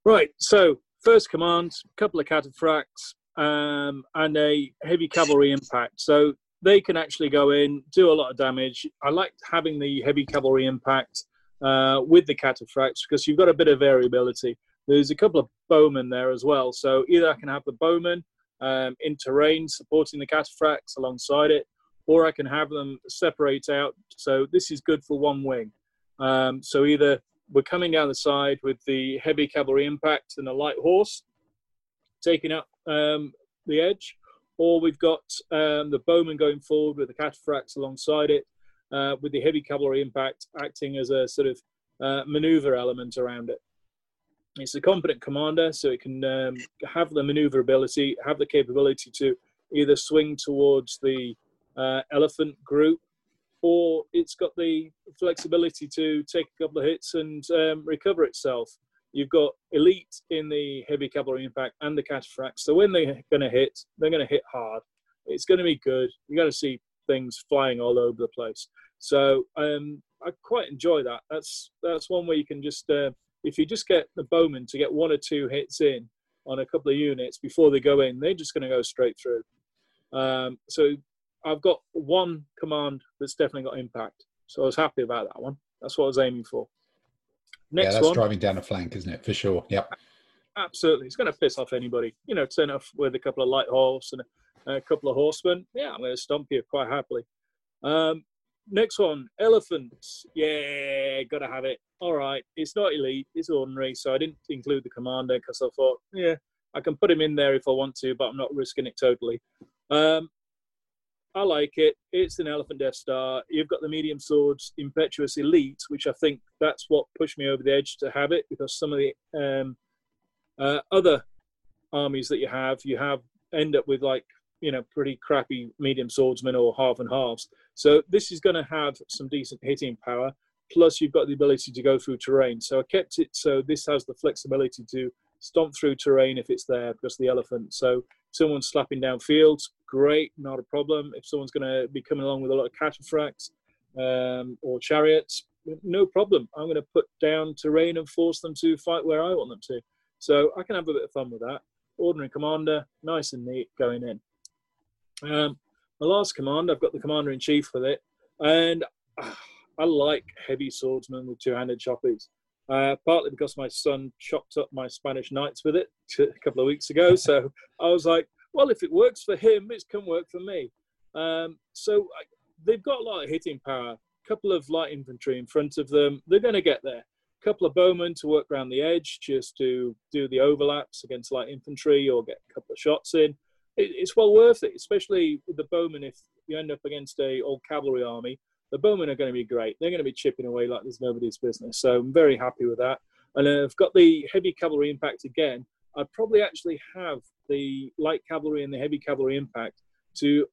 Right. So, first command, a couple of cataphracts, um, and a heavy cavalry impact. So, they can actually go in, do a lot of damage. I like having the heavy cavalry impact uh, with the cataphracts because you've got a bit of variability. There's a couple of bowmen there as well. So, either I can have the bowmen um, in terrain supporting the cataphracts alongside it, or I can have them separate out. So, this is good for one wing. Um, so either we're coming down the side with the heavy cavalry impact and a light horse taking up um, the edge, or we've got um, the bowman going forward with the cataphracts alongside it, uh, with the heavy cavalry impact acting as a sort of uh, maneuver element around it. It's a competent commander, so it can um, have the maneuverability, have the capability to either swing towards the uh, elephant group or it's got the flexibility to take a couple of hits and um, recover itself. You've got elite in the heavy cavalry impact and the cataphracts. So when they're going to hit, they're going to hit hard. It's going to be good. You're going to see things flying all over the place. So um, I quite enjoy that. That's that's one where you can just uh, if you just get the bowmen to get one or two hits in on a couple of units before they go in, they're just going to go straight through. Um, so I've got one command that's definitely got impact. So I was happy about that one. That's what I was aiming for. Next yeah, that's one, driving down a flank, isn't it? For sure. Yep. Absolutely. It's going to piss off anybody. You know, turn off with a couple of light horse and a, couple of horsemen. Yeah, I'm going to stomp you quite happily. Um, next one, elephants. Yeah, got to have it. All right. It's not elite, it's ordinary. So I didn't include the commander because I thought, yeah, I can put him in there if I want to, but I'm not risking it totally. Um, I like it. It's an Elephant Death Star. You've got the medium swords, Impetuous Elite, which I think that's what pushed me over the edge to have it because some of the um, uh, other armies that you have, you have end up with like you know pretty crappy medium swordsmen or half and halves. So this is going to have some decent hitting power. Plus, you've got the ability to go through terrain. So I kept it so this has the flexibility to stomp through terrain if it's there because the elephant. So someone's slapping down fields, great, not a problem. If someone's going to be coming along with a lot of cataphracts um, or chariots, no problem. I'm going to put down terrain and force them to fight where I want them to. So I can have a bit of fun with that. Ordinary commander, nice and neat going in. Um, my last command, I've got the commander in chief with it, and uh, I like heavy swordsmen with two-handed choppies. Uh, partly because my son chopped up my Spanish knights with it a couple of weeks ago. So I was like, well, if it works for him, it can work for me. Um, so I, they've got a lot of hitting power. A couple of light infantry in front of them. They're going to get there. A couple of bowmen to work around the edge just to do the overlaps against light infantry or get a couple of shots in. It, it's well worth it, especially with the bowmen if you end up against a old cavalry army. The bowmen are going to be great. They're going to be chipping away like there's nobody's business. So I'm very happy with that. And I've got the heavy cavalry impact again. I'd probably actually have the light cavalry and the heavy cavalry impact to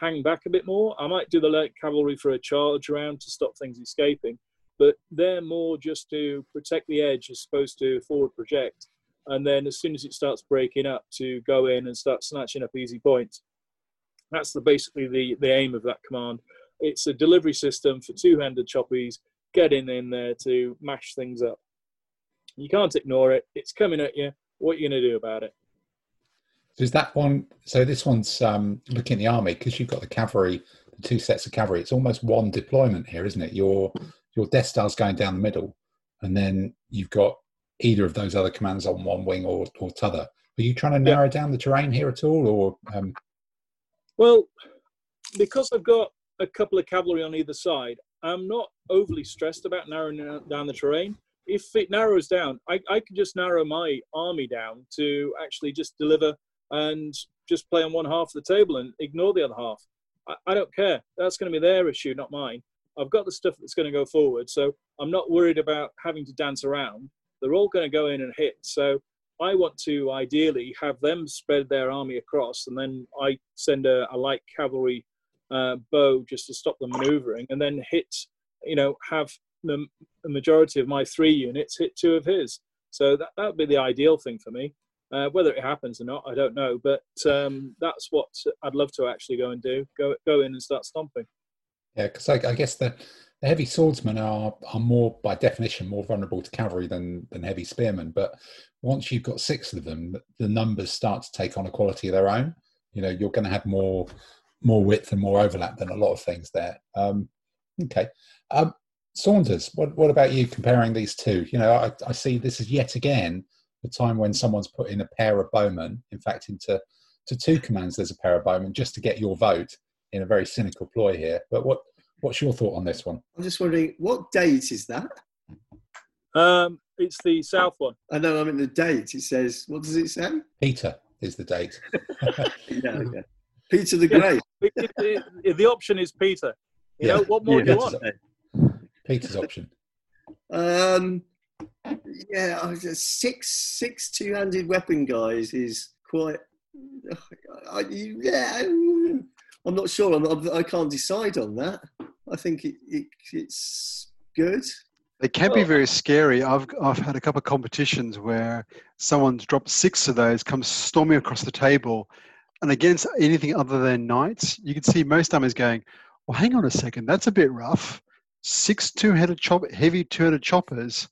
hang back a bit more. I might do the light cavalry for a charge around to stop things escaping, but they're more just to protect the edge as opposed to forward project. And then as soon as it starts breaking up, to go in and start snatching up easy points. That's the basically the, the aim of that command. It's a delivery system for two-handed choppies getting in there to mash things up. You can't ignore it. It's coming at you what are you going to do about it? So is that one? So this one's um, looking at the army because you've got the cavalry, the two sets of cavalry. It's almost one deployment here, isn't it? Your your Death Star's going down the middle, and then you've got either of those other commands on one wing or or t'other. Are you trying to narrow yeah. down the terrain here at all, or? Um... Well, because I've got a couple of cavalry on either side, I'm not overly stressed about narrowing down the terrain. If it narrows down, I, I can just narrow my army down to actually just deliver and just play on one half of the table and ignore the other half. I, I don't care. That's going to be their issue, not mine. I've got the stuff that's going to go forward, so I'm not worried about having to dance around. They're all going to go in and hit. So I want to ideally have them spread their army across, and then I send a, a light cavalry uh, bow just to stop them maneuvering, and then hit, you know, have the, the, majority of my three units hit two of his. So that that would be the ideal thing for me. Uh, whether it happens or not, I don't know, but um, that's what I'd love to actually go and do. Go go in and start stomping. Yeah, because I, I, guess the, the heavy swordsmen are are more by definition more vulnerable to cavalry than than heavy spearmen. But once you've got six of them, the numbers start to take on a quality of their own. You know, you're going to have more more width and more overlap than a lot of things there. Um, okay, um, Saunders, what what about you comparing these two? You know, I, I see this is yet again the time when someone's put in a pair of bowmen. In fact, into to two commands, there's a pair of bowmen just to get your vote in a very cynical ploy here. But what what's your thought on this one? I'm just wondering, what date is that? Um, it's the south one. I know. I mean the date. It says. What does it say? Peter is the date. yeah, yeah. Peter the Great. the option is Peter. You yeah. know what more yeah. do you want? Peter's option. Um. Yeah, six six two handed weapon guys is quite. I, yeah, I'm not sure. I'm, I'm, can not decide on that. I think it, it it's good. They can be very scary. I've I've had a couple of competitions where someone's dropped six of those, comes storming across the table, and against anything other than knights, you can see most armies going, "Well, hang on a second, that's a bit rough." Six two-headed chop, heavy two-headed choppers,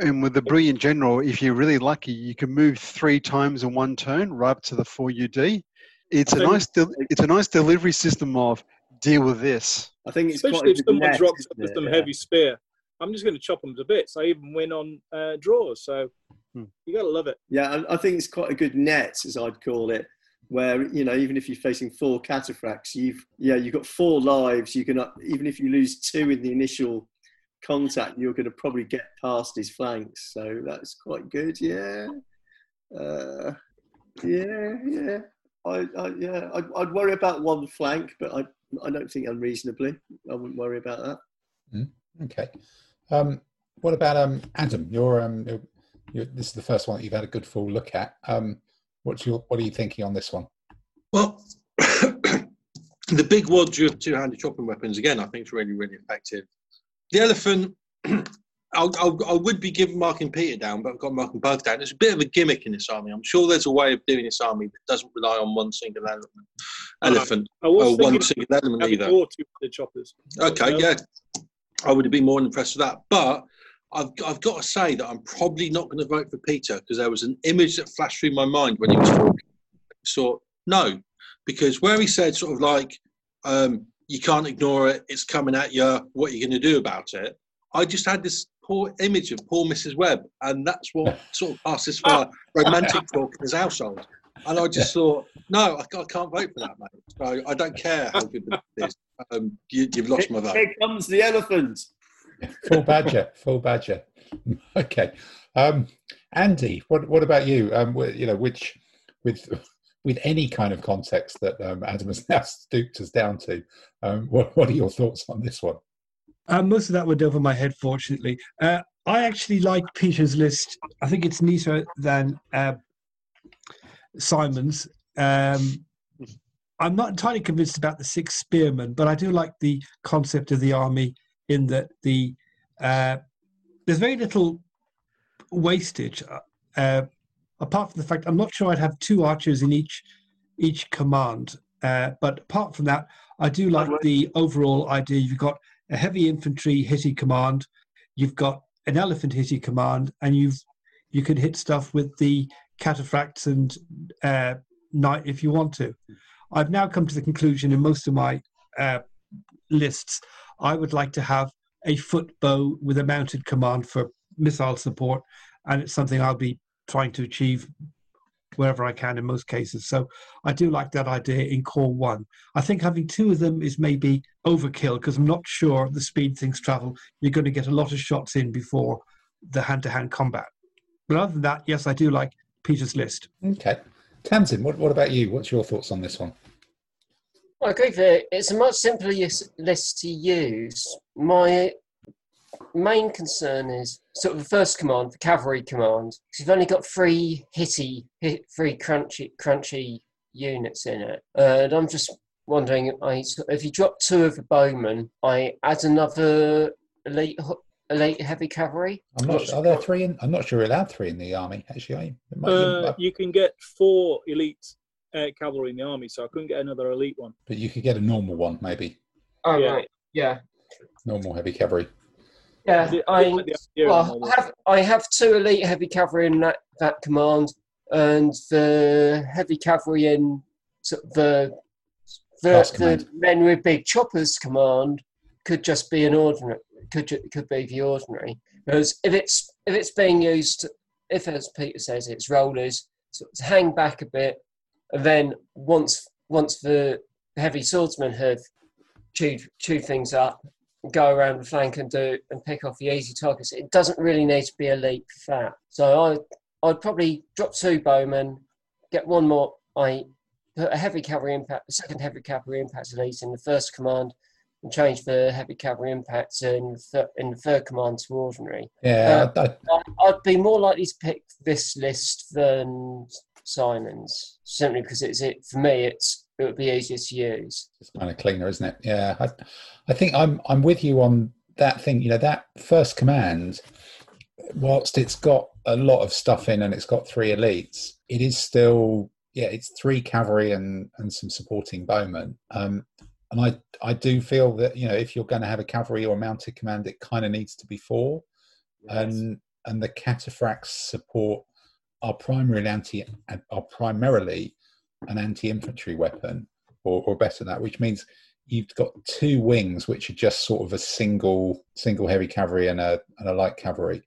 and with the brilliant general, if you're really lucky, you can move three times in one turn, right up to the four UD. It's a nice, de- it's a nice delivery system of deal with this. I think it's especially if someone drops up with some yeah. heavy spear I'm just going to chop them to bits. I even win on uh, draws, so hmm. you got to love it. Yeah, I think it's quite a good net, as I'd call it, where you know even if you're facing four cataphracts, you've yeah you've got four lives. You can even if you lose two in the initial contact, you're going to probably get past his flanks. So that's quite good. Yeah, uh, yeah, yeah. I, I yeah, I'd, I'd, worry about one flank, but I I don't think unreasonably. I wouldn't worry about that. Mm, okay. Um, what about um, Adam? You're, um, you're, you're, this is the first one that you've had a good full look at. Um, what's your, what are you thinking on this one? Well, the big wads of two-handed chopping weapons again, I think is really, really effective. The elephant, I'll, I'll, I would be giving Mark and Peter down, but I've got Mark and both down. There's a bit of a gimmick in this army. I'm sure there's a way of doing this army that doesn't rely on one single element. Elephant, uh, or one single element either. the choppers. Okay, yeah. I would have been more impressed with that. But I've, I've got to say that I'm probably not going to vote for Peter because there was an image that flashed through my mind when he was talking. So, no, because where he said sort of like, um, you can't ignore it, it's coming at you, what are you going to do about it? I just had this poor image of poor Mrs. Webb, and that's what sort of passes for romantic talk in his household. And I just thought, no, I, I can't vote for that, mate. So I don't care how good it is. Um, you, have lost my vote. Here comes the elephant. Full badger, full badger. okay, um, Andy, what what about you? Um, you know, which with with any kind of context that um, Adam has now stooped us down to, um, what what are your thoughts on this one? Uh, most of that went over my head, fortunately. Uh, I actually like Peter's list. I think it's neater than uh, Simon's. Um, I'm not entirely convinced about the six spearmen, but I do like the concept of the army in that the uh, there's very little wastage. Uh, apart from the fact, I'm not sure I'd have two archers in each each command. Uh, but apart from that, I do like the overall idea. You've got a heavy infantry hitty command, you've got an elephant hitty command, and you've you can hit stuff with the cataphracts and uh, knight if you want to. I've now come to the conclusion in most of my uh, lists, I would like to have a foot bow with a mounted command for missile support, and it's something I'll be trying to achieve wherever I can in most cases. So I do like that idea in core one. I think having two of them is maybe overkill because I'm not sure the speed things travel. You're going to get a lot of shots in before the hand to hand combat. But other than that, yes, I do like Peter's list. Okay. Tamsin, what, what about you? What's your thoughts on this one? I agree with it. It's a much simpler list to use. My main concern is sort of the first command, the cavalry command, because you've only got three hitty, hit, three crunchy, crunchy units in it. and I'm just wondering, I if you drop two of the bowmen, I add another elite elite heavy cavalry. I'm not. Sure, are there three? In, I'm not sure you're allowed three in the army. Actually, uh, you can get four elite uh, cavalry in the army, so I couldn't get another elite one. But you could get a normal one, maybe. Oh yeah. right, yeah. Normal heavy cavalry. Yeah, I, well, I have I have two elite heavy cavalry in that, that command, and the heavy cavalry in the the, the men with big choppers command could just be an ordinary could could be the ordinary because if it's if it's being used if as Peter says it's rollers sort of hang back a bit and then once once the heavy swordsmen have chewed chewed things up go around the flank and do and pick off the easy targets. It doesn't really need to be a leap for that. So I I'd probably drop two bowmen, get one more. I put a heavy cavalry impact, a second heavy cavalry impact elite in the first command, and change the heavy cavalry impacts in the, thir- in the third command to ordinary. Yeah, uh, I, I'd be more likely to pick this list than Simon's simply because it's it for me. It's it would be easier to use. It's kind of cleaner, isn't it? Yeah, I, I think I'm I'm with you on that thing. You know, that first command, whilst it's got a lot of stuff in and it's got three elites, it is still yeah, it's three cavalry and and some supporting bowmen. Um, and I I do feel that you know if you're going to have a cavalry or mounted command, it kind of needs to be four, yes. and and the cataphracts support are primarily anti are primarily an anti-infantry weapon, or, or better than that, which means you've got two wings which are just sort of a single single heavy cavalry and a and a light cavalry.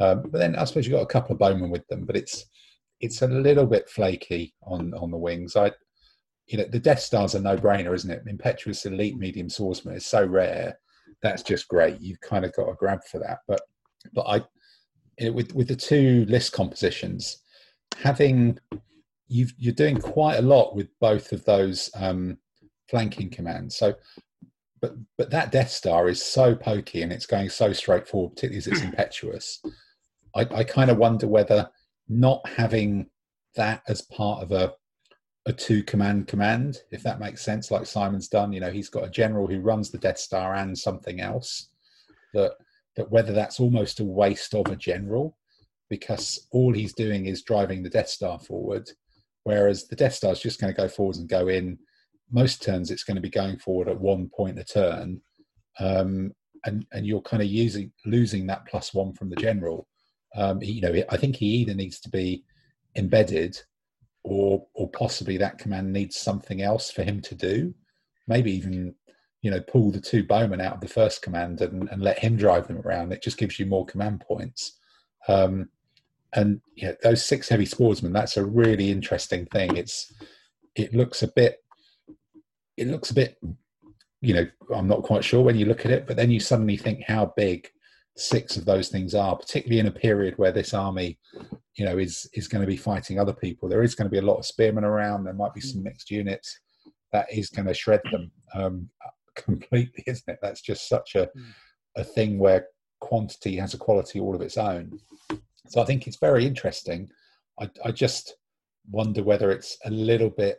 Um, but then I suppose you've got a couple of bowmen with them, but it's it's a little bit flaky on on the wings. I you know the Death Star's a no brainer, isn't it? Impetuous elite medium swordsman is so rare. That's just great. You've kind of got a grab for that. But but I with with the two list compositions, having you are doing quite a lot with both of those um, flanking commands. So, but but that Death Star is so pokey and it's going so straightforward, particularly as it's impetuous. I, I kind of wonder whether not having that as part of a a two command command, if that makes sense, like Simon's done. You know, he's got a general who runs the Death Star and something else. That that whether that's almost a waste of a general, because all he's doing is driving the Death Star forward, Whereas the Death Star is just going to go forwards and go in. Most turns, it's going to be going forward at one point a turn, um, and and you're kind of using losing that plus one from the general. Um, you know, I think he either needs to be embedded, or or possibly that command needs something else for him to do. Maybe even you know pull the two bowmen out of the first command and, and let him drive them around. It just gives you more command points. Um, and yeah, those six heavy swordsmen, that's a really interesting thing. It's it looks a bit it looks a bit you know, I'm not quite sure when you look at it, but then you suddenly think how big six of those things are, particularly in a period where this army, you know, is is going to be fighting other people. There is going to be a lot of spearmen around. There might be some mixed units. That is going to shred them um, completely, isn't it? That's just such a a thing where quantity has a quality all of its own. So I think it's very interesting. I, I just wonder whether it's a little bit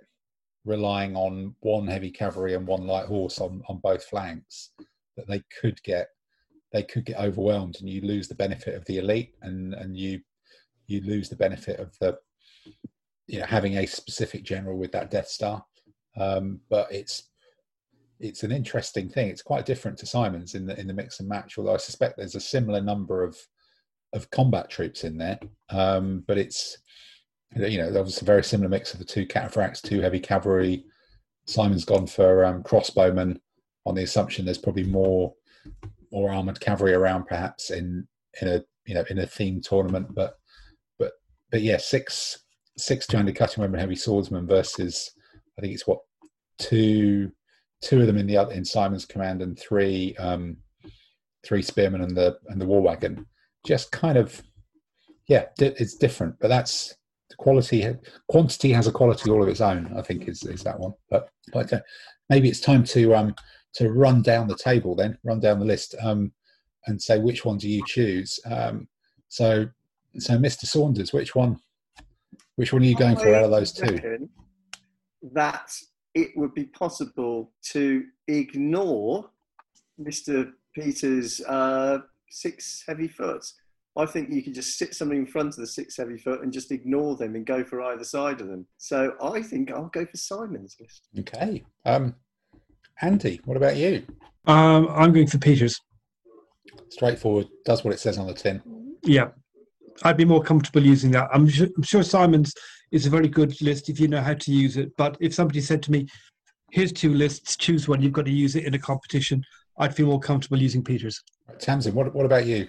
relying on one heavy cavalry and one light horse on, on both flanks that they could get they could get overwhelmed and you lose the benefit of the elite and and you you lose the benefit of the you know having a specific general with that death star um, but it's it's an interesting thing it's quite different to simon's in the in the mix and match although i suspect there's a similar number of of combat troops in there, um, but it's you know, was a very similar mix of the two cataphracts, two heavy cavalry. Simon's gone for um, crossbowmen on the assumption there's probably more more armored cavalry around, perhaps in in a you know in a themed tournament. But but but yeah, six six two-handed cutting weapon heavy swordsmen versus I think it's what two two of them in the other in Simon's command and three um, three spearmen and the and the war wagon. Just kind of yeah, it's different, but that's the quality. Quantity has a quality all of its own. I think is is that one. But but uh, maybe it's time to um to run down the table then, run down the list, um, and say which one do you choose. Um, so so Mr. Saunders, which one? Which one are you going for out of those two? That it would be possible to ignore Mr. Peters' uh, six heavy foot. I think you can just sit somebody in front of the six heavy foot and just ignore them and go for either side of them. So I think I'll go for Simon's list. Okay. Um, Andy, what about you? Um, I'm going for Peters. Straightforward, does what it says on the tin. Yeah. I'd be more comfortable using that. I'm sure, I'm sure Simon's is a very good list if you know how to use it. But if somebody said to me, here's two lists, choose one, you've got to use it in a competition, I'd feel more comfortable using Peters. Right, Tamsin, what, what about you?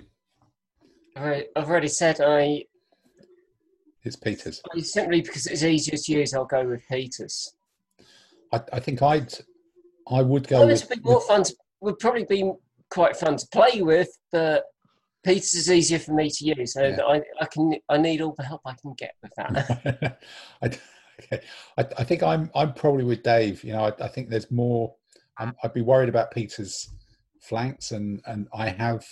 I, I've already said I. It's Peters. Simply because it's easier to use, I'll go with Peters. I, I think I'd, I would go. Well, with, would be more fun. To, would probably be quite fun to play with, but Peters is easier for me to use, so yeah. I, I can I need all the help I can get with that. I, okay. I, I, think I'm I'm probably with Dave. You know, I, I think there's more. i would be worried about Peters' flanks, and and I have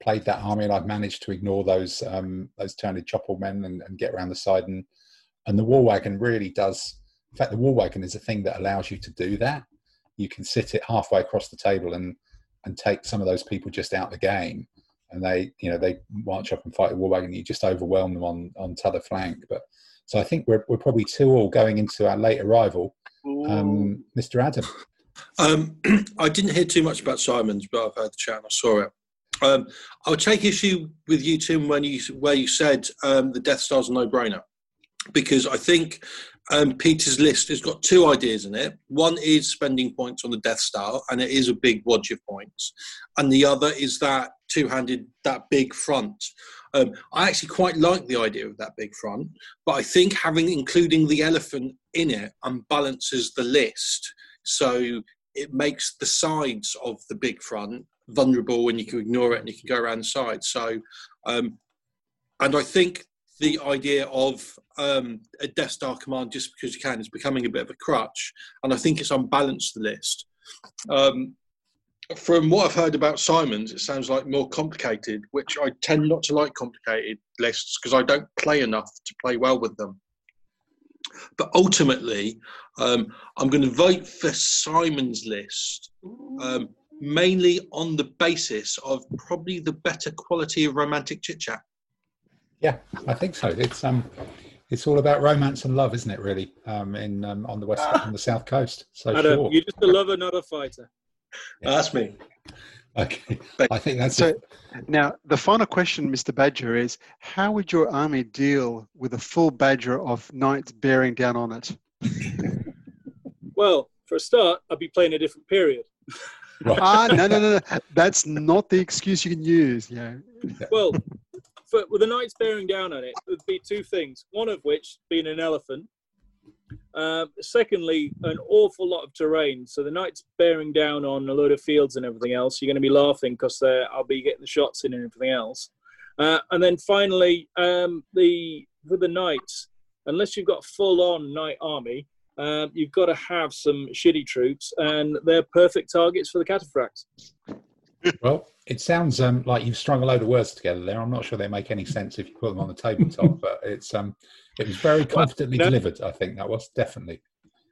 played that army, and I've managed to ignore those um, those turning chopper men and, and get around the side, and and the war wagon really does. In fact, the war wagon is a thing that allows you to do that. You can sit it halfway across the table and and take some of those people just out of the game and they you know they march up and fight the war wagon you just overwhelm them on on t'other flank. But so i think we're, we're probably two all going into our late arrival um, mr adam. Um, i didn't hear too much about simon's but i've heard the chat and i saw it. Um, i'll take issue with you tim when you where you said um, the death star's a no-brainer. Because i think um, Peter's list has got two ideas in it. One is spending points on the Death Star, and it is a big wad of points. And the other is that two-handed, that big front. Um, I actually quite like the idea of that big front, but I think having including the elephant in it unbalances the list. So it makes the sides of the big front vulnerable, and you can ignore it, and you can go around the side. So, um, and I think the idea of um, a Death Star command just because you can is becoming a bit of a crutch, and I think it's unbalanced the list. Um, from what I've heard about Simons, it sounds like more complicated, which I tend not to like complicated lists because I don't play enough to play well with them. But ultimately, um, I'm going to vote for Simon's list, um, mainly on the basis of probably the better quality of romantic chit chat. Yeah, I think so. It's um, it's all about romance and love, isn't it? Really, um, in um, on the west on the south coast. So Adam, sure. you're just a lover, not a fighter. Yeah. That's me. Okay, I think that's so. Now, the final question, Mr. Badger, is: How would your army deal with a full Badger of knights bearing down on it? well, for a start, I'd be playing a different period. Right. Ah, no, no, no, no. That's not the excuse you can use. Yeah. Well, for, with the knights bearing down on it, would be two things. One of which being an elephant. Uh, secondly, an awful lot of terrain. So the knights bearing down on a load of fields and everything else. You're going to be laughing because I'll be getting the shots in and everything else. Uh, and then finally, um, the for the knights, unless you've got full on knight army, uh, you've got to have some shitty troops, and they're perfect targets for the cataphracts. Well, it sounds um, like you've strung a load of words together there. I'm not sure they make any sense if you put them on the tabletop, but it's um, it was very confidently well, no. delivered. I think that was definitely.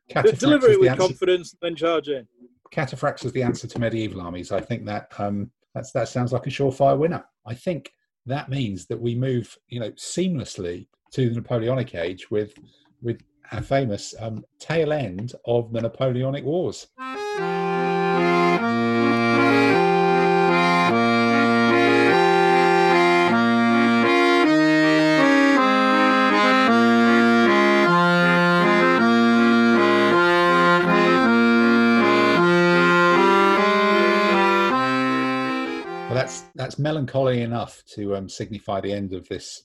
Deliver it with answer. confidence, then charge in. Cataphracts is the answer to medieval armies. I think that um, that's that sounds like a surefire winner. I think that means that we move, you know, seamlessly to the Napoleonic age with with our famous um, tail end of the Napoleonic Wars. That's melancholy enough to um, signify the end of this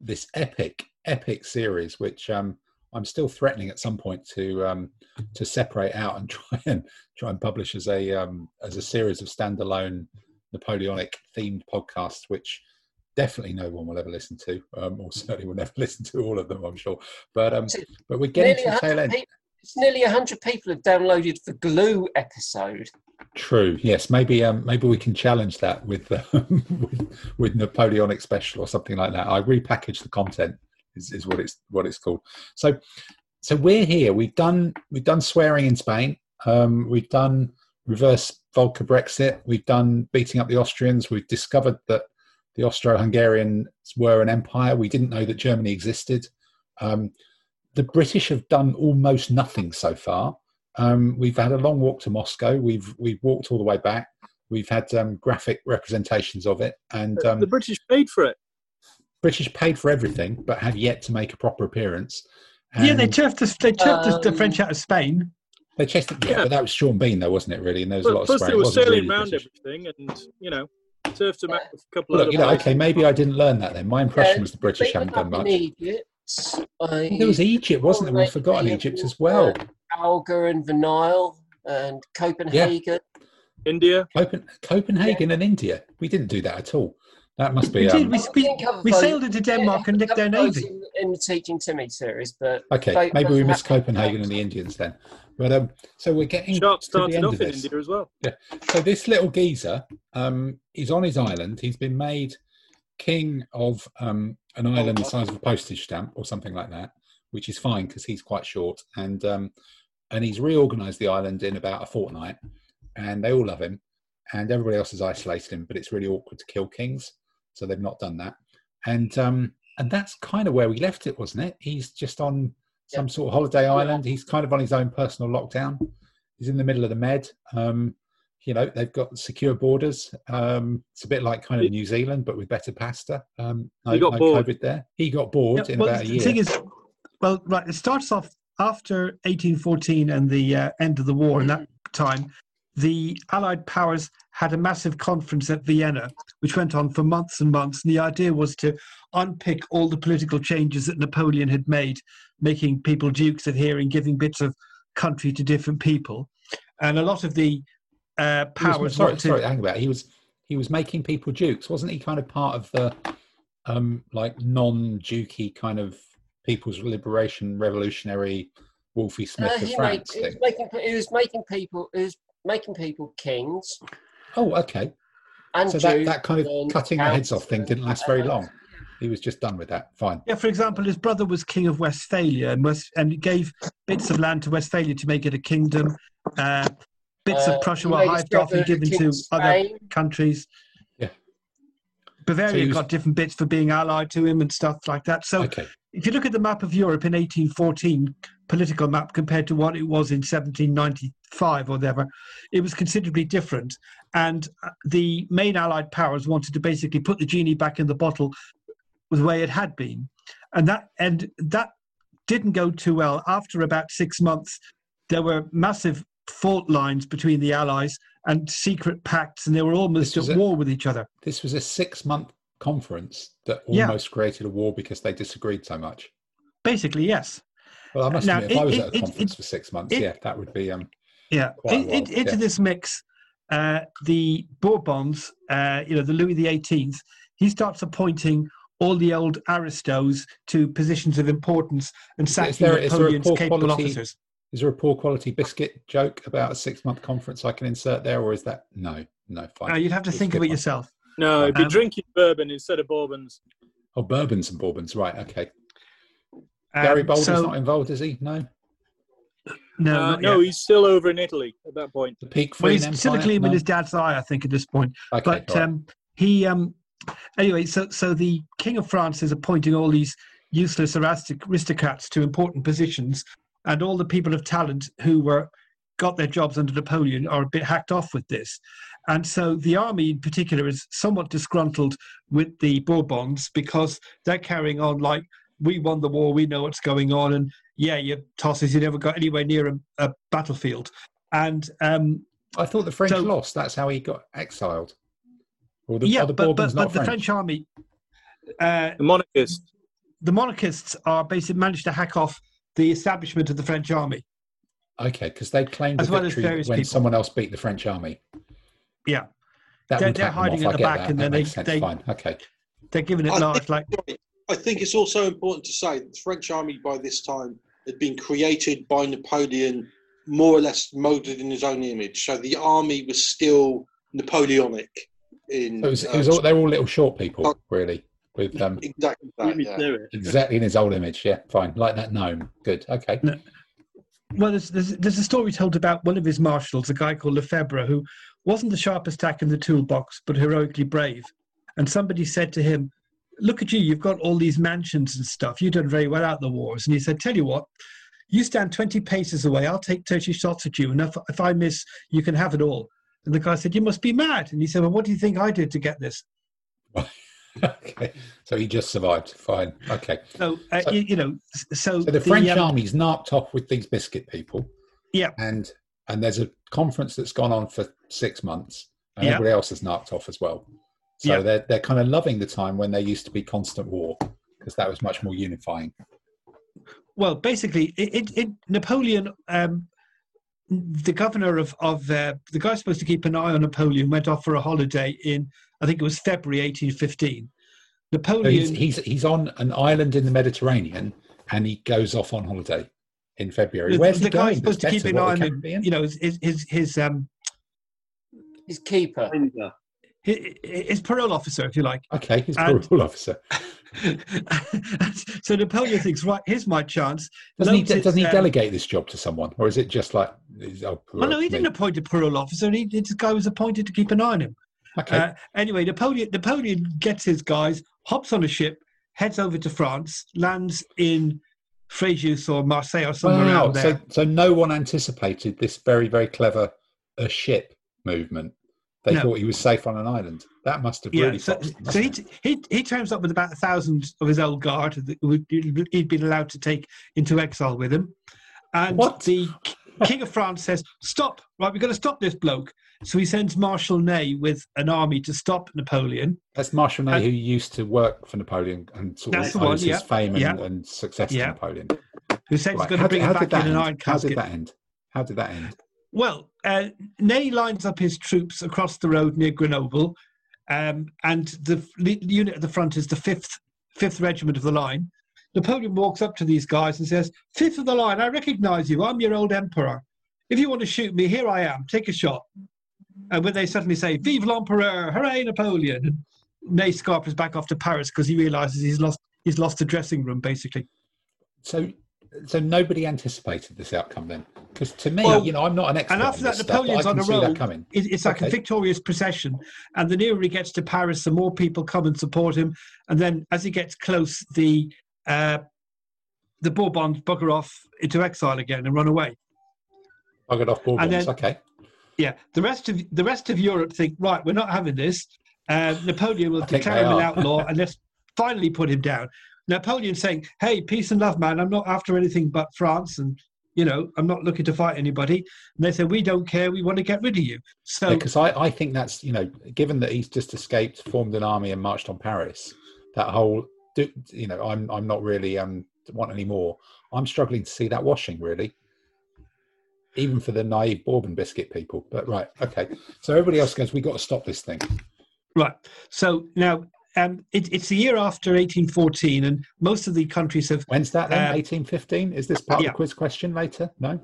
this epic epic series, which um, I'm still threatening at some point to um, to separate out and try and try and publish as a um, as a series of standalone Napoleonic themed podcasts, which definitely no one will ever listen to, um, or certainly will never listen to all of them, I'm sure. But um, but we're getting to the tail end. People, it's nearly hundred people have downloaded the Glue episode. True. Yes. Maybe um, maybe we can challenge that with, uh, with with Napoleonic special or something like that. I repackage the content is, is what it's what it's called. So so we're here. We've done we've done swearing in Spain. Um, we've done reverse Volcker Brexit. We've done beating up the Austrians. We've discovered that the Austro-Hungarians were an empire. We didn't know that Germany existed. Um, the British have done almost nothing so far. Um, we've had a long walk to Moscow. We've we've walked all the way back. We've had um, graphic representations of it, and um, the British paid for it. British paid for everything, but have yet to make a proper appearance. And yeah, they turfed the, they turfed um, the French out of Spain. They chased it, yeah, yeah, but that was Sean Bean, though, wasn't it? Really, and there was a lot of plus they were sailing really around British. everything, and you know, turfed them out a couple well, of. you know, okay, maybe I didn't learn that then. My impression was the British haven't done much. Egypt, well, there was Egypt, wasn't there? We've forgotten Egypt as well. Alga and the Nile and Copenhagen. Yeah. India. Copen- Copenhagen yeah. and India. We didn't do that at all. That must be. We did. Um, we, we, we sailed into Denmark yeah, and nicked their navy. In, in, the Teaching Timmy series, but okay, maybe we missed Copenhagen and the Indians then. But um, so we're getting Sharpe started off in India as well. Yeah. So this little geezer, um, he's on his island. He's been made king of um, an island the size of a postage stamp or something like that, which is fine because he's quite short. And um, and he's reorganised the island in about a fortnight, and they all love him, and everybody else has isolated him. But it's really awkward to kill kings so they've not done that. And um, and that's kind of where we left it, wasn't it? He's just on some sort of holiday island. He's kind of on his own personal lockdown. He's in the middle of the Med. Um, you know, they've got secure borders. Um, it's a bit like kind of New Zealand, but with better pasta. Um, no, he got no bored. COVID there. He got bored yeah, in well, about a year. The thing is, well, right, it starts off after 1814 and the uh, end of the war. In that time, the Allied powers had a massive conference at Vienna, which went on for months and months. And the idea was to unpick all the political changes that Napoleon had made, making people dukes of here and giving bits of country to different people. And a lot of the uh, powers. Was, sorry, sorry, hang about. He was he was making people dukes, wasn't he? Kind of part of the um, like non-dukey kind of people's liberation revolutionary Wolfie Smith uh, of France. Made, he, was making, he was making people. He was making people kings. Oh, okay. And so that, that kind of cutting the heads off thing didn't last very long. He was just done with that. Fine. Yeah, for example, his brother was king of Westphalia and, West, and gave bits of land to Westphalia to make it a kingdom. Uh, bits uh, of Prussia were hived off and given to other countries. Yeah. Bavaria so was... got different bits for being allied to him and stuff like that. So okay. if you look at the map of Europe in 1814, political map compared to what it was in 1795 or whatever, it was considerably different. And uh, the main Allied powers wanted to basically put the genie back in the bottle the way it had been, and that and that didn't go too well. After about six months, there were massive fault lines between the Allies and secret pacts, and they were almost at a, war with each other. This was a six-month conference that almost yeah. created a war because they disagreed so much. Basically, yes. Well, I must now, admit, if it, I was it, at a conference it, for six months, yeah, that would be um. Yeah, into yeah. this mix, uh, the Bourbons, uh, you know, the Louis the Eighteenth, he starts appointing all the old aristos to positions of importance and sacking Napoleon's capable quality, officers. Is there a poor quality biscuit joke about a six month conference I can insert there, or is that no, no? Fine. No, you'd have to think of it yourself. No, it'd be um, drinking bourbon instead of bourbons. Oh, bourbons and bourbons, right? Okay. Um, Garibaldi's so, not involved, is he? No. No, uh, no, he's still over in Italy at that point. The peak. Well, he's still a clean no? with his dad's eye, I think, at this point. Okay, but right. um, he, um, anyway, so so the King of France is appointing all these useless aristocrats to important positions, and all the people of talent who were got their jobs under Napoleon are a bit hacked off with this. And so the army in particular is somewhat disgruntled with the Bourbons because they're carrying on like we won the war, we know what's going on, and yeah, your tosses, you never got anywhere near a, a battlefield. And um, I thought the French so, lost. That's how he got exiled. The, yeah, the but, but, but the French army. Uh, the monarchists. The monarchists are basically managed to hack off the establishment of the French army. Okay, because they claimed as well victory as when people. someone else beat the French army. Yeah, that they're, they're hiding at the back, that. and then they, they fine. Okay, they're giving it large. Like I think it's also important to say that the French army by this time had been created by Napoleon, more or less molded in his own image. So the army was still Napoleonic. In so it was, it uh, was all, they're all little short people, really. With um, exactly that, yeah. exactly in his old image. Yeah, fine, like that gnome. Good. Okay. No well, there's, there's, there's a story told about one of his marshals, a guy called Lefebvre, who wasn't the sharpest tack in the toolbox, but heroically brave. And somebody said to him, Look at you, you've got all these mansions and stuff. You've done very well out the wars. And he said, Tell you what, you stand 20 paces away, I'll take 30 shots at you. And if, if I miss, you can have it all. And the guy said, You must be mad. And he said, Well, what do you think I did to get this? okay, so he just survived. Fine. Okay. So, uh, so you, you, know, so, so the French um, army's narked off with these biscuit people. Yeah. And and there's a conference that's gone on for six months, and yeah. everybody else is narked off as well. So yeah. they're they're kind of loving the time when there used to be constant war because that was much more unifying. Well, basically, it, it, it Napoleon. Um, the governor of of uh, the guy supposed to keep an eye on Napoleon went off for a holiday in I think it was February 1815. Napoleon. So he's, he's, he's on an island in the Mediterranean and he goes off on holiday in February. Where's the, the guy supposed to keep an eye on him? You know, his his his um his keeper. His, his parole officer, if you like. Okay, his and, parole officer. so Napoleon thinks, right, here's my chance. Doesn't he, doesn't he um, delegate this job to someone, or is it just like? Oh, well, no, he didn't appoint a parole officer. He, this guy was appointed to keep an eye on him. Okay. Uh, anyway, Napoleon Napoleon gets his guys, hops on a ship, heads over to France, lands in Fréjus or Marseille or somewhere wow. around there. So, so no one anticipated this very very clever uh, ship movement. They no. thought he was safe on an island. That must have really. Yeah, so, so he, he he turns up with about a thousand of his old guard that he'd been allowed to take into exile with him, and what? the King of France says, "Stop! Right, we've got to stop this bloke." So he sends Marshal Ney with an army to stop Napoleon. That's Marshal Ney, and, who used to work for Napoleon and sort of owes one, his yeah, fame and, yeah. and success yeah. to Napoleon. Who said right. he's going to bring him back in an iron casket. How did that end? How did that end? Well, uh, Ney lines up his troops across the road near Grenoble, um, and the unit at the front is the fifth fifth regiment of the line. Napoleon walks up to these guys and says, Fifth of the line, I recognize you. I'm your old emperor. If you want to shoot me, here I am. Take a shot. And when they suddenly say, Vive l'Empereur! Hooray, Napoleon! Ney scarpers back off to Paris because he realizes he's lost he's lost the dressing room, basically. So so nobody anticipated this outcome then because to me well, you know i'm not an expert and after that napoleon's stuff, on a roll it's like okay. a victorious procession and the nearer he gets to paris the more people come and support him and then as he gets close the uh, the bourbons bugger off into exile again and run away buggered off bourbons then, okay yeah, the rest of the rest of Europe think right. We're not having this. Uh, Napoleon will declare him an outlaw and let's finally put him down. Napoleon saying, "Hey, peace and love, man. I'm not after anything but France, and you know, I'm not looking to fight anybody." And they say, "We don't care. We want to get rid of you." So, because I, I think that's you know, given that he's just escaped, formed an army, and marched on Paris, that whole, you know, I'm I'm not really um want any more. I'm struggling to see that washing really even for the naive Bourbon biscuit people. But right, okay. So everybody else goes, we've got to stop this thing. Right. So now um, it, it's the year after 1814, and most of the countries have. When's that then? Uh, 1815? Is this part yeah. of the quiz question later? No?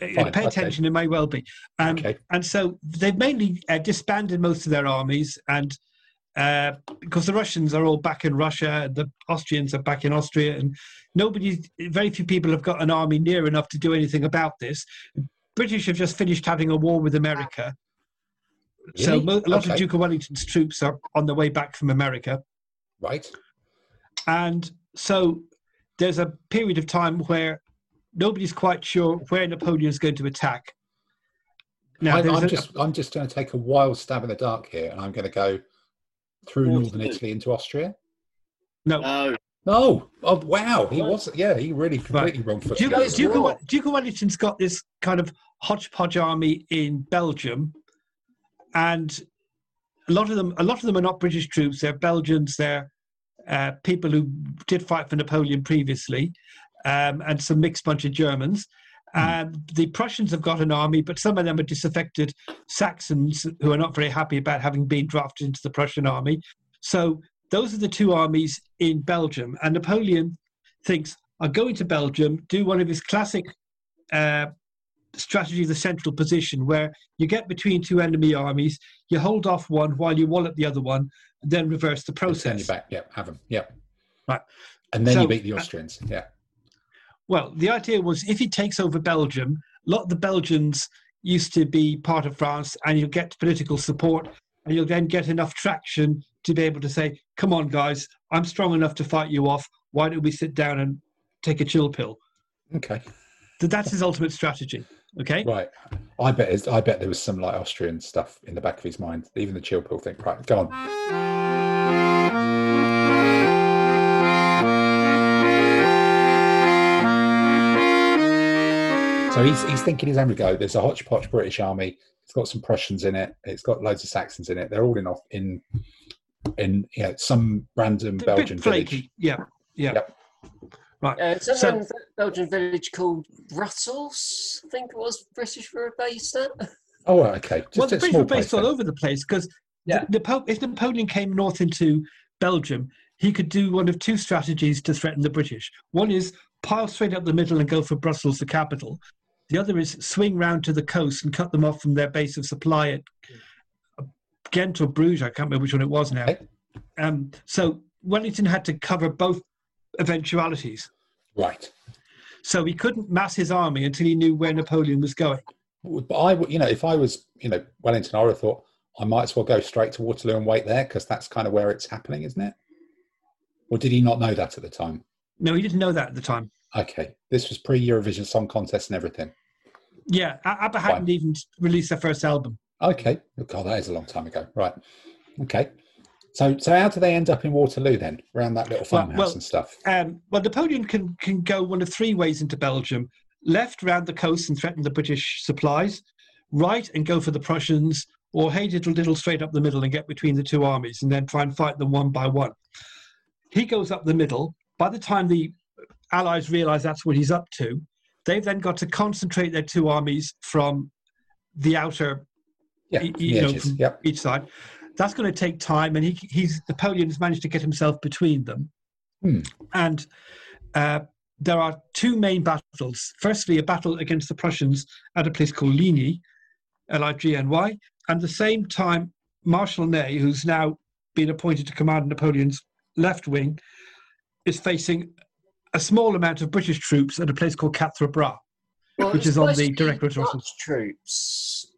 Uh, Fine. Pay attention, okay. it may well be. Um, okay. And so they've mainly uh, disbanded most of their armies, and uh, because the Russians are all back in Russia, the Austrians are back in Austria, and nobody, very few people have got an army near enough to do anything about this. British have just finished having a war with America. Really? So a lot okay. of Duke of Wellington's troops are on their way back from America. Right. And so there's a period of time where nobody's quite sure where Napoleon's going to attack. Now, I, am just I'm just going to take a wild stab in the dark here, and I'm going to go through northern Italy into Austria. No. No. Oh, oh wow! He was, yeah, he really completely right. wrong foot. Duke, Duke, of, Duke of Wellington's got this kind of hodgepodge army in Belgium, and a lot of them, a lot of them are not British troops. They're Belgians. They're uh, people who did fight for Napoleon previously, um, and some mixed bunch of Germans. Mm. the Prussians have got an army, but some of them are disaffected Saxons who are not very happy about having been drafted into the Prussian army. So those are the two armies in Belgium. And Napoleon thinks, I'll go into Belgium, do one of his classic uh, strategy of the central position, where you get between two enemy armies, you hold off one while you wallop the other one, and then reverse the process. Send you back, yeah, have them, yeah. Right. And then so, you beat the uh, Austrians, uh, yeah. Well, the idea was if he takes over Belgium, a lot of the Belgians used to be part of France, and you'll get political support, and you'll then get enough traction to be able to say, "Come on, guys, I'm strong enough to fight you off. Why don't we sit down and take a chill pill?" Okay. So that's his ultimate strategy. Okay. Right. I bet. I bet there was some like Austrian stuff in the back of his mind. Even the chill pill thing. Right. Go on. So he's he's thinking his own go. There's a hodgepodge British army. It's got some Prussians in it. It's got loads of Saxons in it. They're all in off in in yeah some random Belgian village. Yeah, yeah. Yep. Right. Uh, it's so, a Belgian village called Brussels. I think it was British for a base there. Oh, okay. Just well, the British were based all over the place because yeah. if Napoleon came north into Belgium, he could do one of two strategies to threaten the British. One is pile straight up the middle and go for Brussels, the capital. The other is swing round to the coast and cut them off from their base of supply at Ghent or Bruges. I can't remember which one it was now. Um, so Wellington had to cover both eventualities. Right. So he couldn't mass his army until he knew where Napoleon was going. But I, you know, if I was, you know, Wellington, I would have thought I might as well go straight to Waterloo and wait there because that's kind of where it's happening, isn't it? Or did he not know that at the time? No, he didn't know that at the time. Okay, this was pre Eurovision Song Contest and everything. Yeah, ABBA hadn't even released their first album. Okay, oh, God, that is a long time ago. Right. Okay. So, so how do they end up in Waterloo then, around that little farmhouse well, well, and stuff? Um, well, Napoleon can can go one of three ways into Belgium: left round the coast and threaten the British supplies, right and go for the Prussians, or hey diddle diddle straight up the middle and get between the two armies and then try and fight them one by one. He goes up the middle. By the time the Allies realize that's what he's up to, they've then got to concentrate their two armies from the outer, yeah, you know, yep. each side. That's going to take time, and he, he's Napoleon's managed to get himself between them. Hmm. And uh, there are two main battles. Firstly, a battle against the Prussians at a place called Ligny, L-I-G-N-Y, and at the same time, Marshal Ney, who's now been appointed to command Napoleon's left wing, is facing a small amount of British troops at a place called Quatre Bras, well, which is on the direct route. Dutch troops.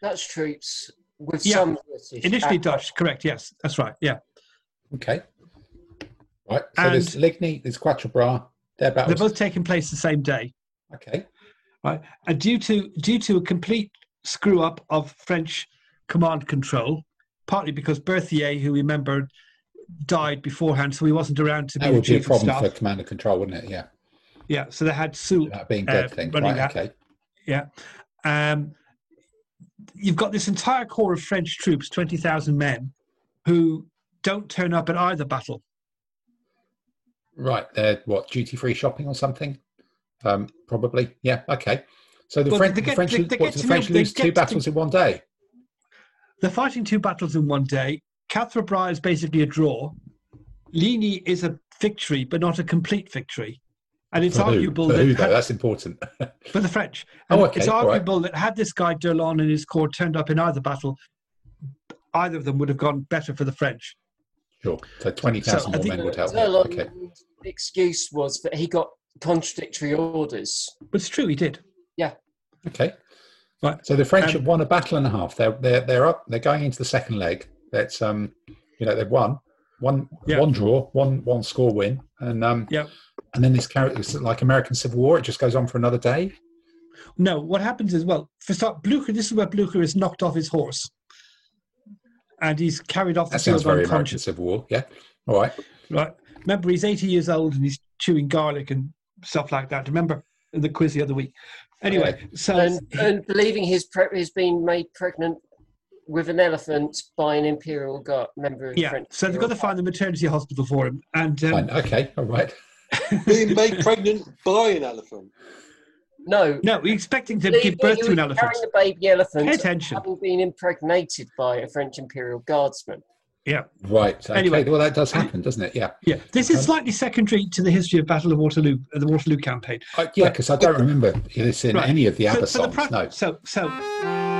That's troops with yeah. some British. Initially Dutch, correct? Yes, that's right. Yeah. Okay. Right. So and there's Ligny, there's Quatre Bras. They're, they're both taking place the same day. Okay. Right. And due to due to a complete screw up of French command control, partly because Berthier, who remembered died beforehand, so he wasn't around to be that would be a problem for command and control, wouldn't it? Yeah. Yeah. So they had Soult that being dead uh, thing. running right, that. Okay. Yeah. Um, you've got this entire corps of French troops, twenty thousand men, who don't turn up at either battle. Right. They're what duty free shopping or something. Um, probably. Yeah. Okay. So the well, French, get, the French, they, they what, the French lose two battles to, in one day. They're fighting two battles in one day. Quatre Bras is basically a draw. Ligny is a victory, but not a complete victory. And it's for arguable who? that who, had, that's important for the French. And oh, okay. It's arguable right. that had this guy d'Erlon and his corps turned up in either battle, either of them would have gone better for the French. Sure. So twenty thousand so more men would help. okay. excuse was that he got contradictory orders. But it's true, he did. Yeah. Okay. Right. So the French um, have won a battle and a half. They're they're they're up. They're going into the second leg. That's um, you know, they've won one yeah. one draw, one one score win, and um, yeah, and then this character like American Civil War. It just goes on for another day. No, what happens is well, for start, Blucher. This is where Blucher is knocked off his horse, and he's carried off the that field very American Civil War. Yeah, all right, right. Remember, he's eighty years old and he's chewing garlic and stuff like that. Remember in the quiz the other week. Anyway, so and, and believing his pre- he's been made pregnant with an elephant by an imperial guard member of yeah. French. So they've got to find the maternity hospital for him, and um, Fine. Okay, all right. Being made pregnant by an elephant. No, no, we're expecting to give birth he to an was elephant. Carrying a baby elephant, Pay attention. having been impregnated by a French imperial guardsman. Yeah, Right. Okay. Anyway. well, that does happen, doesn't it? Yeah. yeah. This is slightly secondary to the history of Battle of Waterloo, uh, the Waterloo campaign. Uh, yeah, because I don't remember this in Right. any of the So- other so the songs. pro- no. So, so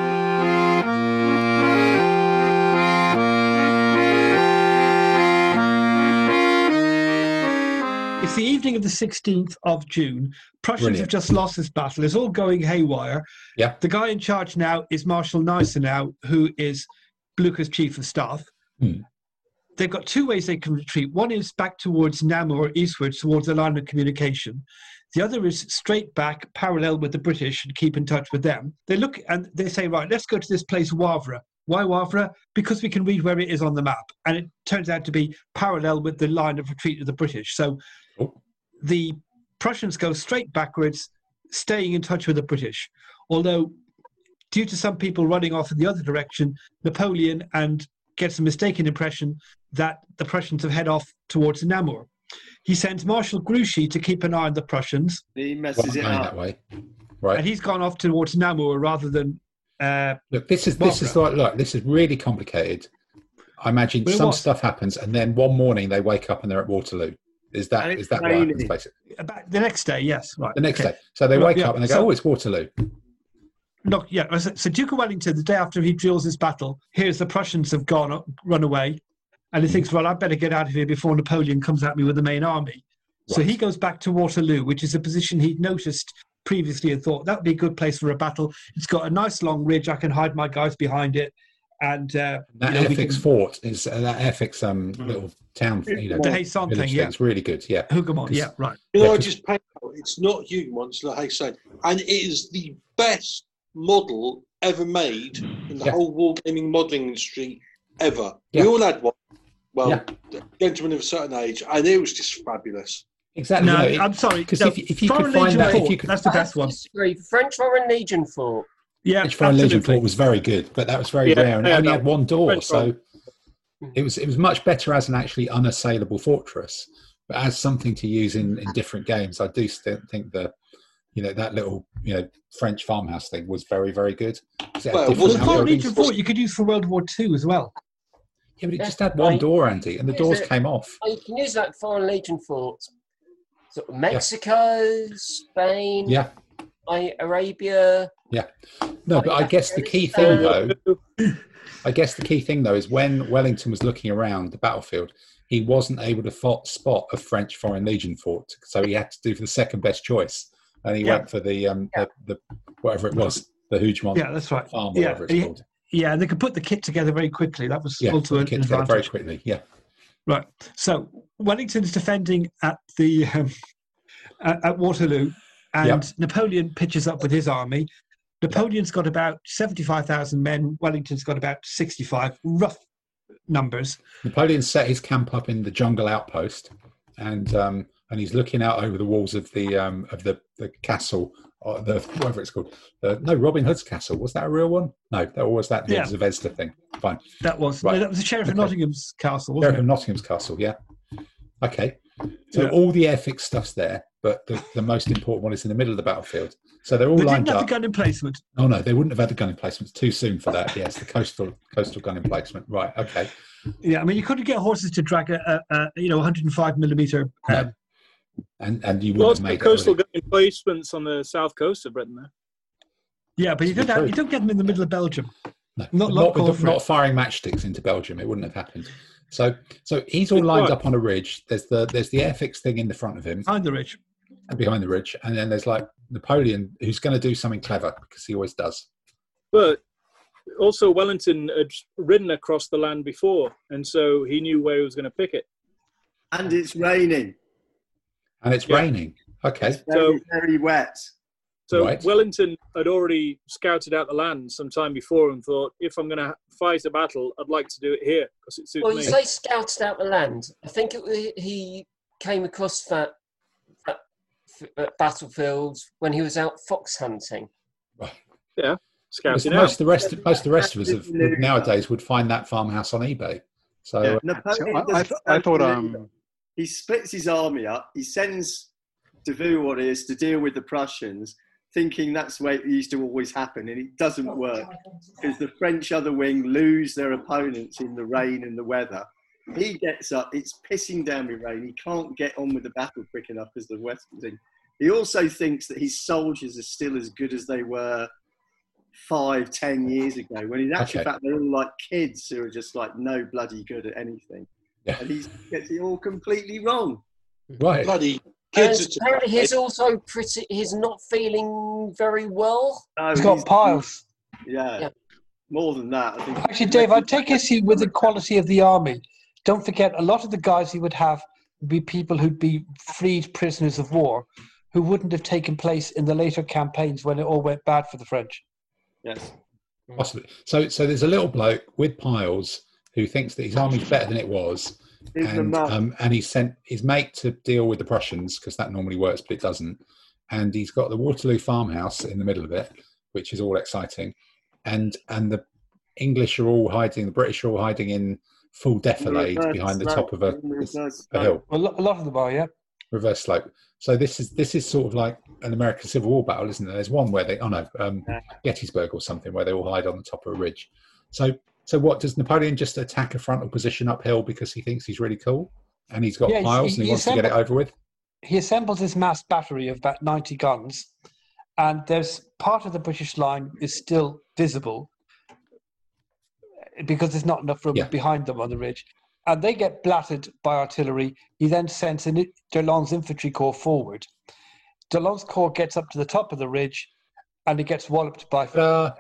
It's the evening of the 16th of June. Prussians have just lost this battle. It's all going haywire. Yeah. The guy in charge now is Marshal Gneisenau, who is Blucher's chief of staff. Hmm. They've got two ways they can retreat. One is back towards Namur, eastwards, towards the line of communication. The other is straight back, parallel with the British, and keep in touch with them. They look and they say, right, let's go to this place, Wavre. Why Wavre? Because we can read where it is on the map. And it turns out to be parallel with the line of retreat of the British. So Oh. the Prussians go straight backwards, staying in touch with the British. Although, due to some people running off in the other direction, Napoleon and gets a mistaken impression that the Prussians have head off towards Namur. He sends Marshal Grouchy to keep an eye on the Prussians, He Well, messes it up. that way. Right. and Right. he's gone off towards Namur rather than. Uh, Look, this is this is like look, this is really complicated. I imagine Well, some was. stuff happens, and then one morning they wake up and they're at Waterloo. Is that is that basically? about the next day, yes, right. The next okay. day, so they Right, wake yeah, up and they go, so- "Oh, it's Waterloo." Look, yeah. So, Duke of Wellington, the day after he drills his battle, hears the Prussians have gone, run away, and he Hmm. thinks, well, I'd better get out of here before Napoleon comes at me with the main army. So he goes back to Waterloo, which is a position he'd noticed previously and thought that would be a good place for a battle. It's got a nice long ridge. I can hide my guys behind it, and uh, That you know, we Airfix can- fort is uh, that Airfix um little town. You know, the Haye Sainte village thing, yeah. It's really good. Yeah. Hougoumont, 'Cause- yeah, right. You know, Yeah, I 'cause- just paid out. It's not Hougoumont, it's La Haye And it is the best model ever made in the Yeah. whole wargaming modelling industry ever. Yeah. We all had one. Well, Yeah. gentlemen of a certain age, and it was just fabulous. Exactly. No, no, it- I'm sorry. 'cause no, if you- if you could Foreign find Legion that- if Fort, you could- that's the best one. disagree. French Foreign Legion fort. Yeah, French Foreign Legion absolutely. Fort was very good, but that was very Yeah, rare and it yeah, only no, had one door, so Foreign- it was it was much better as an actually unassailable fortress. But as something to use in, in different games, I do still think the you know that little you know French farmhouse thing was very very good. it Well, different was The it Legion Fort you could use for World War II as well. Yeah, but it Yeah, just had one right. door, Andy, and the doors it- came off. Oh, you can use that Foreign Legion fort. Sort of Mexico, Spain, Yeah, I, Arabia. Yeah. No, but I guess the key thing though, I guess the key thing though is when Wellington was looking around the battlefield, he wasn't able to fo- spot a French Foreign Legion fort, so he had to do for the second best choice, and he Yeah. went for the um the, the whatever it was, the Hougoumont Yeah, that's right. farm, Yeah, whatever it's yeah, called. yeah, and they could put the kit together very quickly. That was Yeah, also put an the kit together advantage. very quickly. Yeah, Right. So Wellington's defending at the um, at, at Waterloo, and Yep. Napoleon pitches up with his army. Napoleon's got about seventy-five thousand men. Wellington's got about sixty-five. Rough numbers. Napoleon set his camp up in the jungle outpost, and um, and he's looking out over the walls of the um, of the the castle, or the whatever it's called. Uh, no, Robin Hood's castle. Was that a real one? No, that was that the Yeah. Zvezda thing. Fine. That was Right. no, that was the sheriff of Nottingham's castle, Sheriff wasn't of it? Nottingham's castle. Yeah. Okay. So Yeah. all the airfix stuff's there, but the, the most important one is in the middle of the battlefield. So they're all They lined didn't have up. the gun emplacement. Oh no, they wouldn't have had the gun emplacements too soon for that. Yes, the coastal coastal gun emplacement. Right. Okay. Yeah, I mean, you couldn't get horses to drag a, a, a you know 105 millimeter. No. Um, And and you wouldn't Lots have of made coastal that. gun emplacements on the south coast of Britain. There. yeah, but you don't, have, you don't get them in the middle of Belgium. No, Not- not, not with the, not firing matchsticks into Belgium. It wouldn't have happened. So, so he's all lined up on a ridge. There's the there's the airfix thing in the front of him, Behind the ridge. And behind the ridge, and then there's like Napoleon, who's going to do something clever because he always does. But also, Wellington had ridden across the land before, and so he knew where he was going to pick it. And it's raining. And it's Yeah. raining. Okay, It's very, So- very wet. So Right. Wellington had already scouted out the land some time before and thought, if I'm going to fight a battle, I'd like to do it here because it suits Well, me. you say scouted out the land. I think it, he came across that, that, f- that battlefield when he was out fox hunting. Yeah. scouting most the rest, most of the rest of us have, nowadays would find that farmhouse on eBay. So, yeah. I, I, I, thought um, he splits his army up. He sends Davout what is to deal with the Prussians, thinking that's the way it used to always happen, and it doesn't work because the French other wing lose their opponents in the rain and the weather. He gets up, it's pissing down with rain. He can't get on with the battle quick enough because the Western thing. He also thinks that his soldiers are still as good as they were five, ten years ago, when in actual okay. fact they're all like kids who are just like no bloody good at anything. Yeah. And he gets it all completely wrong. Right. Bloody kids. apparently he's also pretty he's not feeling very well. No, he's got piles. Yeah. yeah. More than that, I think. Actually, Dave, I'd take issue with the quality of the army. Don't forget, a lot of the guys he would have would be people who'd be freed prisoners of war, who wouldn't have taken place in the later campaigns when it all went bad for the French. Yes. Possibly. So, so there's a little bloke with piles who thinks that his army's better than it was, and um, and he's sent his mate to deal with the Prussians because that normally works, but it doesn't. And he's got the Waterloo farmhouse in the middle of it, which is all exciting, and and the English are all hiding, the British are all hiding in full defilade behind the top of a, a hill. a lot of them are, yeah reverse slope. So this is this is sort of like an American Civil War battle, isn't there? There's one where they, oh no, um, Gettysburg or something, where they all hide on the top of a ridge. So so what does Napoleon just attack a frontal position uphill because he thinks he's really cool and he's got yeah, piles he, and he, he wants to get it over with? He assembles his mass battery of about 90 guns, and there's part of the British line is still visible because there's not enough room yeah. behind them on the ridge and they get blattered by artillery. He then sends an, D'Erlon's infantry corps forward. D'Erlon's corps gets up to the top of the ridge, and it gets walloped by uh,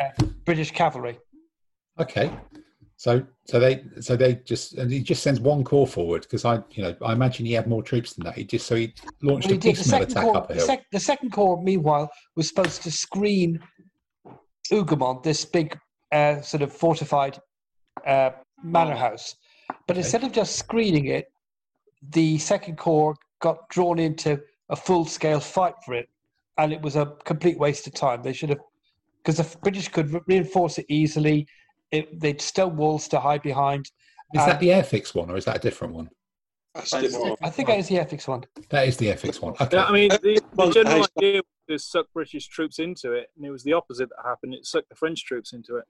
British cavalry. Okay, so so they so they just and he just sends one corps forward because I you know I imagine he had more troops than that. He just so he launched well, he a piecemeal attack corps, up a hill. The, sec, the second corps, meanwhile, was supposed to screen Hougoumont, this big uh, sort of fortified uh, manor house but okay. instead of just screening it, the Second Corps got drawn into a full scale fight for it, and it was a complete waste of time. They should have, because the British could reinforce it easily. It, they'd stone walls to hide behind. Is that the Airfix one, or is that a different one? I think that is the Airfix one. That is the Airfix one. Okay. Yeah, I mean, the, the general idea was to suck British troops into it, and it was the opposite that happened. It sucked the French troops into it.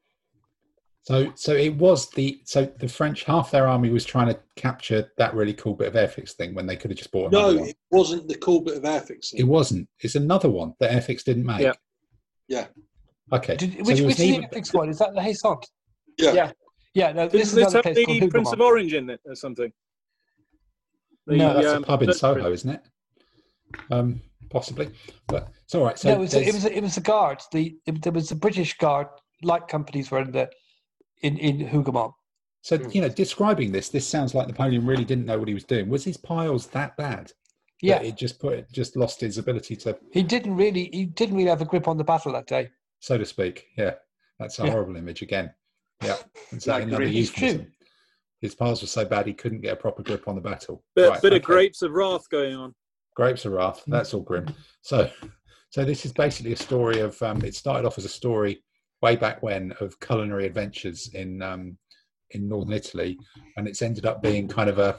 So, so it was the so the French half their army was trying to capture that really cool bit of airfix thing when they could have just bought another no, one. it wasn't the cool bit of airfix. It wasn't. It's another one that airfix didn't make. Yeah. Yeah. Okay. Did, which so which is the airfix one? Is that the Haye Sainte? Yeah. Yeah. Yeah. No, this Didn't is have the Prince of Orange in it or something? The, no, that's um, a pub in Soho, isn't it? Um, possibly, but it's all right. So no, it was, it was it was the guards. The it, there was the British guard light companies were in the in in Hougoumont. So you know, describing this, this sounds like Napoleon really didn't know what he was doing. Was his piles that bad? Yeah, it just put it just lost his ability to. He didn't really. He didn't really have a grip on the battle that day, so to speak. Yeah, that's a yeah. horrible image again. Yeah, it's like another euphemism. His piles were so bad he couldn't get a proper grip on the battle. Bit, right, bit okay. of grapes of wrath going on. Grapes of wrath. That's all grim. So, so this is basically a story of. Um, it started off as a story way back when of culinary adventures in um, in northern Italy, and it's ended up being kind of a,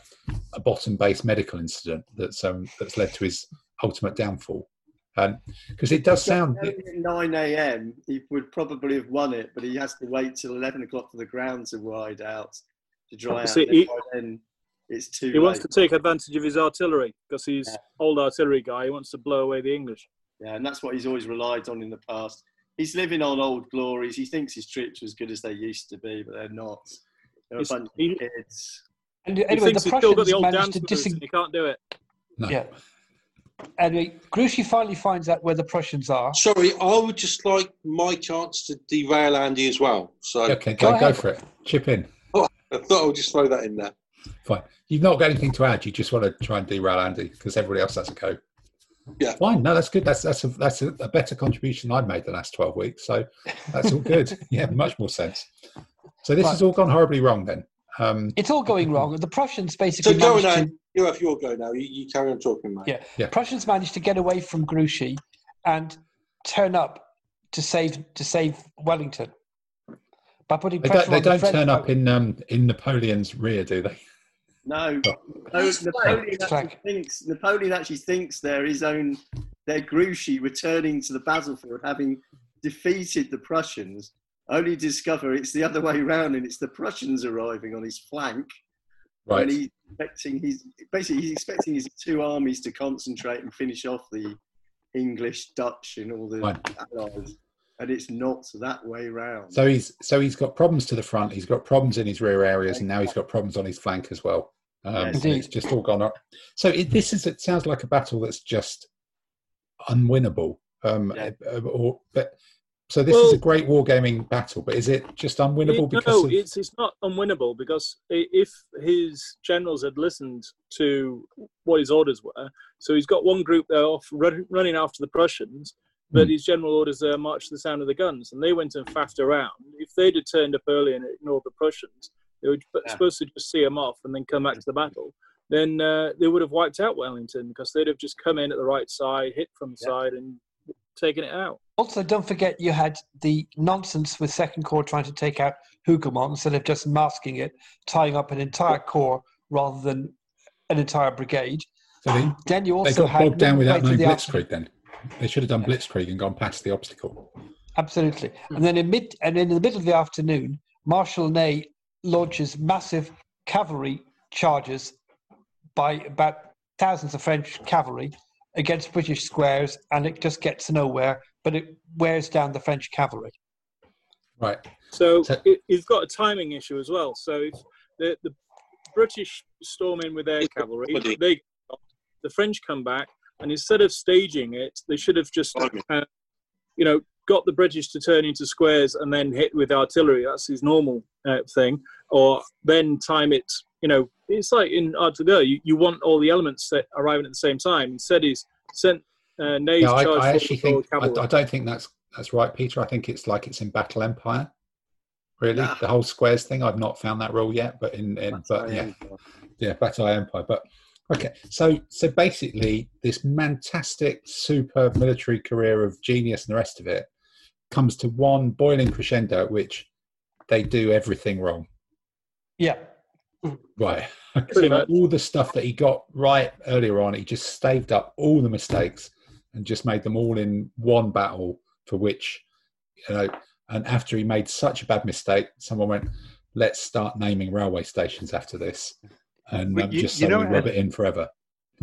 a bottom-based medical incident that's um, that's led to his ultimate downfall. Because um, it does sound at nine a.m. He would probably have won it, but he has to wait till eleven o'clock for the ground to ride out to dry out. He, then it's too. He late. wants to take advantage of his artillery because he's yeah. old artillery guy. He wants to blow away the English. Yeah, and that's what he's always relied on in the past he's living on old glories. He thinks his troops are as good as they used to be, but they're not. They're a bunch he, of kids. And uh, anyway, the Prussians the managed to disengage. can't do it. No. Yeah. Anyway, Grouchy finally finds out where the Prussians are. Sorry, I would just like my chance to derail Andy as well. So okay, go, go, go for it. Chip in. Oh, I thought I would just throw that in there. Fine. You've not got anything to add. You just want to try and derail Andy because everybody else has a go. Yeah. Fine. No, that's good. That's that's a that's a, a better contribution I've made the last twelve weeks. So that's all good. yeah, much more sense. So this right. has all gone horribly wrong then. Um, it's all going wrong. The Prussians basically. So go now. To, you have your go now. You, you carry on talking, mate. Yeah. yeah. Prussians managed to get away from Grouchy and turn up to save to save Wellington by putting they. Don't, they don't the turn up in um, in Napoleon's rear, do they? No, no Napoleon actually thinks Napoleon actually thinks they're his own. They're Grouchy returning to the battlefield, having defeated the Prussians. Only discover it's the other way around, and it's the Prussians arriving on his flank. Right. And he's expecting he's basically he's expecting his two armies to concentrate and finish off the English, Dutch, and all the right. allies and it's not that way round. So he's so he's got problems to the front. He's got problems in his rear areas, and now he's got problems on his flank as well. Um, yes. It's just all gone up. So it, this is it sounds like a battle that's just unwinnable. Um, yeah. Uh, or, but so this well, is a great wargaming battle, but is it just unwinnable? It, because no, of... it's it's not unwinnable because if his generals had listened to what his orders were, so he's got one group there off run, running after the Prussians, but mm. his general orders uh, march to the sound of the guns, and they went and faffed around. If they'd have turned up early and ignored the Prussians, they were yeah. supposed to just see them off and then come back to the battle. Then uh, they would have wiped out Wellington because they'd have just come in at the right side, hit from the yeah. side, and taken it out. Also, don't forget you had the nonsense with Second Corps trying to take out Hougoumont instead of just masking it, tying up an entire corps rather than an entire brigade. So they, then you also they got had bogged down without no blitzkrieg. Then they should have done blitzkrieg and gone past the obstacle. Absolutely. Hmm. And then in mid and in the middle of the afternoon, Marshal Ney launches massive cavalry charges by about thousands of French cavalry against British squares, and it just gets nowhere. But it wears down the French cavalry. Right. So, so it, has got a timing issue as well. So if the, the British storm in with their cavalry, they the French come back, and instead of staging it, they should have just, uh, you know, got the British to turn into squares and then hit with artillery. That's his normal uh, thing. Or then time it. You know, it's like in Art to Go. You, you want all the elements that arriving at the same time. Instead, he's sent uh, Ney's no, I, I actually think I, I, don't think that's that's right, Peter. I think it's like it's in Battle Empire. Really, nah. the whole squares thing. I've not found that rule yet, but in, in but yeah, Empire. yeah, Battle Empire. But Okay, so so basically, this fantastic, super military career of genius and the rest of it comes to one boiling crescendo, which they do everything wrong. Yeah. Right. all the stuff that he got right earlier on, he just staved up all the mistakes and just made them all in one battle. For which, you know, and after he made such a bad mistake, someone went, "Let's start naming railway stations after this." And um, you, just you know, rub it in forever.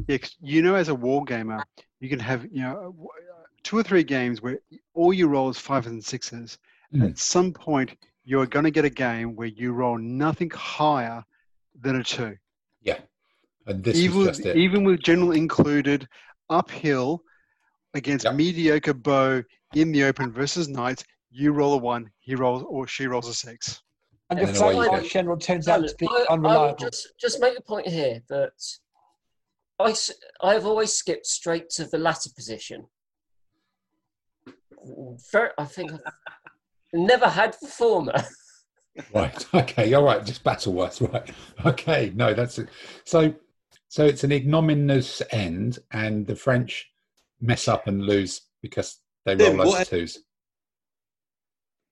Yeah, you know, as a war gamer, you can have you know two or three games where all you roll is fives and sixes. Mm. At some point, you are going to get a game where you roll nothing higher than a two. Yeah, and this even, just it. even with general included, uphill against yep. mediocre bow in the open versus knights, you roll a one, he rolls or she rolls a six. And the flight general turns out to be I, unreliable. I just, just make the point here that I, I've always skipped straight to the latter position. Very, I think I've never had the former. right. Okay. All right. Just battle words. Right. Okay. No, that's it. So, so it's an ignominious end, and the French mess up and lose because they roll loads of twos.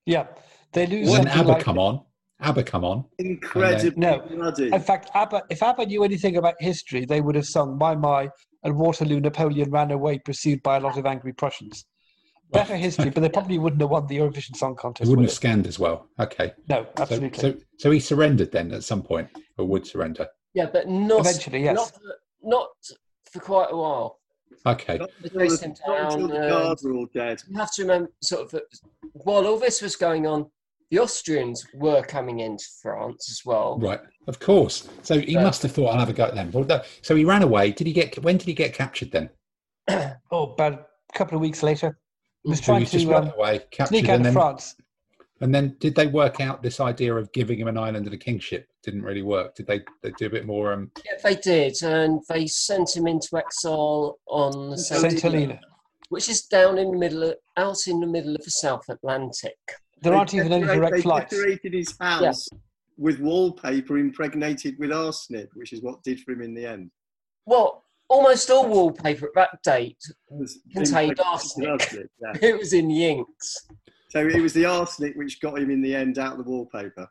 Yeah, they lose. When ABBA like, come on, ABBA come on. Incredibly no. bloody. In fact, ABBA, if ABBA knew anything about history, they would have sung My My and Waterloo Napoleon ran away pursued by a lot of angry Prussians. Better history, but they probably wouldn't have won the Eurovision Song Contest. They wouldn't have scanned as well. Okay. No, absolutely. So, so, so, he surrendered then at some point, or would surrender? Yeah, but not eventually. Yes. Not, not for quite a while. Okay. Not until, not until the guards were all dead. Uh, you have to remember, sort of, while all this was going on, the Austrians were coming into France as well. Right, of course. So he but, must have thought, "I'll have a go at them." So he ran away. Did he get? When did he get captured then? oh, about a couple of weeks later. He was so trying he to um, away, sneak out of France. And then, did they work out this idea of giving him an island and a kingship? Didn't really work. Did they? They do a bit more. Um... Yeah, they did, and they sent him into exile on Saint Helena, which is down in the middle, of, out in the middle of the South Atlantic. There aren't even any direct they flights. They decorated his house with wallpaper impregnated with arsenic, which is what did for him in the end. Well, almost all wallpaper at that date contained arsenic. arsenic yeah. it was in the inks. So it was the arsenic which got him in the end out of the wallpaper.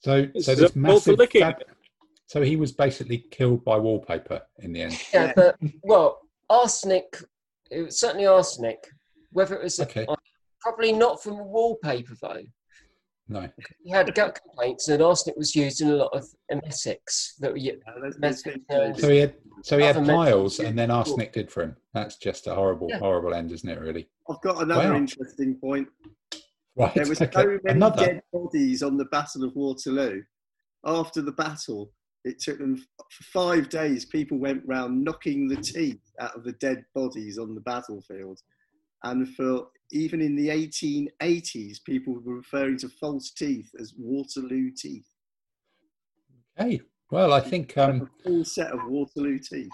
So, so this massive. Fab- so he was basically killed by wallpaper in the end. Yeah, but well, arsenic. It was certainly arsenic. Whether it was okay. Probably not from wallpaper though. No. He had gut complaints, and arsenic was used in a lot of emetics that were. Yeah, so he had so he had piles, and then arsenic did for him. That's just a horrible, yeah. horrible end, isn't it? Really. I've got another wow. interesting point. Right. There was okay. so many another. dead bodies on the Battle of Waterloo. After the battle, it took them for five days. People went round knocking the teeth out of the dead bodies on the battlefield, and for even in the 1880s, people were referring to false teeth as Waterloo teeth. Okay, well, I think um, a full set of Waterloo teeth.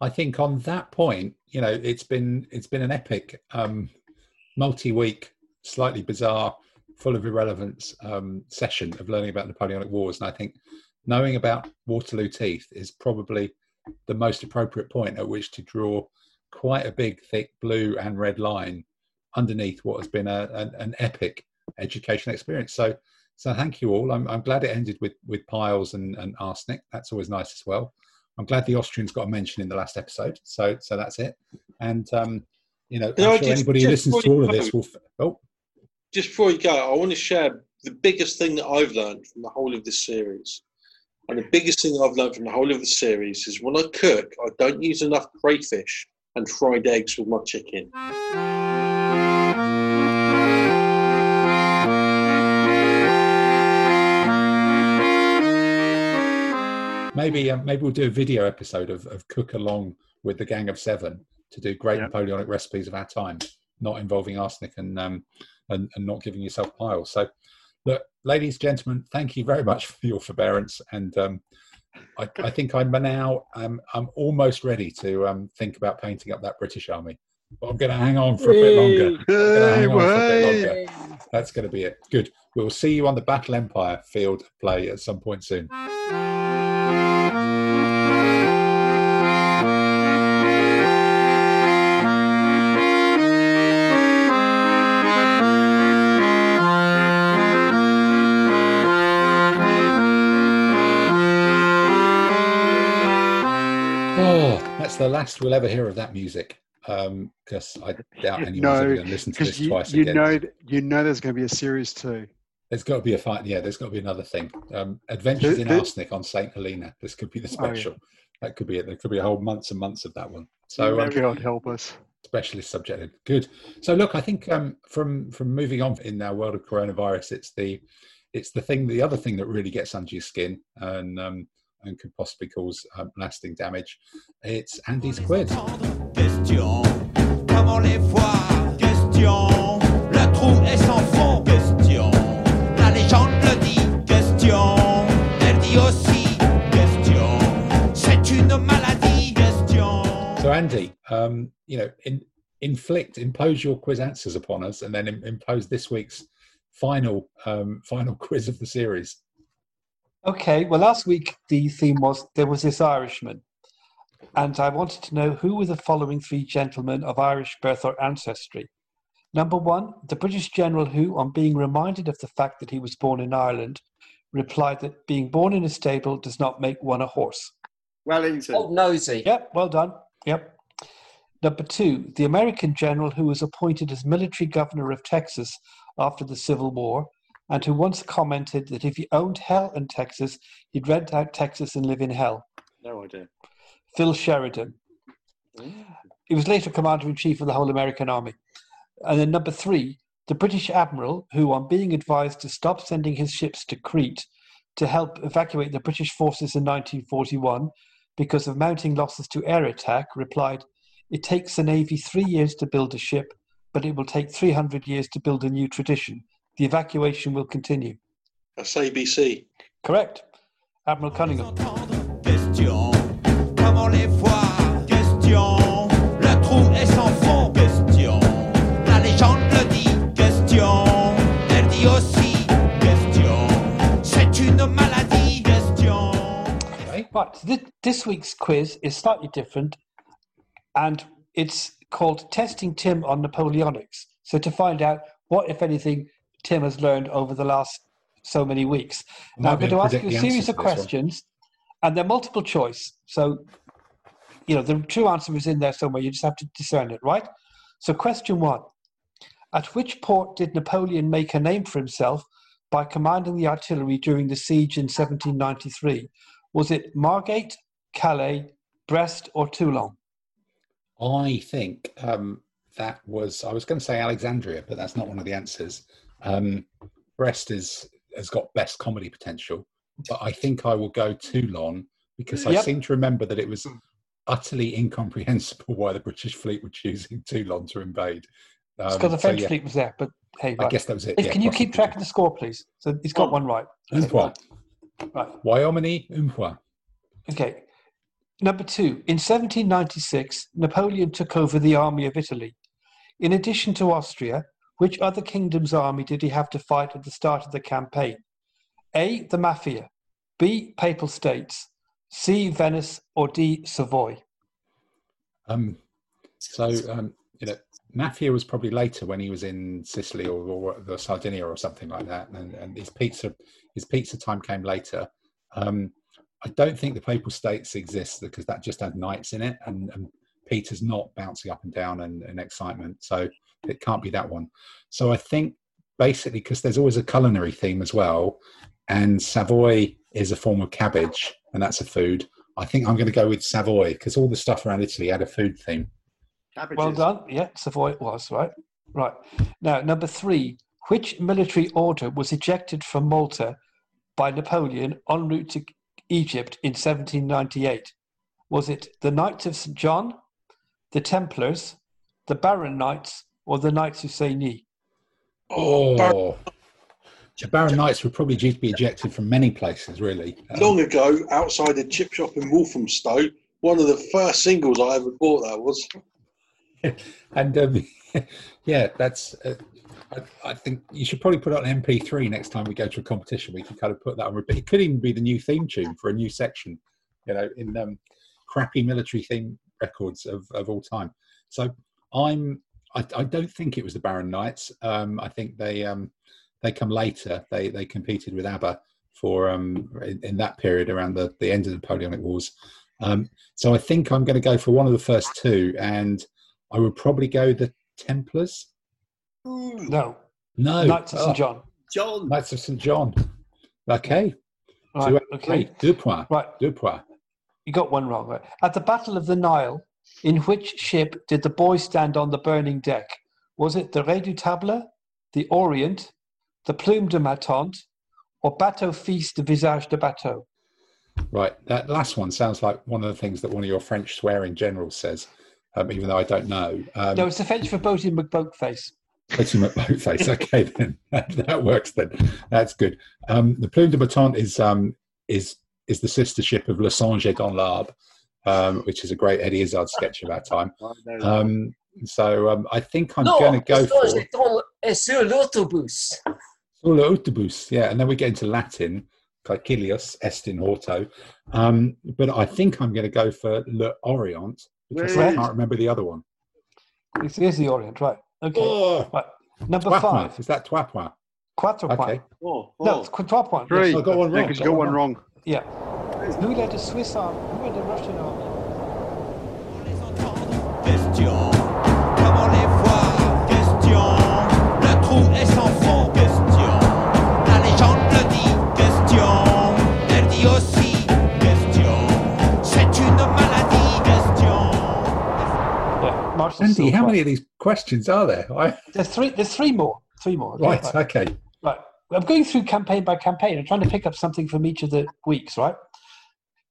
I think on that point, you know, it's been it's been an epic, um, multi-week, slightly bizarre, full of irrelevance um, session of learning about Napoleonic Wars, and I think knowing about Waterloo teeth is probably the most appropriate point at which to draw quite a big, thick blue and red line underneath what has been a, an, an epic education experience. So, so thank you all. I'm, I'm glad it ended with with piles and, and arsenic. That's always nice as well. I'm glad the Austrians got a mention in the last episode. So, so that's it. And um, you know, I'm sure just, anybody who listens to all of this will. Oh, just before you go, I want to share the biggest thing that I've learned from the whole of this series. And the biggest thing I've learned from the whole of the series is when I cook, I don't use enough crayfish and fried eggs with my chicken. Maybe um, maybe we'll do a video episode of, of cook along with the Gang of Seven to do great. Napoleonic recipes of our time, not involving arsenic and um, and, and not giving yourself piles. So, look, ladies, and gentlemen, thank you very much for your forbearance, and um, I, I, think I'm now um, I'm almost ready to um, think about painting up that British Army. But I'm going to hang on for a bit longer. Hey, bit longer. That's going to be it. Good. We'll see you on the Battle Empire field play at some point soon. That's the last we'll ever hear of that music Um because um, I doubt anyone's no, going to listen to this you, twice you again. Know, you know there's going to be a series two. There's got to be a fight. Yeah, there's got to be another thing. Um, Adventures the, in the, Arsenic on St. Helena. This could be the special. Oh, yeah. That could be it. There could be a whole months and months of that one. So um, God help us. Specialist subject. Good. So look, I think um, from from moving on in our world of coronavirus, it's the it's the thing. The other thing that really gets under your skin and um, and could possibly cause um, lasting damage. It's Andy's quiz. Question, comment les voir Question, le trou est sans fond. Question, la légende le dit. Question, elle dit aussi. Question, c'est une maladie. Question. So Andy, um, you know, in, inflict, impose your quiz answers upon us, and then impose this week's final um, final quiz of the series. Okay, well, last week the theme was there was this Irishman, and I wanted to know who were the following three gentlemen of Irish birth or ancestry. Number one, the British general who, on being reminded of the fact that he was born in Ireland, replied that being born in a stable does not make one a horse. Wellington. Oh, nosy. Yep, well done. Yep. Number two, the American general who was appointed as military governor of Texas after the Civil War and who once commented that if he owned hell in Texas, he'd rent out Texas and live in hell. No idea. Phil Sheridan. Mm. He was later commander in chief of the whole American army. And then number three, the British admiral, who, on being advised to stop sending his ships to Crete to help evacuate the British forces in 1941 because of mounting losses to air attack, replied, It takes the Navy three years to build a ship, but it will take 300 years to build a new tradition. The evacuation will continue. That's ABC. Correct. Admiral Cunningham. Question. Comment les voir Question. Le trou est sans fond Question. La légende le dit Question. Elle dit aussi Question. C'est une maladie Question. Okay. But this, this week's quiz is slightly different and it's called Testing Tim on Napoleonics. So to find out what, if anything, Tim has learned over the last so many weeks. Now I'm going to ask you a series of questions, one. and they're multiple choice. So, you know, the true answer is in there somewhere. You just have to discern it, right? So, question one At which port did Napoleon make a name for himself by commanding the artillery during the siege in 1793? Was it Margate, Calais, Brest, or Toulon? I think um, that was, I was going to say Alexandria, but that's not one of the answers. Um, Brest is has got best comedy potential, but I think I will go Toulon because I seem to remember that it was utterly incomprehensible why the British fleet were choosing Toulon to invade. Um, it's because the French so, yeah. fleet was there, but hey, right. I guess that was it. If, yeah, can you keep track of the score, please? So he's got oh. one right. Okay. Right. right. Wyoming, Umpwa. Okay. Number two, in 1796, Napoleon took over the army of Italy. In addition to Austria, which other kingdom's army did he have to fight at the start of the campaign? A. The Mafia. B. Papal States. C. Venice. Or D. Savoy. Um, so, um, you know, Mafia was probably later when he was in Sicily or, or Sardinia or something like that, and, and his pizza his pizza time came later. Um, I don't think the Papal States exists because that just had knights in it, and, and Peter's not bouncing up and down and, and excitement. So it can't be that one. So I think basically because there's always a culinary theme as well, and Savoy is a form of cabbage, and that's a food. I think I'm going to go with Savoy because all the stuff around Italy had a food theme. Cabbages. Well done. Yeah, Savoy it was right. Right now, number three. Which military order was ejected from Malta by Napoleon en route to Egypt in 1798? Was it the Knights of St. John, the Templars, the Barron Knights, or the Knights of say knee? Oh, the Barron Knights were probably due to be ejected from many places, really. Um, Long ago, outside a chip shop in Walthamstow, one of the first singles I ever bought that was. and um, yeah, that's. Uh, I, I, think you should probably put on MP3 next time we go to a competition. We can kind of put that on repeat. It could even be the new theme tune for a new section, you know, in um, crappy military theme records of, of all time. So I'm I, I, don't think it was the Barron Knights. Um, I think they um, they come later. They they competed with ABBA for um, in, in, that period around the, the end of the Napoleonic Wars. Um, so I think I'm going to go for one of the first two, and I would probably go the Templars. No, no, Knights of oh. St John. John. Knights of St John. Okay. Right, okay. Deux points. Right. Deux points. You got one wrong. Right. At the Battle of the Nile, in which ship did the boy stand on the burning deck? Was it the Redoutable, the Orient, the Plume de ma tante, or Bateau Fils de Visage de Bateau? Right, that last one sounds like one of the things that one of your French swearing generals says, um, even though I don't know. Um, no, it's the French for Boaty McBoatface. Boaty McBoatface, okay, then that, works. Then that's good. Um, the Plume de ma tante is um, is is the sister ship of Le Songe dans l'Arbre, um, which is a great Eddie Izzard sketch of our time. Um, so um, I think I'm no, going to go for. Sur l'autobus. Sur l'autobus, yeah. And then we get into Latin, Caecilius est in horto. Um, but I think I'm going to go for Le Orient because I can't remember the other one. This is the Orient, right? Okay. Oh, right. Number five. Is that trois points? Quatre points. Okay. Oh, oh. No, it's trois points. Three. Yes. I got one wrong. Yeah, you got one wrong. Yeah. Who led the Swiss army? Who led the Russian army? Question. Comment les voir? Question. Le trou est sans fond. Question. La légende le dit. Question. Elle dit aussi. Question. C'est une maladie. Question. Yeah, Andy, how many of these questions are there? I... There's three. There's three more. Three more. Right. right. Okay. Right. I'm going through campaign by campaign. I'm trying to pick up something from each of the weeks. Right.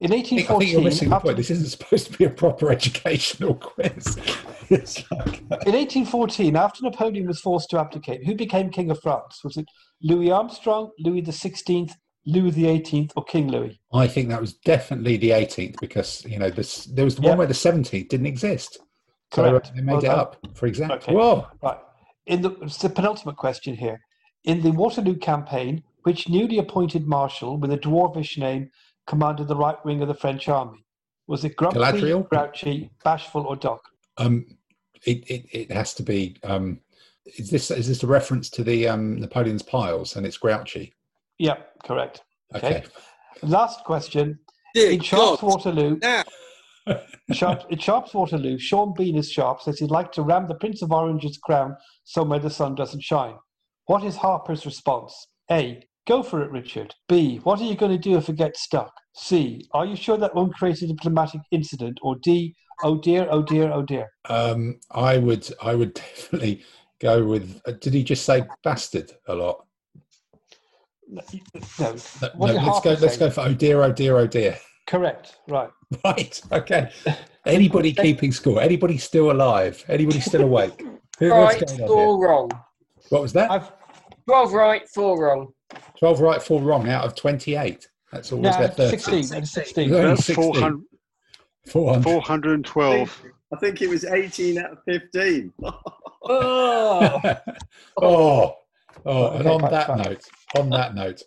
In 1814, I think you're missing the point. This isn't supposed to be a proper educational quiz. Uh, in 1814, after Napoleon was forced to abdicate, who became king of France? Was it Louis Armstrong, Louis XVI, Louis XVIII, or King Louis? I think that was definitely the 18th because you know this, there was the one where the 17th didn't exist. Correct. So they made well it up for example. Okay. Whoa! Right. In the, the penultimate question here. In the Waterloo campaign, which newly appointed marshal with a dwarfish name commanded the right wing of the French army? Was it grumpy, Galadriel? grouchy, bashful, or Doc? Um, it, it, it has to be. Um, is this is this a reference to the um, Napoleon's piles and it's grouchy? Yeah, correct. Okay. okay. Last question. Dear in Sharpe's God. Waterloo. Now. Sharp, in Sharpe's Waterloo, Sean Bean is Sharp says he'd like to ram the Prince of Orange's crown somewhere the sun doesn't shine. What is Harper's response? A. Go for it, Richard. B. What are you going to do if it gets stuck? C. Are you sure that won't create a diplomatic incident? Or D. Oh dear, oh dear, oh dear. Um, I would, I would definitely go with. Uh, did he just say bastard a lot? No. no, no let's go. Let's go for oh dear, oh dear, oh dear. Correct. Right. Right. Okay. Anybody keeping score? Anybody still alive? Anybody still awake? right. All wrong. What was that? I've 12 right, 4 wrong. 12 right, 4 wrong out of 28. That's always no, their 16. 16. That's 400, 400. 412. I think it was 18 out of 15. oh. oh. Oh, and on that note, on that note,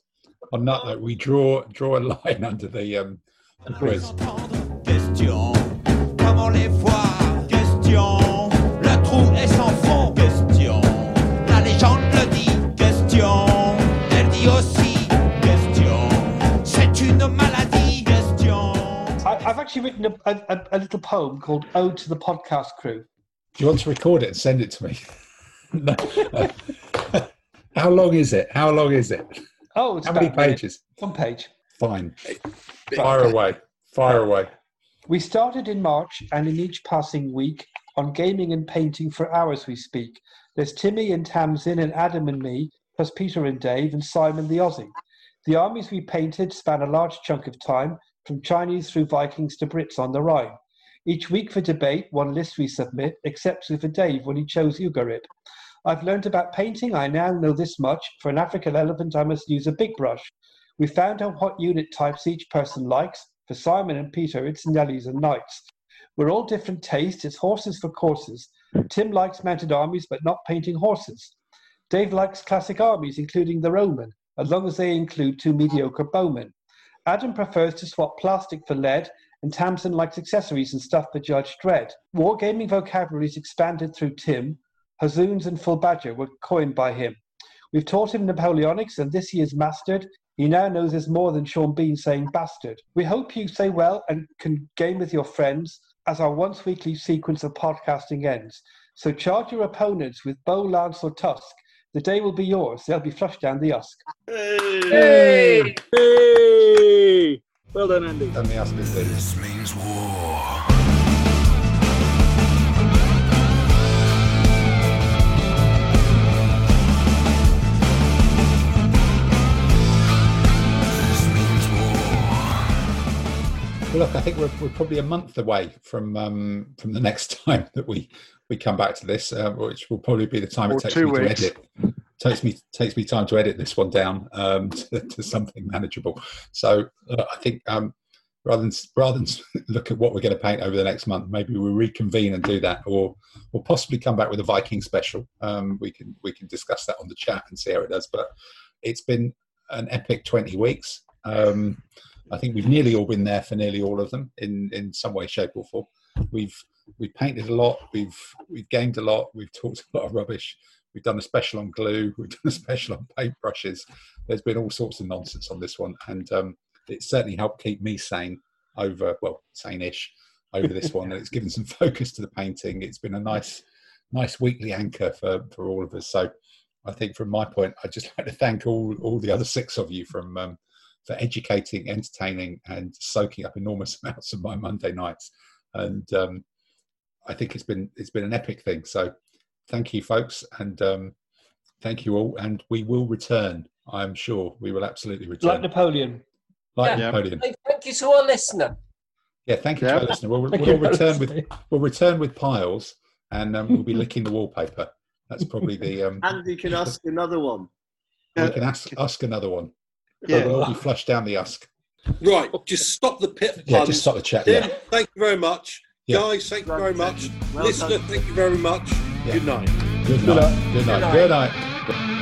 on that note, we draw draw a line under the um the quiz. Actually written a, a, a, little poem called "Ode to the Podcast Crew." Do you want to record it and send it to me? no. How long is it? How long is it? Oh, it's. how many pages? One page. Fine. Fire away. Fire away. We started in March, and in each passing week, on gaming and painting for hours we speak. There's Timmy and Tamsin and Adam and me, plus Peter and Dave and Simon the Aussie. The armies we painted span a large chunk of time, from Chinese through Vikings to Brits on the Rhine. Each week for debate, one list we submit, except for Dave when he chose Ugarit. I've learned about painting. I now know this much. For an African elephant, I must use a big brush. We found out what unit types each person likes. For Simon and Peter, it's Nellies and Knights. We're all different tastes. It's horses for courses. Tim likes mounted armies, but not painting horses. Dave likes classic armies, including the Roman, as long as they include two mediocre bowmen. Adam prefers to swap plastic for lead, and Tamsin likes accessories and stuff for Judge Dredd. Wargaming vocabulary is expanded through Tim. Hazoons and Full Badger were coined by him. We've taught him Napoleonics, and this he has mastered. He now knows there's more than Sean Bean saying bastard. We hope you say well and can game with your friends as our once weekly sequence of podcasting ends. So charge your opponents with bow, lance, or tusk the day will be yours. They'll be flushed down the Usk. Hey! Hey! hey! Well done, Andy. And the Usk is This means war. Well, look, I think we're, we're probably a month away from um, from the next time that we we come back to this, uh, which will probably be the time or it takes me weeks. to edit. takes me takes me time to edit this one down um, to, to, something manageable. So uh, I think um, rather than rather than look at what we're going to paint over the next month, maybe we reconvene and do that, or or possibly come back with a Viking special. Um, we can we can discuss that on the chat and see how it does. But it's been an epic twenty weeks. Um, I think we've nearly all been there for nearly all of them in in some way, shape, or form. We've we've painted a lot, we've we've gamed a lot, we've talked a lot of rubbish. We've done a special on glue, we've done a special on paintbrushes. There's been all sorts of nonsense on this one, and um, it certainly helped keep me sane over well, sane-ish over this one. and it's given some focus to the painting. It's been a nice, nice weekly anchor for for all of us. So, I think from my point, I'd just like to thank all all the other six of you from um, for educating, entertaining, and soaking up enormous amounts of my Monday nights. And um, I think it's been it's been an epic thing. So thank you, folks, and um, thank you all. And we will return. I'm sure we will absolutely return. Like Napoleon. Like yeah. Napoleon. Thank you to our listener. Yeah, thank you yeah. to our listener. We'll, we'll return with we'll return with piles, and um, we'll be licking the wallpaper. That's probably the. Um, Andy can ask another one. We can ask ask another one. Yeah, we'll all be flushed down the usk. Right, just stop the pit. Yeah, just stop the chat. Tim, yeah. thank you very much. Yeah. Guys, thank you very much. Well Listener, done. thank you very much. Yeah. Good night. Good night. Good night. Good night. Good night. I'm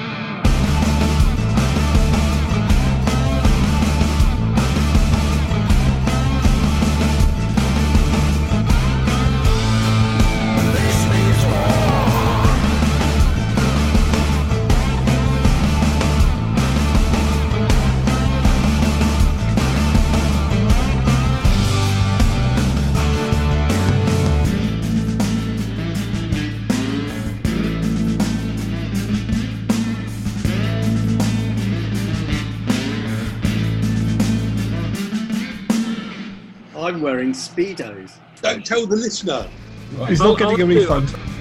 wearing speedos. Don't tell the listener. Right. He's not I'll, getting I'll a refund.